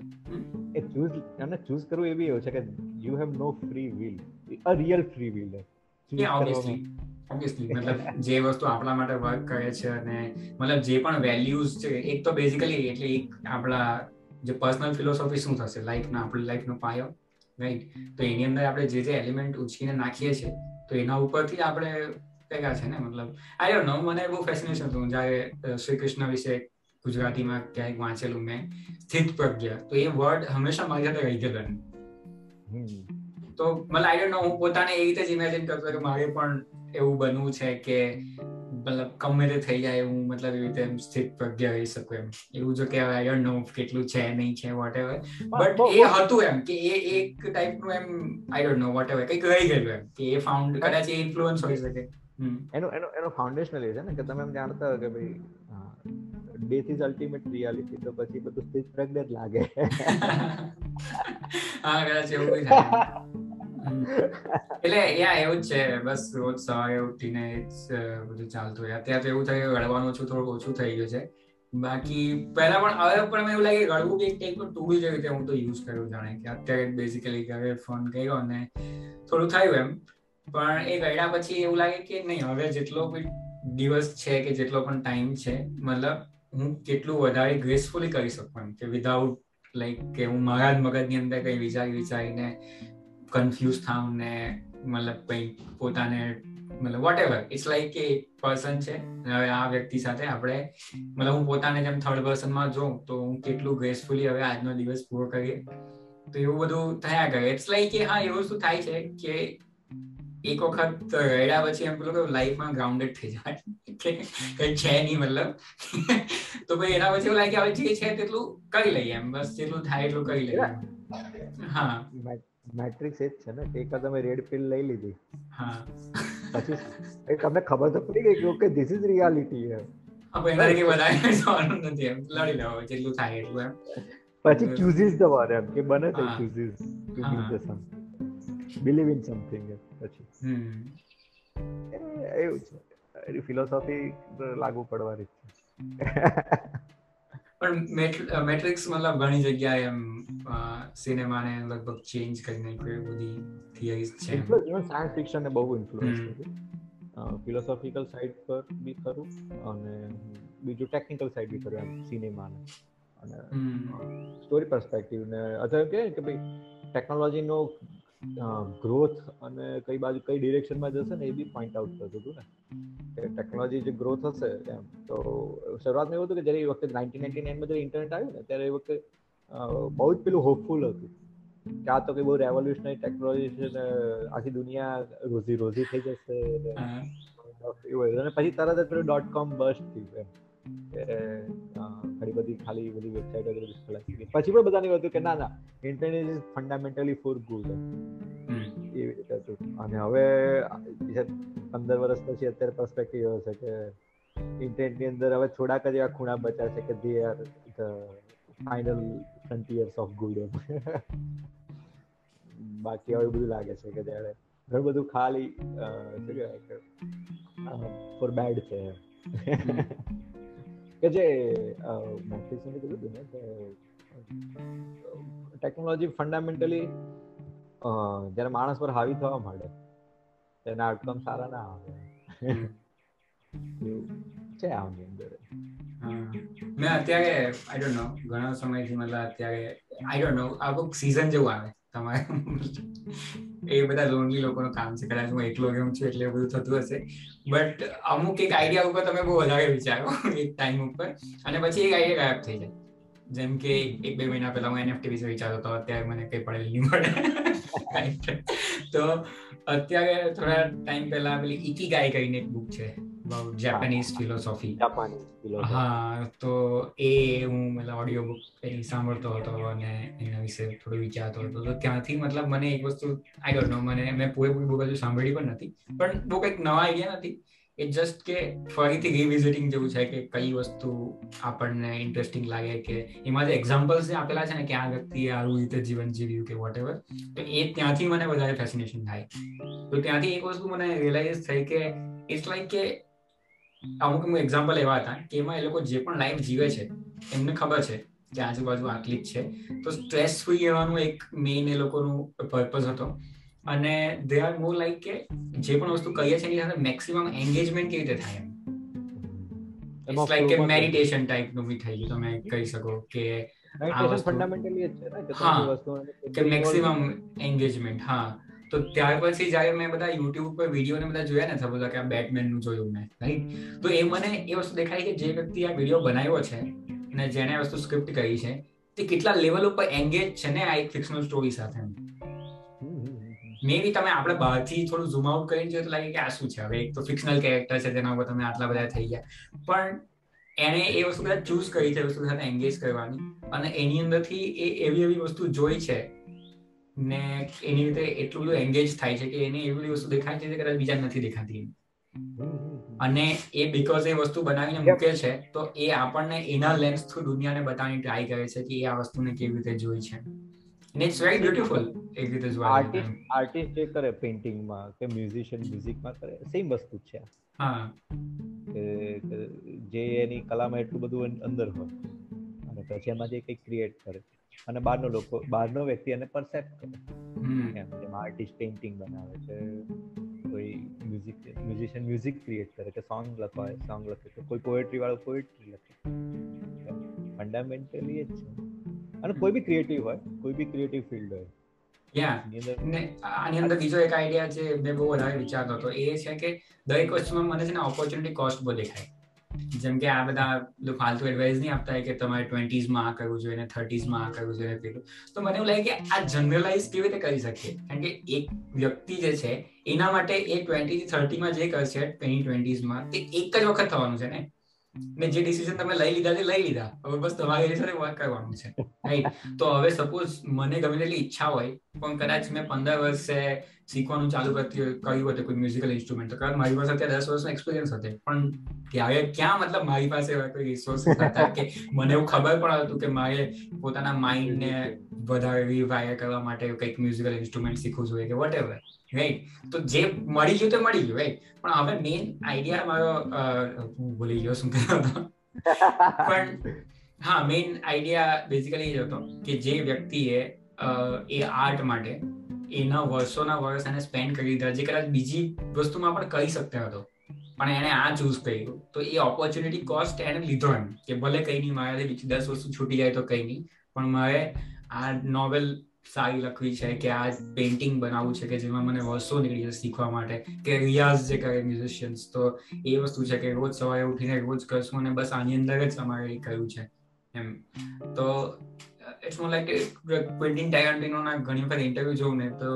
એ ચૂઝ અને ચૂઝ કરવું એવી એવું છે કે you have no free will a real free will obviously obviously મતલબ જે વસ્તુ આપણા માટે વર્ક કરે છે અને મતલબ જે પણ વેલ્યુઝ છે એક તો બેઝિકલી એટલે એક આપણા જે પર્સનલ ફિલોસોફી શું થશે? લાઈફના આપણી લાઈફનો પાયો રાઈટ તો એની અંદર આપણે જે જે એલિમેન્ટ ઉછીને નાખીએ છીએ તો એના ઉપરથી આપણે ભેગા છે ને મતલબ આઈ ડોન્ટ નો મને બહુ ફેસિનેશન હતું જ્યારે શ્રી કૃષ્ણ વિશે ગુજરાતીમાં ક્યાંક વાંચેલું મેં. સ્થિત પ્રજ્ઞા તો એ વર્ડ હંમેશા મારી સાથે રહી ગયેલો તો મતલબ આઈ ડોન્ટ નો હું પોતાને એ રીતે જ ઇમેજિન કરતો કે મારે પણ એવું બનવું છે કે મતલબ ગમે તે થઈ જાય હું મતલબ એવી રીતે સ્થિત પ્રજ્ઞા રહી શકું એમ. એવું જો કે આઈ ડોન્ટ નો કેટલું છે નહીં છે વોટ બટ એ હતું એમ કે એ એક ટાઈપનું એમ I don't know whatever કંઈક રહી ગયેલું એમ કે એ ફાઉન્ડ કદાચ એ ઇન્ફ્લુઅન્સ હોઈ શકે. એનો એનો એનો ફાઉન્ડેશનલ એ છે ને કે તમે એમ જાણતા હોય કે ભાઈ ડેથ ઇઝ અલ્ટિમેટ રિયાલિટી તો પછી બધું સ્થિત પ્રજ્ઞ જ લાગે. *laughs* હા કદાચ એવું થાય. એટલે યા એવું જ છે, બસ રોજ સવારે ઉઠીને બધું ચાલતું હોય. અત્યારે તો એવું થાય કે ગળવાનું ઓછું થોડું ઓછું થઈ ગયું છે. બાકી પહેલા પણ, હવે પણ એવું લાગે ગળવું એક ટાઈપ ટૂલ જેવી રીતે હું તો યુઝ કર્યું જાણે કે અત્યારે બેઝિકલી ઘરે ફોન કર્યો અને થોડું થયું એમ. પણ એ ગળ્યા પછી એવું લાગે કે નહીં, હવે જેટલો દિવસ છે કે જેટલો પણ ટાઈમ છે, મતલબ હું કેટલું વધારે ગ્રેસફુલી કરી શકું એમ કે વિધાઉટ લાઈક કે હું મારા જ મગજની અંદર કંઈ વિચારી વિચારીને કન્ફ્યુઝ થાઉં ને મતલબ કંઈ પોતાને મતલબ વોટ એવર ઇટ્સ લાઈક કે પર્સન છે હવે આ વ્યક્તિ સાથે આપણે મતલબ હું પોતાને જેમ થર્ડ પર્સનમાં જોઉં તો હું કેટલું ગ્રેસફુલી હવે આજનો દિવસ પૂરો કરીએ તો એવું બધું થયા કરે ઇટ્સ લાઈક કે હા એવું શું થાય છે કે એક વખત રહ્યા પછી એમ પેલું કે લાઈફમાં ગ્રાઉન્ડેડ થઈ જાય કે કઈ છે નહીં મતલબ તો ભાઈ એના પછી એવું લાગે હવે જે છે તેટલું કરી લઈએ એમ બસ જેટલું થાય એટલું કરી લઈએ હા મેટ્રિક્સ એ જ છે ને એક તમે રેડ પિલ લઈ લીધી. હા. પછી તમને ખબર તો પડી ગઈ કે ઓકે ધીસ ઇઝ રિયાલિટી એમ પછી એનાથી વધારે *laughs* જવાનું નથી એમ. કે બને છે chooses to be the some believe in something પછી. એવું છે. ફિલોસોફી લાગુ પડવાની છે. પણ મેટ્રિક્સ મતલબ ઘણી જગ્યાએ એમ સિનેમાને લગભગ ચેન્જ કરી નાખ્યું બધી થિયરીઝ છે ઇવન સાયન્સ ફિક્શન ને બહુ ઇન્ફ્લુઅન્સ કર્યું ફિલોસોફિકલ સાઈડ પર બી ખરું અને બીજું ટેકનિકલ સાઈડ બી ખરું એમ સિનેમાને અને સ્ટોરી પર્સપેક્ટિવ ને અથવા કે કે ભાઈ ટેકનોલોજીનો ગ્રોથ અને કઈ બાજુ કઈ ડિરેક્શનમાં જશે ને એ બી પોઈન્ટ આઉટ કરતું હતું ને. કે ટેકનોલોજી જે ગ્રોથ હશે એમ. તો શરૂઆતમાં એવું હતું કે જ્યારે એ વખતે નાઇન્ટીન નાઇન્ટી નાઇનમાં જ્યારે ઇન્ટરનેટ આવ્યું ને ત્યારે એ વખતે બહુ જ પેલું હોપફુલ હતું. કે આ તો કઈ બહુ રેવોલ્યુશનરી ટેકનોલોજી છે ને આખી દુનિયા રોજી રોજી થઈ જશે એવું અને પછી તરત જ પેલું ડોટ કોમ બસ્ટ થયું એમ. કે ઘણી બધી ખાલી બધી વેબસાઇટો બધી ખલાસી ગઈ પછી પણ બધાને હતું કે ના ના internet is fundamentally for good એવી રીતે હતું. અને હવે પંદર વર્ષ પછી અત્યારે પર્સપેક્ટિવ એવો છે કે ઇન્ટરનેટની અંદર હવે થોડાક જ એવા ખૂણા બચ્યા છે કે they are the final frontiers of good એમ બાકી હવે બધું લાગે છે કે જ્યારે ઘણું બધું ખાલી શું કહેવાય ફોર બેડ છે કે જે મેટ્રિક્સને કીધું હતું ને કે ટેકનોલોજી ફંડામેન્ટલી જ્યારે માણસ પર હાવી થવા માંડે તેના આઉટકમ સારા ના આવે. છે આમની અંદર. મેં અત્યારે આઈ ડોન્ટ નો ઘણા સમયથી મતલબ અત્યારે આઈ ડોન્ટ નો આ કોઈક સીઝન જેવું આવે. તમારે એ બધા લોનલી લોકોનું કામ છે. કદાચ હું એકલો ગયો છું એટલે બધું થતું હશે. બટ અમુક એક આઈડિયા ઉપર તમે બહુ વધારે વિચારો, એક ટાઈમ ઉપર. અને પછી એક આઈડિયા ગાયબ થઈ જાય. જેમ કે એક બે મહિના પહેલા હું એનએફટી વિશે વિચારતો હતો, અત્યારે મને કઈ પડેલી નહીં પડે તો અત્યારે થોડા ટાઈમ પહેલા પેલી ઇકી ગાય કરીને એક બુક છે. જાપાનીઝ ફિલોસોફી હા તો એ હું મતલબ ઓડિયો બુક એની સાંભળતો હતો અને એના વિશે થોડું વિચારતો હતો. તો ત્યાંથી મતલબ મને એક વસ્તુ આઈ ડોન્ટ નો મને મેં પૂરેપૂરી બુક હજુ સાંભળી પણ નથી. પણ બહુ કંઈક નવા આઈડિયા નથી. એ જસ્ટ કે ફરીથી રિવિઝિટિંગ જેવું છે કે કઈ વસ્તુ આપણને ઇન્ટરેસ્ટિંગ લાગે કે એમાં જે એક્ઝામ્પલ્સ જે આપેલા છે ને કે આ વ્યક્તિએ આવું રીતે જીવન જીવ્યું કે વોટ એવર તો એ ત્યાંથી મને વધારે ફેસિનેશન થાય. તો ત્યાંથી એક વસ્તુ મને રિયલાઇઝ થઈ કે ઇટ્સ લાઈક કે અમુક અમુક એક્ઝામ્પલ એવા હતા કે એમાં એ લોકો જે પણ લાઈફ જીવે છે એમને ખબર છે કે આજુબાજુ આટલી જ છે. તો સ્ટ્રેસ ફ્રી રહેવાનું એક મેઇન એ લોકોનું પર્પઝ હતો. અને દે આર મોર લાઈક કે જે પણ વસ્તુ કહીએ છીએ એની સાથે મેક્સિમમ એન્ગેજમેન્ટ કેવી રીતે થાય એમ. ઇટ્સ લાઈક કે મેડિટેશન ટાઈપનું બી થઈ ગયું તમે કહી શકો કે કે મેક્સિમમ એન્ગેજમેન્ટ હા. તો ત્યાર પછી જ્યારે મેં બધા યુટ્યુબ પર વીડિયો ને બધા જોયા ને સપોઝ કે આ બેટમેનનું જોયું મેં રાઈટ તો એ મને એ વસ્તુ દેખાય કે જે વ્યક્તિ આ વીડિયો બનાવ્યો છે અને જેને વસ્તુ સ્ક્રિપ્ટ કરી છે, તે કેટલા લેવલ ઉપર એન્ગેજ છે ને આ એક ફિક્શનલ સ્ટોરી સાથે? મે બી તમે આપણે બહારથી થોડું ઝૂમ આઉટ કરીને જોઈએ તો લાગે કે આ શું છે? હવે એક તો ફિક્શનલ કેરેક્ટર છે જેના ઉપર તમે આટલા બધા થઈ ગયા. પણ એને એ વસ્તુ બધા ચૂઝ કરી છે વસ્તુ સાથે એન્ગેજ કરવાની. અને એની અંદરથી એ એવી એવી વસ્તુ જોઈ છે ને એની રીતે એટલું બધું એન્ગેજ થાય છે કે એને એવી બધી વસ્તુ દેખાય છે કદાચ બીજા નથી દેખાતી. અને એ બીકોઝ એ વસ્તુ બનાવીને મૂકે છે તો એ આપણને એના લેન્સ થ્રુ દુનિયાને બતાવવાની ટ્રાય કરે છે કે એ આ વસ્તુને કેવી રીતે જોઈ છે. અને ઇટ્સ વેરી બ્યુટીફુલ એક રીતે જોવા આર્ટિસ્ટ આર્ટિસ્ટ જે કરે પેઇન્ટિંગમાં કે મ્યુઝિશિયન મ્યુઝિકમાં કરે સેમ વસ્તુ છે. હા. જે એની કલામાં એટલું બધું અંદર હોય. અને પછી એમાં જે કંઈક ક્રિએટ કરે. અને બહારનો લોકો બહારનો વ્યક્તિ એને પરસેપ્ટ કરે. એમ આર્ટિસ્ટ પેઇન્ટિંગ બનાવે છે કોઈ મ્યુઝિક મ્યુઝિશિયન મ્યુઝિક ક્રિએટ કરે કે સોંગ લખવાય સોંગ લખે તો કોઈ પોએટ્રી વાળો પોએટ્રી લખે. ફંડામેન્ટલી જ છે. અને કોઈ બી ક્રિએટિવ હોય કોઈ બી ક્રિએટિવ ફિલ્ડ હોય. આની અંદર બીજો એક આઈડિયા છે મેં બહુ વધારે વિચારતો હતો એ છે કે દરેક વસ્તુમાં મને છે ને ઓપોર્ચ્યુનિટી કોસ્ટ બહુ દેખાય. જેમ કે આ બધા ફાલતુ એડવાઇસ નહીં આપતા કે તમારે ટ્વેન્ટીઝમાં આ કરવું જોઈએ થર્ટીઝમાં આ કરવું જોઈએ પેલું. તો મને એવું લાગે કે આ જનરલાઇઝ કેવી રીતે કરી શકીએ? કારણ કે એક વ્યક્તિ જે છે, એના માટે એ ટ્વેન્ટી થર્ટીમાં જે કરશે, એની ટ્વેન્ટીઝમાં તે એક જ વખત થવાનું છે ને? ને જે ડિસિઝન તમે લઈ લીધા તે લઈ લીધા. હવે બસ તમારે સાથે વર્ક કરવાનું છે રાઈટ તો હવે સપોઝ મને ગમે તેટલી ઈચ્છા હોય, પણ કદાચ મેં પંદર વર્ષે શીખવાનું ચાલુ કર્યું હતું કોઈ મ્યુઝિકલ ઇન્સ્ટ્રુમેન્ટ કારણ મારી પાસે અત્યારે દસ વર્ષનો એક્સપિરિયન્સ હતો. પણ ત્યારે ક્યાં મતલબ મારી પાસે કોઈ રિસોર્સિસ હતા કે મને એવું ખબર પણ હતું કે મારે પોતાના માઇન્ડને વધારે રિવાયર કરવા માટે કંઈક મ્યુઝિકલ ઇન્સ્ટ્રુમેન્ટ શીખવું જોઈએ કે વોટ એવર રાઈટ તો જે મળી ગયું તે મળી ગયું રાઈટ પણ હવે મેઇન આઈડિયા મારો ભૂલી ગયો શું કહેતો પણ હા મેઇન આઈડિયા બેઝિકલી એ હતો કે જે વ્યક્તિએ એ આર્ટ માટે એના વર્ષોના વર્ષ એને સ્પેન્ડ કરી દીધા. જે કદાચ બીજી વસ્તુમાં પણ કરી શકતા હતો. પણ એને આ ચૂઝ કર્યું. તો એ ઓપોર્ચ્યુનિટી કોસ્ટ એને લીધો એમ. કે ભલે કઈ નહીં મારાથી બીજી દસ વસ્તુ છૂટી જાય તો કઈ નહીં. પણ મારે આ નોવેલ સારી લખવી છે કે આ પેઇન્ટિંગ બનાવવું છે કે જેમાં મને વર્ષો નીકળી જશે શીખવા માટે. કે રિયાઝ જે કરે મ્યુઝિશિયન્સ તો એ વસ્તુ છે કે રોજ સવારે ઉઠીને રોજ કરશું અને બસ આની અંદર જ અમારે એ કર્યું છે. એમ. તો ઇટ્સ મોર લાઈક ક્વિન્ટિન ટાયન્ટિનોના ઘણી વખત ઇન્ટરવ્યુ જોઉં ને તો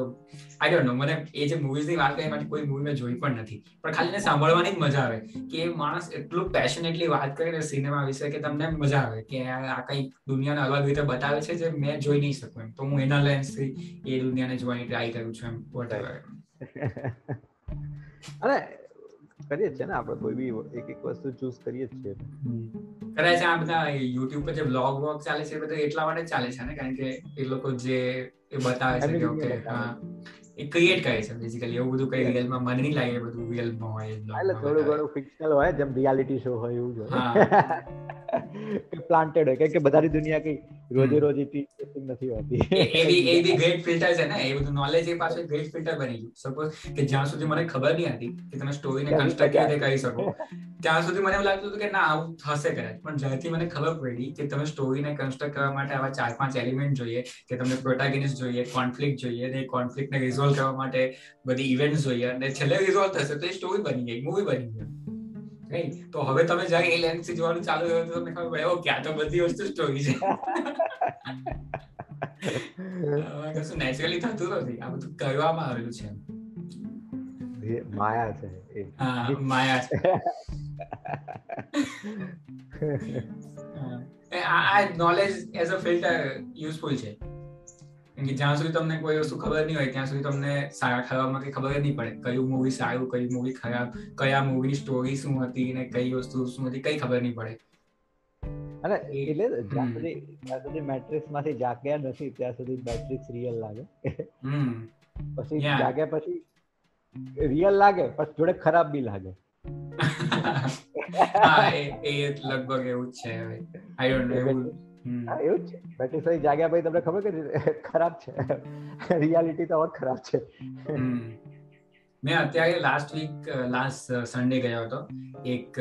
આઈ ડોન્ટ નો મને એ જે મૂવીઝની વાત કરી એમાંથી કોઈ મૂવી મેં જોઈ પણ નથી પણ ખાલી સાંભળવાની જ મજા આવે કે એ માણસ એટલું પેશનેટલી વાત કરે ને સિનેમા વિશે કે તમને મજા આવે કે આ કઈ દુનિયાને અલગ રીતે બતાવે છે જે મેં જોઈ નહીં શકું એમ તો હું એના લેન્સથી એ દુનિયાને જોવાની ટ્રાય કરું છું એમ વોટ અને કરીએ છીએ ને આપણે કોઈ બી એક એક વસ્તુ ચૂઝ કરીએ છીએ. કદાચ આ બધા યુટ્યુબ પર જે બ્લોગ વોગ ચાલે છે બધું એટલા માટે ચાલે છે ને? કારણ કે એ લોકો જે એ બતાવે છે કે ઓકે એ ક્રિએટ કરે છે બેઝિકલી એવું બધું કઈ રિયલમાં મને નહીં લાગે બધું રિયલમાં હોય એટલે થોડું ઘણું ફિક્શનલ હોય જેમ રિયાલિટી શો હોય એવું જ હોય. *laughs* કે પ્લાન્ટેડ હોય. કે બધાની દુનિયા કઈ રોજે રોજ નથી હોતી. એ બી એ બી ગ્રેટ ફિલ્ટર છે ને? એ બધું નોલેજ એ પાછું ગ્રેટ ફિલ્ટર બની ગયું. સપોઝ કે જ્યાં સુધી મને ખબર નહીં હતી કે તમે સ્ટોરીને કન્સ્ટ્રક્ટ કેવી રીતે કરી શકો ત્યાં સુધી મને એવું લાગતું હતું કે ના આવું થશે કદાચ. પણ જ્યાંથી મને ખબર પડી કે તમે સ્ટોરીને કન્સ્ટ્રક્ટ કરવા માટે આવા ચાર પાંચ એલિમેન્ટ જોઈએ કે તમને પ્રોટાગનિસ્ટ જોઈએ કોન્ફ્લિક્ટ જોઈએ અને કોન્ફ્લિક્ટને રિઝોલ્વ કરવા માટે બધી ઇવેન્ટ્સ જોઈએ અને છેલ્લે રિઝોલ્વ થશે તો એ સ્ટોરી બની ગઈ મૂવી બની ગઈ. રાઈટ તો હવે તમે જ્યારે એ લેન્સથી જોવાનું ચાલુ થયું તો તમને ખબર પડે આ તો બધી વસ્તુ સ્ટોરી છે. કશું નેચરલી થતું નથી આ બધું કરવામાં આવેલું છે. માયા છે હા માયા છે. *laughs* આ knowledge as a filter useful છે. કેમ કે જ્યાં સુધી તમને કોઈ વસ્તુ ખબર નહીં હોય ત્યાં સુધી તમને સારા ખરાબમાં કઈ ખબર જ નહીં પડે કયું મૂવી સારું કયું મૂવી ખરાબ કયા મૂવીની સ્ટોરી શું હતી ને કઈ વસ્તુ શું હતી કઈ ખબર નહીં પડે. અને એટલે જ્યાં સુધી જ્યાં સુધી મેટ્રિક્સમાંથી જાગ્યા નથી ત્યાં સુધી મેટ્રિક્સ રિયલ લાગે. પછી જાગ્યા પછી રિયલ લાગે પણ જોડે ખરાબ બી લાગે. *laughs* હા એ લગભગ એવું જ છે આઈ ડોન્ટ નો એવું જ છે. પછી જાગ્યા પછી તમને ખબર કે ખરાબ છે. રિયાલિટી તો ખરાબ છે. મેં અત્યારે લાસ્ટ વીક લાસ્ટ સન્ડે ગયો હતો. એક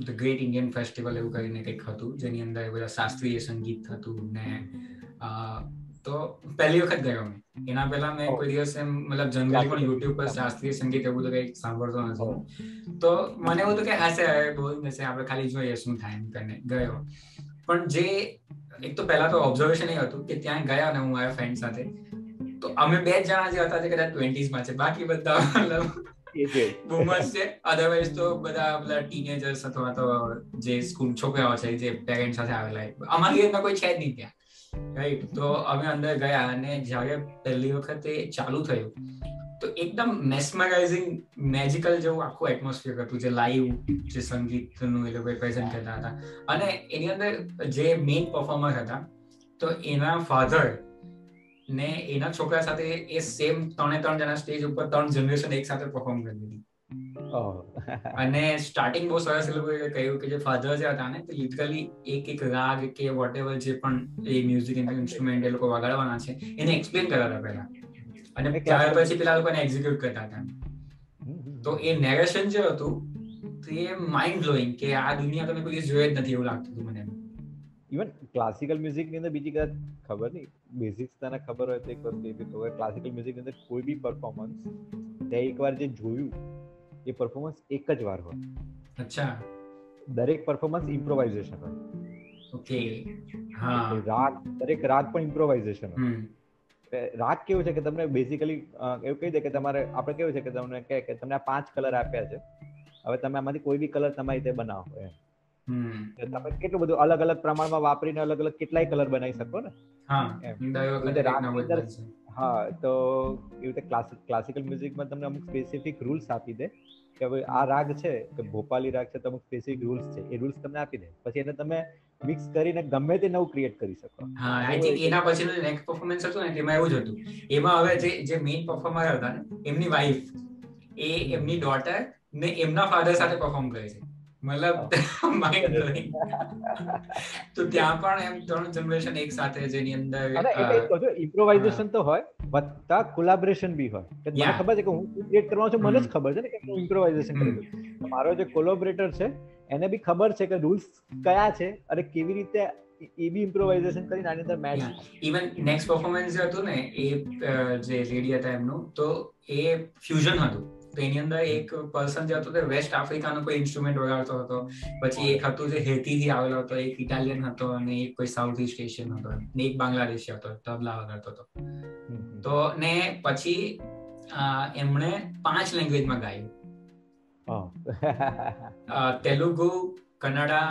ધ ગ્રેટ ઇન્ડિયન ફેસ્ટિવલ એવું કરીને કંઈક હતું જેની અંદર બધા શાસ્ત્રીય સંગીત હતું ને તો પહેલી વખત ગયો મેં. એના પહેલા મેં કોઈ દિવસ એમ મતલબ જનરલી પણ યુટ્યુબ પર શાસ્ત્રીય સંગીત એવું બધું કંઈક સાંભળતો નથી. તો મને એવું તો કે હશે બહુ હશે આપણે ખાલી જોઈએ શું થાય એમ કરીને ગયો. પણ જે એક તો પહેલા તો ઓબ્ઝર્વેશન એ હતું કે ત્યાં ગયા અને હું મારા ફ્રેન્ડ સાથે. તો અમે બે જણા જે હતા જે કદાચ ટ્વેન્ટીઝમાં છે. બાકી બધા મતલબ બુમર્સ છે. અધરવાઇઝ તો બધા બધા ટીનેજર્સ અથવા તો જે સ્કૂલ છોકરાઓ છે જે પેરેન્ટ સાથે આવેલા અમારી એજના કોઈ છે જ નહીં ત્યાં. રાઈટ તો અમે અંદર ગયા અને જ્યારે પહેલી વખતે ચાલુ થયું તો એકદમ મેસ્મરાઇઝિંગ મેજિકલ જેવું આખું એટમોસ્ફિયર હતું જે લાઈવ જે સંગીતનું એ લોકો પ્રેઝન્ટ કરતા હતા. અને એની અંદર જે મેઇન પરફોર્મર હતા તો એના ફાધર ને એના છોકરા સાથે એ સેમ ત્રણે ત્રણ જણા સ્ટેજ ઉપર ત્રણ જનરેશન એક સાથે પરફોર્મ કરી દીધી. અને સ્ટાર્ટિંગ બહુ સરસ એ લોકોએ કહ્યું કે જે ફાધર જે હતા ને તે લિટરલી એક એક રાગ કે વોટ જે પણ એ મ્યુઝિક ઇન્સ્ટ્રુમેન્ટ એ લોકો વગાડવાના છે એને એક્સપ્લેન કર્યા હતા પહેલા. અને ત્યાર પછી પેલા લોકોને એક્ઝિક્યુટ કરતા હતા. તો એ નેરેશન જે હતું એ માઇન્ડ બ્લોઈંગ કે આ દુનિયા તમે કોઈ જોઈ જ નથી એવું લાગતું હતું મને ઇવન ક્લાસિકલ મ્યુઝિકની અંદર બીજી કદાચ ખબર નહીં. બેઝિક્સ તને ખબર હોય તો એક વસ્તુ એવી ખબર ક્લાસિકલ મ્યુઝિક અંદર કોઈ બી પરફોર્મન્સ તે એકવાર જે જોયું એ પરફોર્મન્સ એક જ વાર હોય. અચ્છા. દરેક પરફોર્મન્સ ઇમ્પ્રોવાઇઝેશન હોય. ઓકે હા. રાગ દરેક રાગ પણ ઇમ્પ્રોવાઇઝેશન હોય. રાગ કેવું છે કે તમને બેઝિકલી એવું કહી દે કે તમારે આપણે કેવું છે કે તમને કહે કે તમને આ પાંચ કલર આપ્યા છે. હવે તમે આમાંથી કોઈ બી કલર તમારી રીતે બનાવો એમ. તમે કેટલું બધું અલગ અલગ પ્રમાણમાં વાપરીને અલગ અલગ કેટલાય કલર બનાવી શકો ને? હા તો એવી રીતે ક્લાસિકલ મ્યુઝિકમાં તમને અમુક સ્પેસિફિક રૂલ્સ આપી દે કે હવે આ રાગ છે કે ભોપાલી રાગ છે તો અમુક સ્પેસિફિક રૂલ્સ છે. એ રૂલ્સ તમને આપી દે. પછી એને તમે મિક્સ કરીને ગમે તે નવું ક્રિએટ કરી શકો. હા આઈ થિંક એના પછીનું નેક્સ્ટ પરફોર્મન્સ હતું ને તેમાં એવું જ હતું. એમાં હવે જે જે મેઇન પરફોર્મર હતા ને એમની વાઈફ એ એમની ડોટર ને એમના ફાધર સાથે પરફોર્મ કરે છે. મતલબ માઇન્ડ બ્લોઈંગ તો ત્યાં પણ એમ ત્રણ જનરેશન એક સાથે જેની અંદર ઇમ્પ્રોવાઇઝેશન તો હોય વત્તા કોલાબરેશન બી હોય. કે મને ખબર છે કે હું ક્રિએટ કરવાનો છું મને જ ખબર છે ને કે હું ઇમ્પ્રોવાઇઝેશન કરું મારો જે કોલોબરેટર છે એને બી ખબર છે કે રૂલ્સ કયા છે અને કેવી રીતે એ બી ઇમ્પ્રોવાઇઝેશન કરીને આની અંદર મેચ ઇવન નેક્સ્ટ પરફોર્મન્સ હતું ને એ જે રેડી હતા એમનું તો એ ફ્યુઝન હતું. તો એની અંદર એક પર્સન જે હતો તે વેસ્ટ આફ્રિકાનો કોઈ ઇન્સ્ટ્રુમેન્ટ વગાડતો હતો. પછી એક હતું જે હેતીથી આવેલો હતો એક ઇટાલિયન હતો અને એક કોઈ સાઉથ ઇસ્ટ એશિયન હતો. ને એક બાંગ્લાદેશી હતો તબલા વગાડતો હતો. તો ને પછી એમણે પાંચ લેંગ્વેજમાં ગાયું. તેલુગુ કન્નડા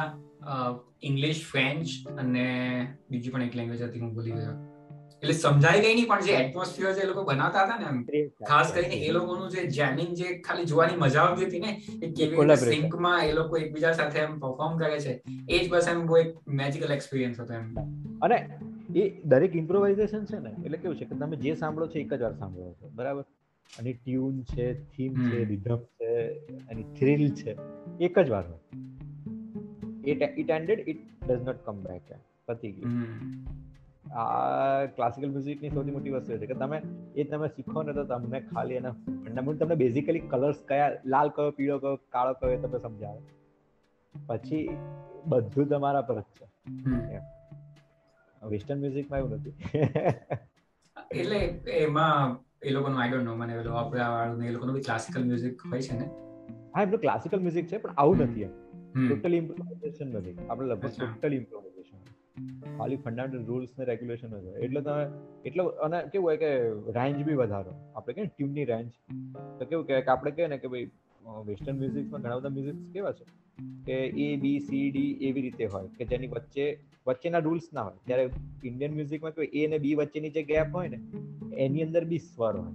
ઇંગ્લિશ ફ્રેન્ચ અને બીજી પણ એક લેંગ્વેજ હતી હું ભૂલી ગયો એટલે સમજાય ગઈ નહીં પણ જે એટમોસ્ફિયર જે લોકો બનાવતા હતા ને એમ ખાસ કરીને એ લોકોનું જે જેમિંગ જે ખાલી જોવાની મજા આવતી હતી ને એ કેવી રીતે સિંકમાં એ લોકો એકબીજા સાથે એમ પરફોર્મ કરે છે એ જ બસ એમ બહુ એક મેજિકલ એક્સપિરિયન્સ હતો એમ. અને એ દરેક ઇમ્પ્રોવાઇઝેશન છે ને એટલે કેવું છે કે તમે જે સાંભળો છો એક જ વાર સાંભળો છો બરાબર? અને ટ્યુન છે થીમ છે રિધમ છે એની થ્રિલ છે એક જ વાર હોય it it ended it does not come back પતી ગયું. આ ક્લાસિકલ મ્યુઝિકની સૌથી મોટી વસ્તુ છે કે તમે એ તમે શીખો ને તો તમને ખાલી એના ફંડામેન્ટ તમને બેઝિકલી કલર્સ કયા લાલ કયો પીળો કયો કાળો કયો એ તમે સમજાવે. પછી બધું તમારા પર જ છે. વેસ્ટર્ન મ્યુઝિકમાં એવું નથી. એટલે એમાં એ લોકોનું આઈ ડોન્ટ નો મને પેલો ઓપરા વાળું એ લોકોનું બી ક્લાસિકલ મ્યુઝિક હોય છે ને. હા એમનું ક્લાસિકલ મ્યુઝિક છે પણ આવું નથી ટોટલી ઇમ્પ્રોવાઇઝેશન નથી. આપણે લગભગ ટોટલી ઇમ્પ્રોવાઇઝેશન ખાલી ફંડામેન્ટલ રૂલ્સ ને રેગ્યુલેશન હોય. એટલે તમે એટલે અને કેવું હોય કે રેન્જ બી વધારો. આપણે કે ટ્યુનની રેન્જ તો કેવું કે આપણે કહે ને કે ભાઈ વેસ્ટર્ન મ્યુઝિકમાં ઘણા બધા મ્યુઝિક કેવા છે? કે એ બી સી ડી એવી રીતે હોય કે જેની વચ્ચે વચ્ચેના રૂલ્સ ના હોય. ત્યારે ઇન્ડિયન મ્યુઝિકમાં એ ને બી વચ્ચેની જે ગેપ હોય ને એની અંદર બી સ્વર હોય.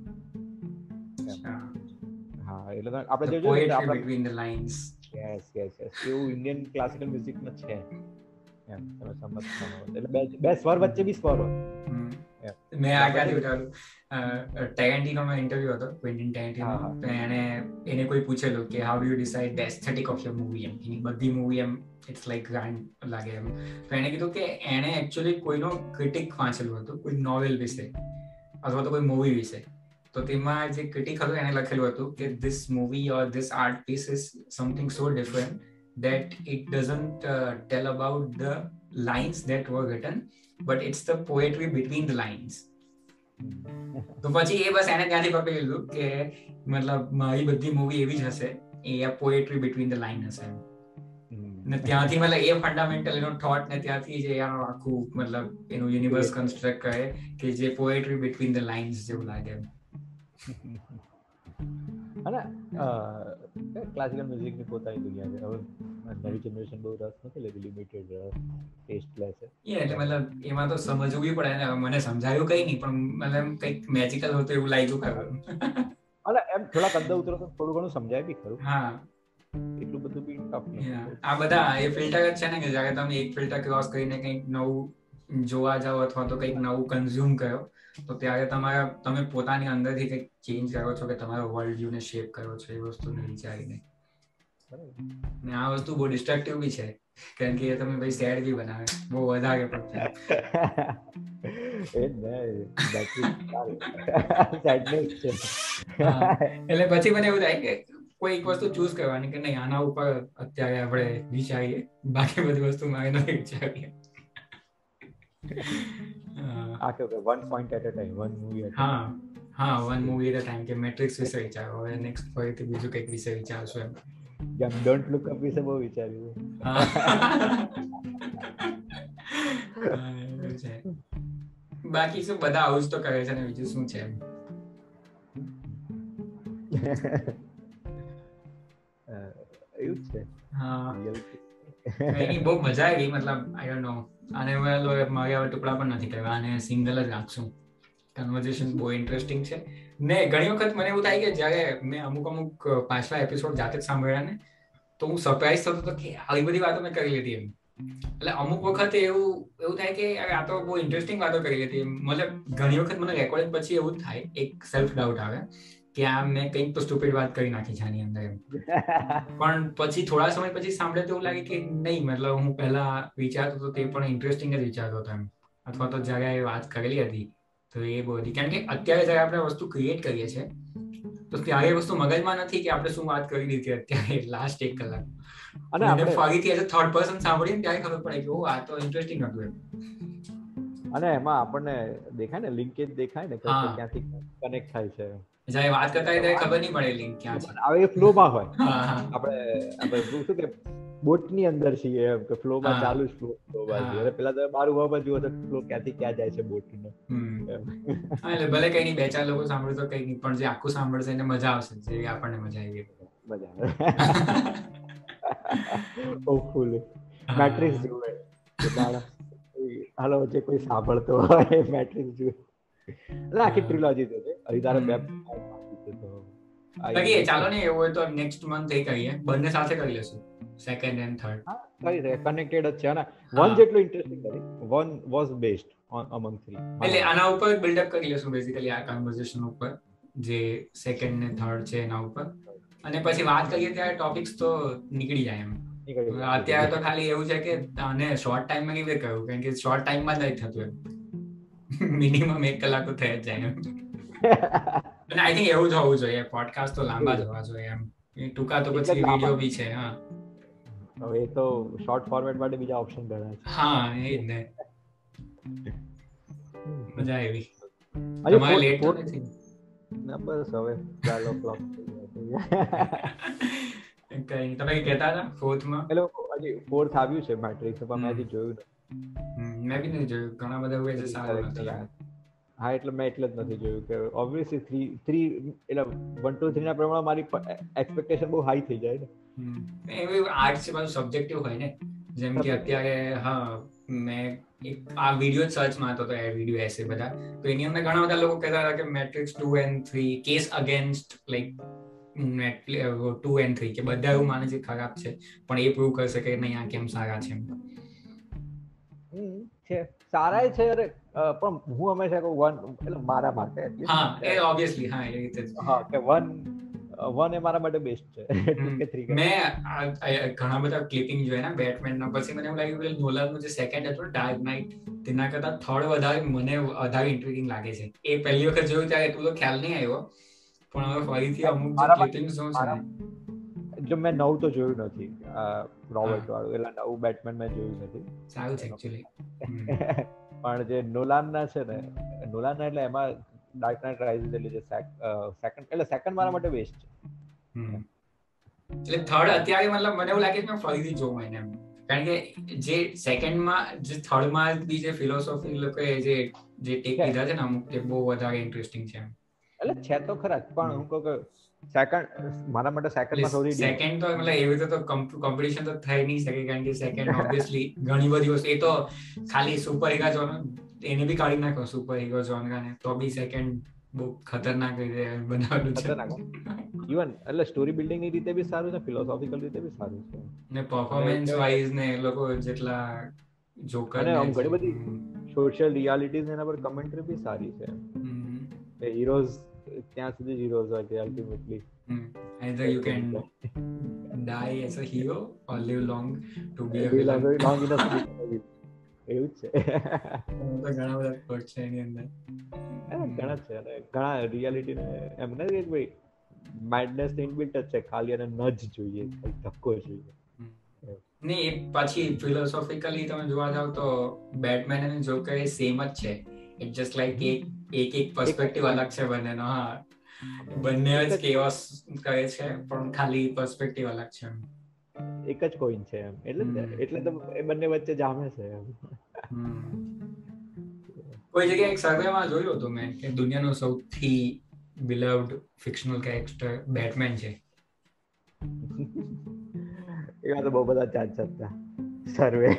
હા એટલે આપણે જો આપણે between the lines yes yes yes એવું ઇન્ડિયન ક્લાસિકલ મ્યુઝિકમાં છે. એમ તમે સમજ એટલે બે સ્વર વચ્ચે બી સ્વર હોય. મેં આ ઉઠાવ્યું? ટેરેન્ટિનો નો ઇન્ટરવ્યુ હતો ક્વિન્ટિન ટેરેન્ટિનો તો એને એને કોઈ પૂછેલું કે how do you decide the aesthetic of your movie એમ. એની બધી મૂવી એમ ઇટ્સ લાઈક ગ્રાન્ડ લાગે એમ. તો એને કીધું કે એને એકચ્યુઅલી કોઈનો ક્રિટિક વાંચેલું હતું કોઈ નોવેલ વિશે અથવા તો કોઈ મૂવી વિશે. તો તેમાં જે ક્રિટિક હતું એને લખેલું હતું કે this movie or this art piece is something so different that it doesn't uh, tell about the lines that were written but it's the poetry between the lines. તો પછી એ બસ એને ત્યાંથી પકડી લીધું કે મતલબ મારી બધી મૂવી એવી જ હશે. એ પોએટ્રી બિટવીન ધ લાઇન હશે. ને ત્યાંથી મતલબ એ ફંડામેન્ટલ એનો થોટ ને ત્યાંથી જે એનું આખું મતલબ એનું યુનિવર્સ કન્સ્ટ્રક્ટ કરે કે જે પોએટ્રી બિટવીન ધ લાઇન્સ જેવું લાગે. *laughs* અને ક્લાસિકલ મ્યુઝિકની પોતાની દુનિયા છે. હવે નવી જનરેશન બહુ રસ નથી લેતી લિમિટેડ ટેસ્ટ લે છે. એટલે મતલબ એમાં તો સમજવું પડે ને. મને સમજાયું કઈ નહીં પણ મતલબ કંઈક મેજિકલ હોતું એવું લાગ્યું ખરું. અને એમ થોડા કદા ઉતરો તો થોડું ઘણું સમજાય બી ખરું. હા. એટલું બધું બી ટફ આ બધા એ ફિલ્ટર જ છે ને કે જ્યારે તમે એક ફિલ્ટર ક્રોસ કરીને કંઈક નવું જોવા જાઓ અથવા તો કંઈક નવું કન્ઝ્યુમ કરો તો ત્યારે તમારા તમે પોતાની અંદરથી કંઈક ચેન્જ કરો છો કે તમારો વર્લ્ડ વ્યૂને શેપ કરો છો એ વસ્તુને વિચારીને? ને આ વસ્તુ બહુ ડિસ્ટ્રક્ટિવ બી છે કારણ કે તમે ભાઈ સેડ બી બનાવે બહુ વધારે *laughs* એટલે પછી મને એવું થાય કે કોઈ એક વસ્તુ ચૂઝ કરવાની કે નહીં આના ઉપર અત્યારે આપણે વિચારીએ બાકી બધી વસ્તુ મારે નથી વિચારીએ. આ કે one point at a time one movie હા. હા one movie at a time કે મેટ્રિક્સ વિશે વિચારો હવે નેક્સ્ટ ફરીથી બીજું કંઈક વિશે વિચારશો એમ. જેમ ડોન્ટ લુક અપ વિશે બહુ વિચાર્યું. બાકી શું બધા આવું જ તો કરે છે ને બીજું શું છે એવું છે. હા. એની બહુ મજા આવી મતલબ આઈ ડોન્ટ નો આને મારે હવે ટુકડા પણ નથી કરવા અને સિંગલ જ રાખશું. કન્વર્ઝેશન બહુ ઇન્ટરેસ્ટિંગ છે. ને ઘણી વખત મને એવું થાય કે જ્યારે મેં અમુક અમુક પાછલા એપિસોડ જાતે જ સાંભળ્યા ને, તો હું સરપ્રાઈઝ થતો હતો કે આવી બધી વાતો મેં કરી લીધી એમ. એટલે અમુક વખત એવું એવું થાય કે આ તો બહુ ઇન્ટરેસ્ટિંગ વાતો કરી લીધી મતલબ ઘણી વખત મને રેકોર્ડિંગ પછી એવું થાય, એક સેલ્ફ ડાઉટ આવે. કે આ મેં કંઈક તો સ્ટુપિડ વાત કરી નાખી છે આની અંદર *laughs* પણ પછી થોડા સમય પછી સાંભળે તો એવું લાગે કે નહીં મતલબ હું પહેલા વિચારતો હતો તે પણ ઇન્ટરેસ્ટિંગ જ વિચારતો હતો એમ. અથવા તો જ્યારે એ વાત કરેલી હતી તો એ બહુ હતી. કારણ કે અત્યારે જ્યારે આપણે વસ્તુ ક્રિએટ કરીએ છીએ તો ત્યારે વસ્તુ મગજમાં નથી કે આપણે શું વાત કરી દીધી અત્યારે *laughs* લાસ્ટ એક કલાક. અને આપણે ફરીથી એઝ થર્ડ પર્સન સાંભળીને ત્યારે ખબર પડે કે ઓ આ તો ઇન્ટરેસ્ટિંગ હતું એમ. અને એમાં આપણને દેખાય ને લિંકેજ દેખાય ને ક્યાંથી કનેક્ટ થાય છે. જ્યારે વાત કરતા હોય ત્યારે ખબર નહીં પડે લિંક ક્યાં છે. હવે એ ફ્લો હોય. આપણે આપણે શું કે બોટ અંદર છીએ એમ કે ફ્લો ચાલુ જ ફ્લો ફ્લો છે પેલા તો બાર બાબા જુઓ તો ફ્લો ક્યાંથી ક્યાં જાય છે બોટ એટલે ભલે કઈ નહીં બે ચાર લોકો સાંભળે તો કઈ નહીં પણ જે આખું સાંભળશે એને મજા આવશે. જે આપણને મજા આવી મજા *laughs* હોપફુલી મેટ્રિક્સ જુએ. હાલો જે કોઈ સાંભળતો હોય મેટ્રિક્સ જુએ. એટલે આખી ટ્રિલોજી છે હજી બે કરીએ ચાલો ને એવું હોય તો નેક્સ્ટ મંથ એ કરીએ. બંને સાથે કરી લેશું. સેકન્ડ એન્ડ થર્ડ કરી દે. કનેક્ટેડ જ છે. ને વન જેટલું ઇન્ટરેસ્ટિંગ કરી. One was best among three એટલે આના ઉપર બિલ્ડઅપ કરી લેશું બેઝિકલી આ કન્વર્ઝેશન ઉપર. જે સેકન્ડ ને થર્ડ છે એના ઉપર. અને પછી વાત કરીએ ત્યારે ટોપિક્સ તો નીકળી જાય એમ. અત્યારે તો ખાલી એવું છે કે આને શોર્ટ ટાઈમમાં કેવી રીતે કહ્યું કારણ કે શોર્ટ ટાઈમમાં જ થતું એમ. મિનિમમ એક કલાક તો થઈ જ જાય અને આઈ થિંક એવું જ હોવું જોઈએ. પોડકાસ્ટ તો લાંબા જ હોવા જોઈએ એમ. ટૂંકા તો પછી વિડિયો બી છે હા. હવે તો શોર્ટ ફોર્મેટ માટે બીજા ઓપ્શન ઘણા છે. હા એ જ ને. મજા આવી. તમારે લેટ તો નથી? ના બસ હવે ચાલો ક્લોક *laughs* કઈ તમે કહેતા હતા ફોર્થમાં હેલો એટલે હજી ફોર્થ આવ્યું છે મેટ્રિક્સ પણ મેં હજી જોયું મેં બી નહીં જોયું. ઘણા બધા એવું છે સારું નથી હા એટલે મેં એટલે જ નથી જોયું કે ઓબ્વિયસલી થ્રી થ્રી એટલે વન ટુ થ્રી ના પ્રમાણે મારી એક્સપેક્ટેશન બહુ હાઈ થઈ જાય ને. એવી આર્ટ છે પાછું સબ્જેક્ટિવ હોય ને. જેમ કે અત્યારે હા મેં આ વીડિયો સર્ચ મારતો હતો એ વીડિયો એસે બધા. તો એની અંદર ઘણા બધા લોકો કહેતા હતા કે Matrix two and three case against like two and three કે બધા એવું માને છે ખરાબ છે. પણ એ પ્રૂવ કરશે કે નહીં આ કેમ સારા છે છે. સારા છે અરે પણ હું હંમેશા કહું વન એટલે મારા માટે હા એ ઓબ્વિયસલી હા એ રીતે હા કે વન વન એ મારા માટે બેસ્ટ છે. મેં ઘણા બધા ક્લિપિંગ જોયા ને બેટમેન ના પછી મને એવું લાગ્યું કે નોલાનનું જે સેકન્ડ હતું ડાર્ક નાઇટ તેના કરતા થર્ડ વધારે મને વધારે ઇન્ટ્રિગિંગ લાગે છે. એ પહેલી વખત જોયું ત્યારે એટલું તો ખ્યાલ નહીં આવ્યો. પણ હવે ફરીથી અમુક ક્લિપિંગ જોઉં છે જો મેં નવું તો જોયું નથી. રોબર્ટ વાળું એટલે નવું બેટમેન મેં જોયું નથી. સારું છે એકચ્યુઅલી *laughs* પણ જે નોલાનના છે ને નોલાનના એટલે એમાં ડાર્ક નાઇટ રાઇઝિસ એટલે જે સેકન્ડ એટલે સેકન્ડ મારા માટે બેસ્ટ છે. એટલે થર્ડ અત્યારે મતલબ મને એવું લાગે કે મેં ફરીથી જોઉં એને કારણ કે જે સેકન્ડમાં જે થર્ડમાં બી જે ફિલોસોફી લોકોએ જે જે ટેક લીધા છે ને અમુક તે બહુ વધારે ઇન્ટરેસ્ટિંગ છે એટલે છે તો ખરા પણ હું કહું કે સેકન્ડ મારા માટે સેકન્ડમાં સૌથી સેકન્ડ તો મતલબ એવી રીતે તો કોમ્પિટિશન તો થઈ નહીં શકે કારણ કે સેકન્ડ ઓબ્વિયસલી *laughs* ઘણી બધી વસ્તુ એ તો ખાલી સુપર હીરો જોન એને બી કાઢી નાખો સુપર હીરો જોનરાને તો બી સેકન્ડ બહુ ખતરનાક રીતે બનાવેલું છે. ઇવન એટલે સ્ટોરી બિલ્ડિંગની રીતે બી સારું છે ફિલોસોફિકલ રીતે બી સારું છે. ને પરફોર્મન્સ વાઇઝ ને એ લોકો જેટલા જોકર ને ઘણી બધી સોશિયલ રિયાલિટીઝ એના પર કમેન્ટરી બી સારી છે. હીરોઝ ત્યાં સુધી હીરોઝ હોય કે ultimately either you can die as a hero or live long to be a villain. long enough to be *laughs* એવું છે. તો ઘણા બધા કોટ છે એની અંદર. ઘણા છે. અને ઘણા રિયાલિટી ને એમ નથી કે ભાઈ મેડનેસ ઇનબિલ્ટ જ છે. ખાલી અને નજ જોઈએ ધક્કો જોઈએ. નહીં પછી ફિલોસોફિકલી તમે જોવા જાવ તો બેટમેન અને જોકર એ સેમ જ છે. ઇટ જસ્ટ લાઈક એક એક એક પર્સપેક્ટિવ અલગ છે બંનેનો હા. બંને જ કેવસ કહે છે પણ ખાલી પર્સપેક્ટિવ અલગ છે એક જ કોઈન છે એમ. એટલે એટલે તો એ બંને વચ્ચે જામે છે એમ. કોઈ જગ્યાએ એક સર્વેમાં જોયું હતું મેં કે દુનિયાનું સૌથી બિલવડ ફિક્શનલ કેરેક્ટર બેટમેન છે. *laughs* એવા તો બહુ બધા ચાન્સ હતા સર્વે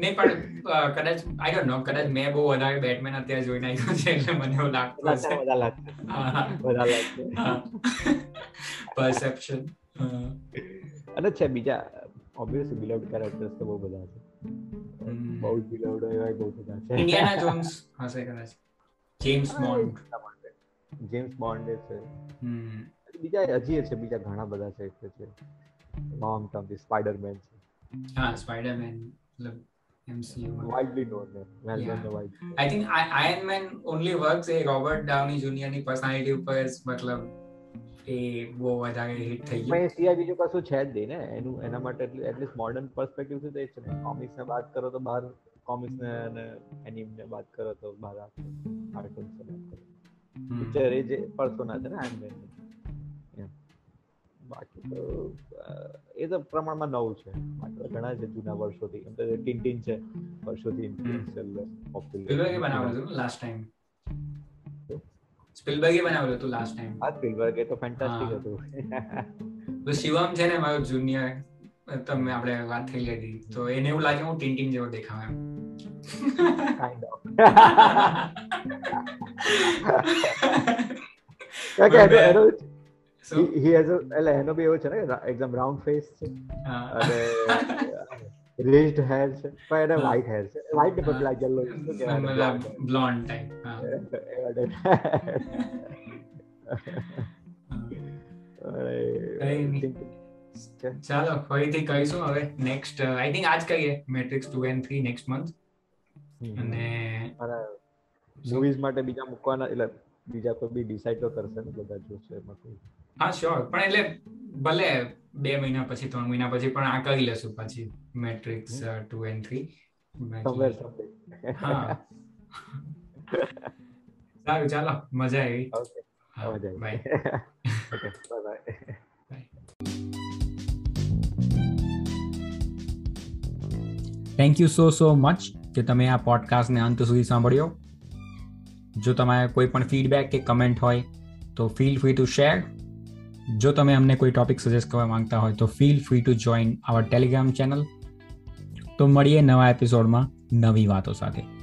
નહીં પણ કદાચ આઈ ડોન્ટ નો કદાચ મેં બહુ વધારે બેટમેન અત્યારે જોઈને આવ્યો છે એટલે મને એવું લાગતું હશે. પરસેપ્શન અને છે બીજા ઓબ્વિયસલી બિલવડ કેરેક્ટર્સ તો બહુ બધા છે. બહુ બિલવડ એવા બહુ બધા છે. ઇન્ડિયાના જોન્સ હશે કદાચ. જેમ્સ બોન્ડ જેમ્સ બોન્ડ છે. બીજા હજી છે બીજા ઘણા બધા છે છે. લોંગ ટર્મ સ્પાઈડરમેન છે. હા સ્પાઈડરમેન મતલબ MCU widely known well yeah. the wide I think Iron Man only works એ રોબર્ટ ડાઉની જુનિયરની પર્સનાલિટી ઉપર મતલબ એ બહુ વધારે હિટ થઈ ગયું. પણ સિવાય બીજું કશું છે જ નહીં ને. એનું એના માટે એટલીસ્ટ મોડર્ન પર્સપેક્ટિવથી તો એ છે ને. કોમિક્સ ને વાત કરો તો બહાર કોમિક્સ ને અને એનિમ ને વાત કરો તો બહાર કાર્ટૂન્સ ને વાત કરો. પિક્ચર એ જે પર્સોના છે ને આયર્ન મેન બાકી તો એ તો પ્રમાણમાં નવું છે. બાકી ઘણા છે જૂના વર્ષોથી. એમ તો ટિન છે વર્ષોથી ઇન્ફ્લુએન્શિયલ પોપ્યુલર બનાવેલું લાસ્ટ ટાઈમ સ્પિલબર્ગે બનાવેલું હતું લાસ્ટ ટાઈમ હા સ્પિલબર્ગે તો ફેન્ટાસ્ટિક હતું. *laughs* તો શિવમ છે ને મારો જુનિયર તમે આપણે વાત થઈ હતી. તો એને એવું લાગે હું ટિન જેવો દેખાવ એમ. કાઇન્ડ ઓફ કે એનો હી હેઝ એટલે એનો બી એવું છે ને એકદમ રાઉન્ડ ફેસ છે. અને રેઝ્ડ હેર છે. પણ એને વ્હાઈટ હેર છે. વ્હાઈટ ને બદલા યલો બ્લોન્ડ ટાઈપ ચાલો ફરીથી કહીશું હવે. નેક્સ્ટ આઈ થિંક આજ કહીએ. Matrix two and three next month અને મૂવીઝ માટે બીજા મૂકવાના એટલે બીજા કોઈ બી ડિસાઈડ તો કરશે ને બધા જોશે એમાં કોઈ. હા શ્યોર પણ એટલે ભલે બે મહિના પછી ત્રણ મહિના પછી પણ આ કરી લેશું પછી. મેટ્રિક્સ ટુ એન્ડ થ્રી હા. સારું ચાલો. મજા આવી. Bye bye thank you so so much કે તમે આ પોડકાસ્ટને અંત સુધી સાંભળ્યો. જો તમારે કોઈ પણ ફીડબેક કે કમેન્ટ હોય તો ફીલ ફ્રી ટુ શેર જો તમે અમને કોઈ ટોપિક સજેસ્ટ કરવા માંગતા હોય તો feel free to join our Telegram channel તો મળીએ નવા એપિસોડમાં નવી વાતો સાથે.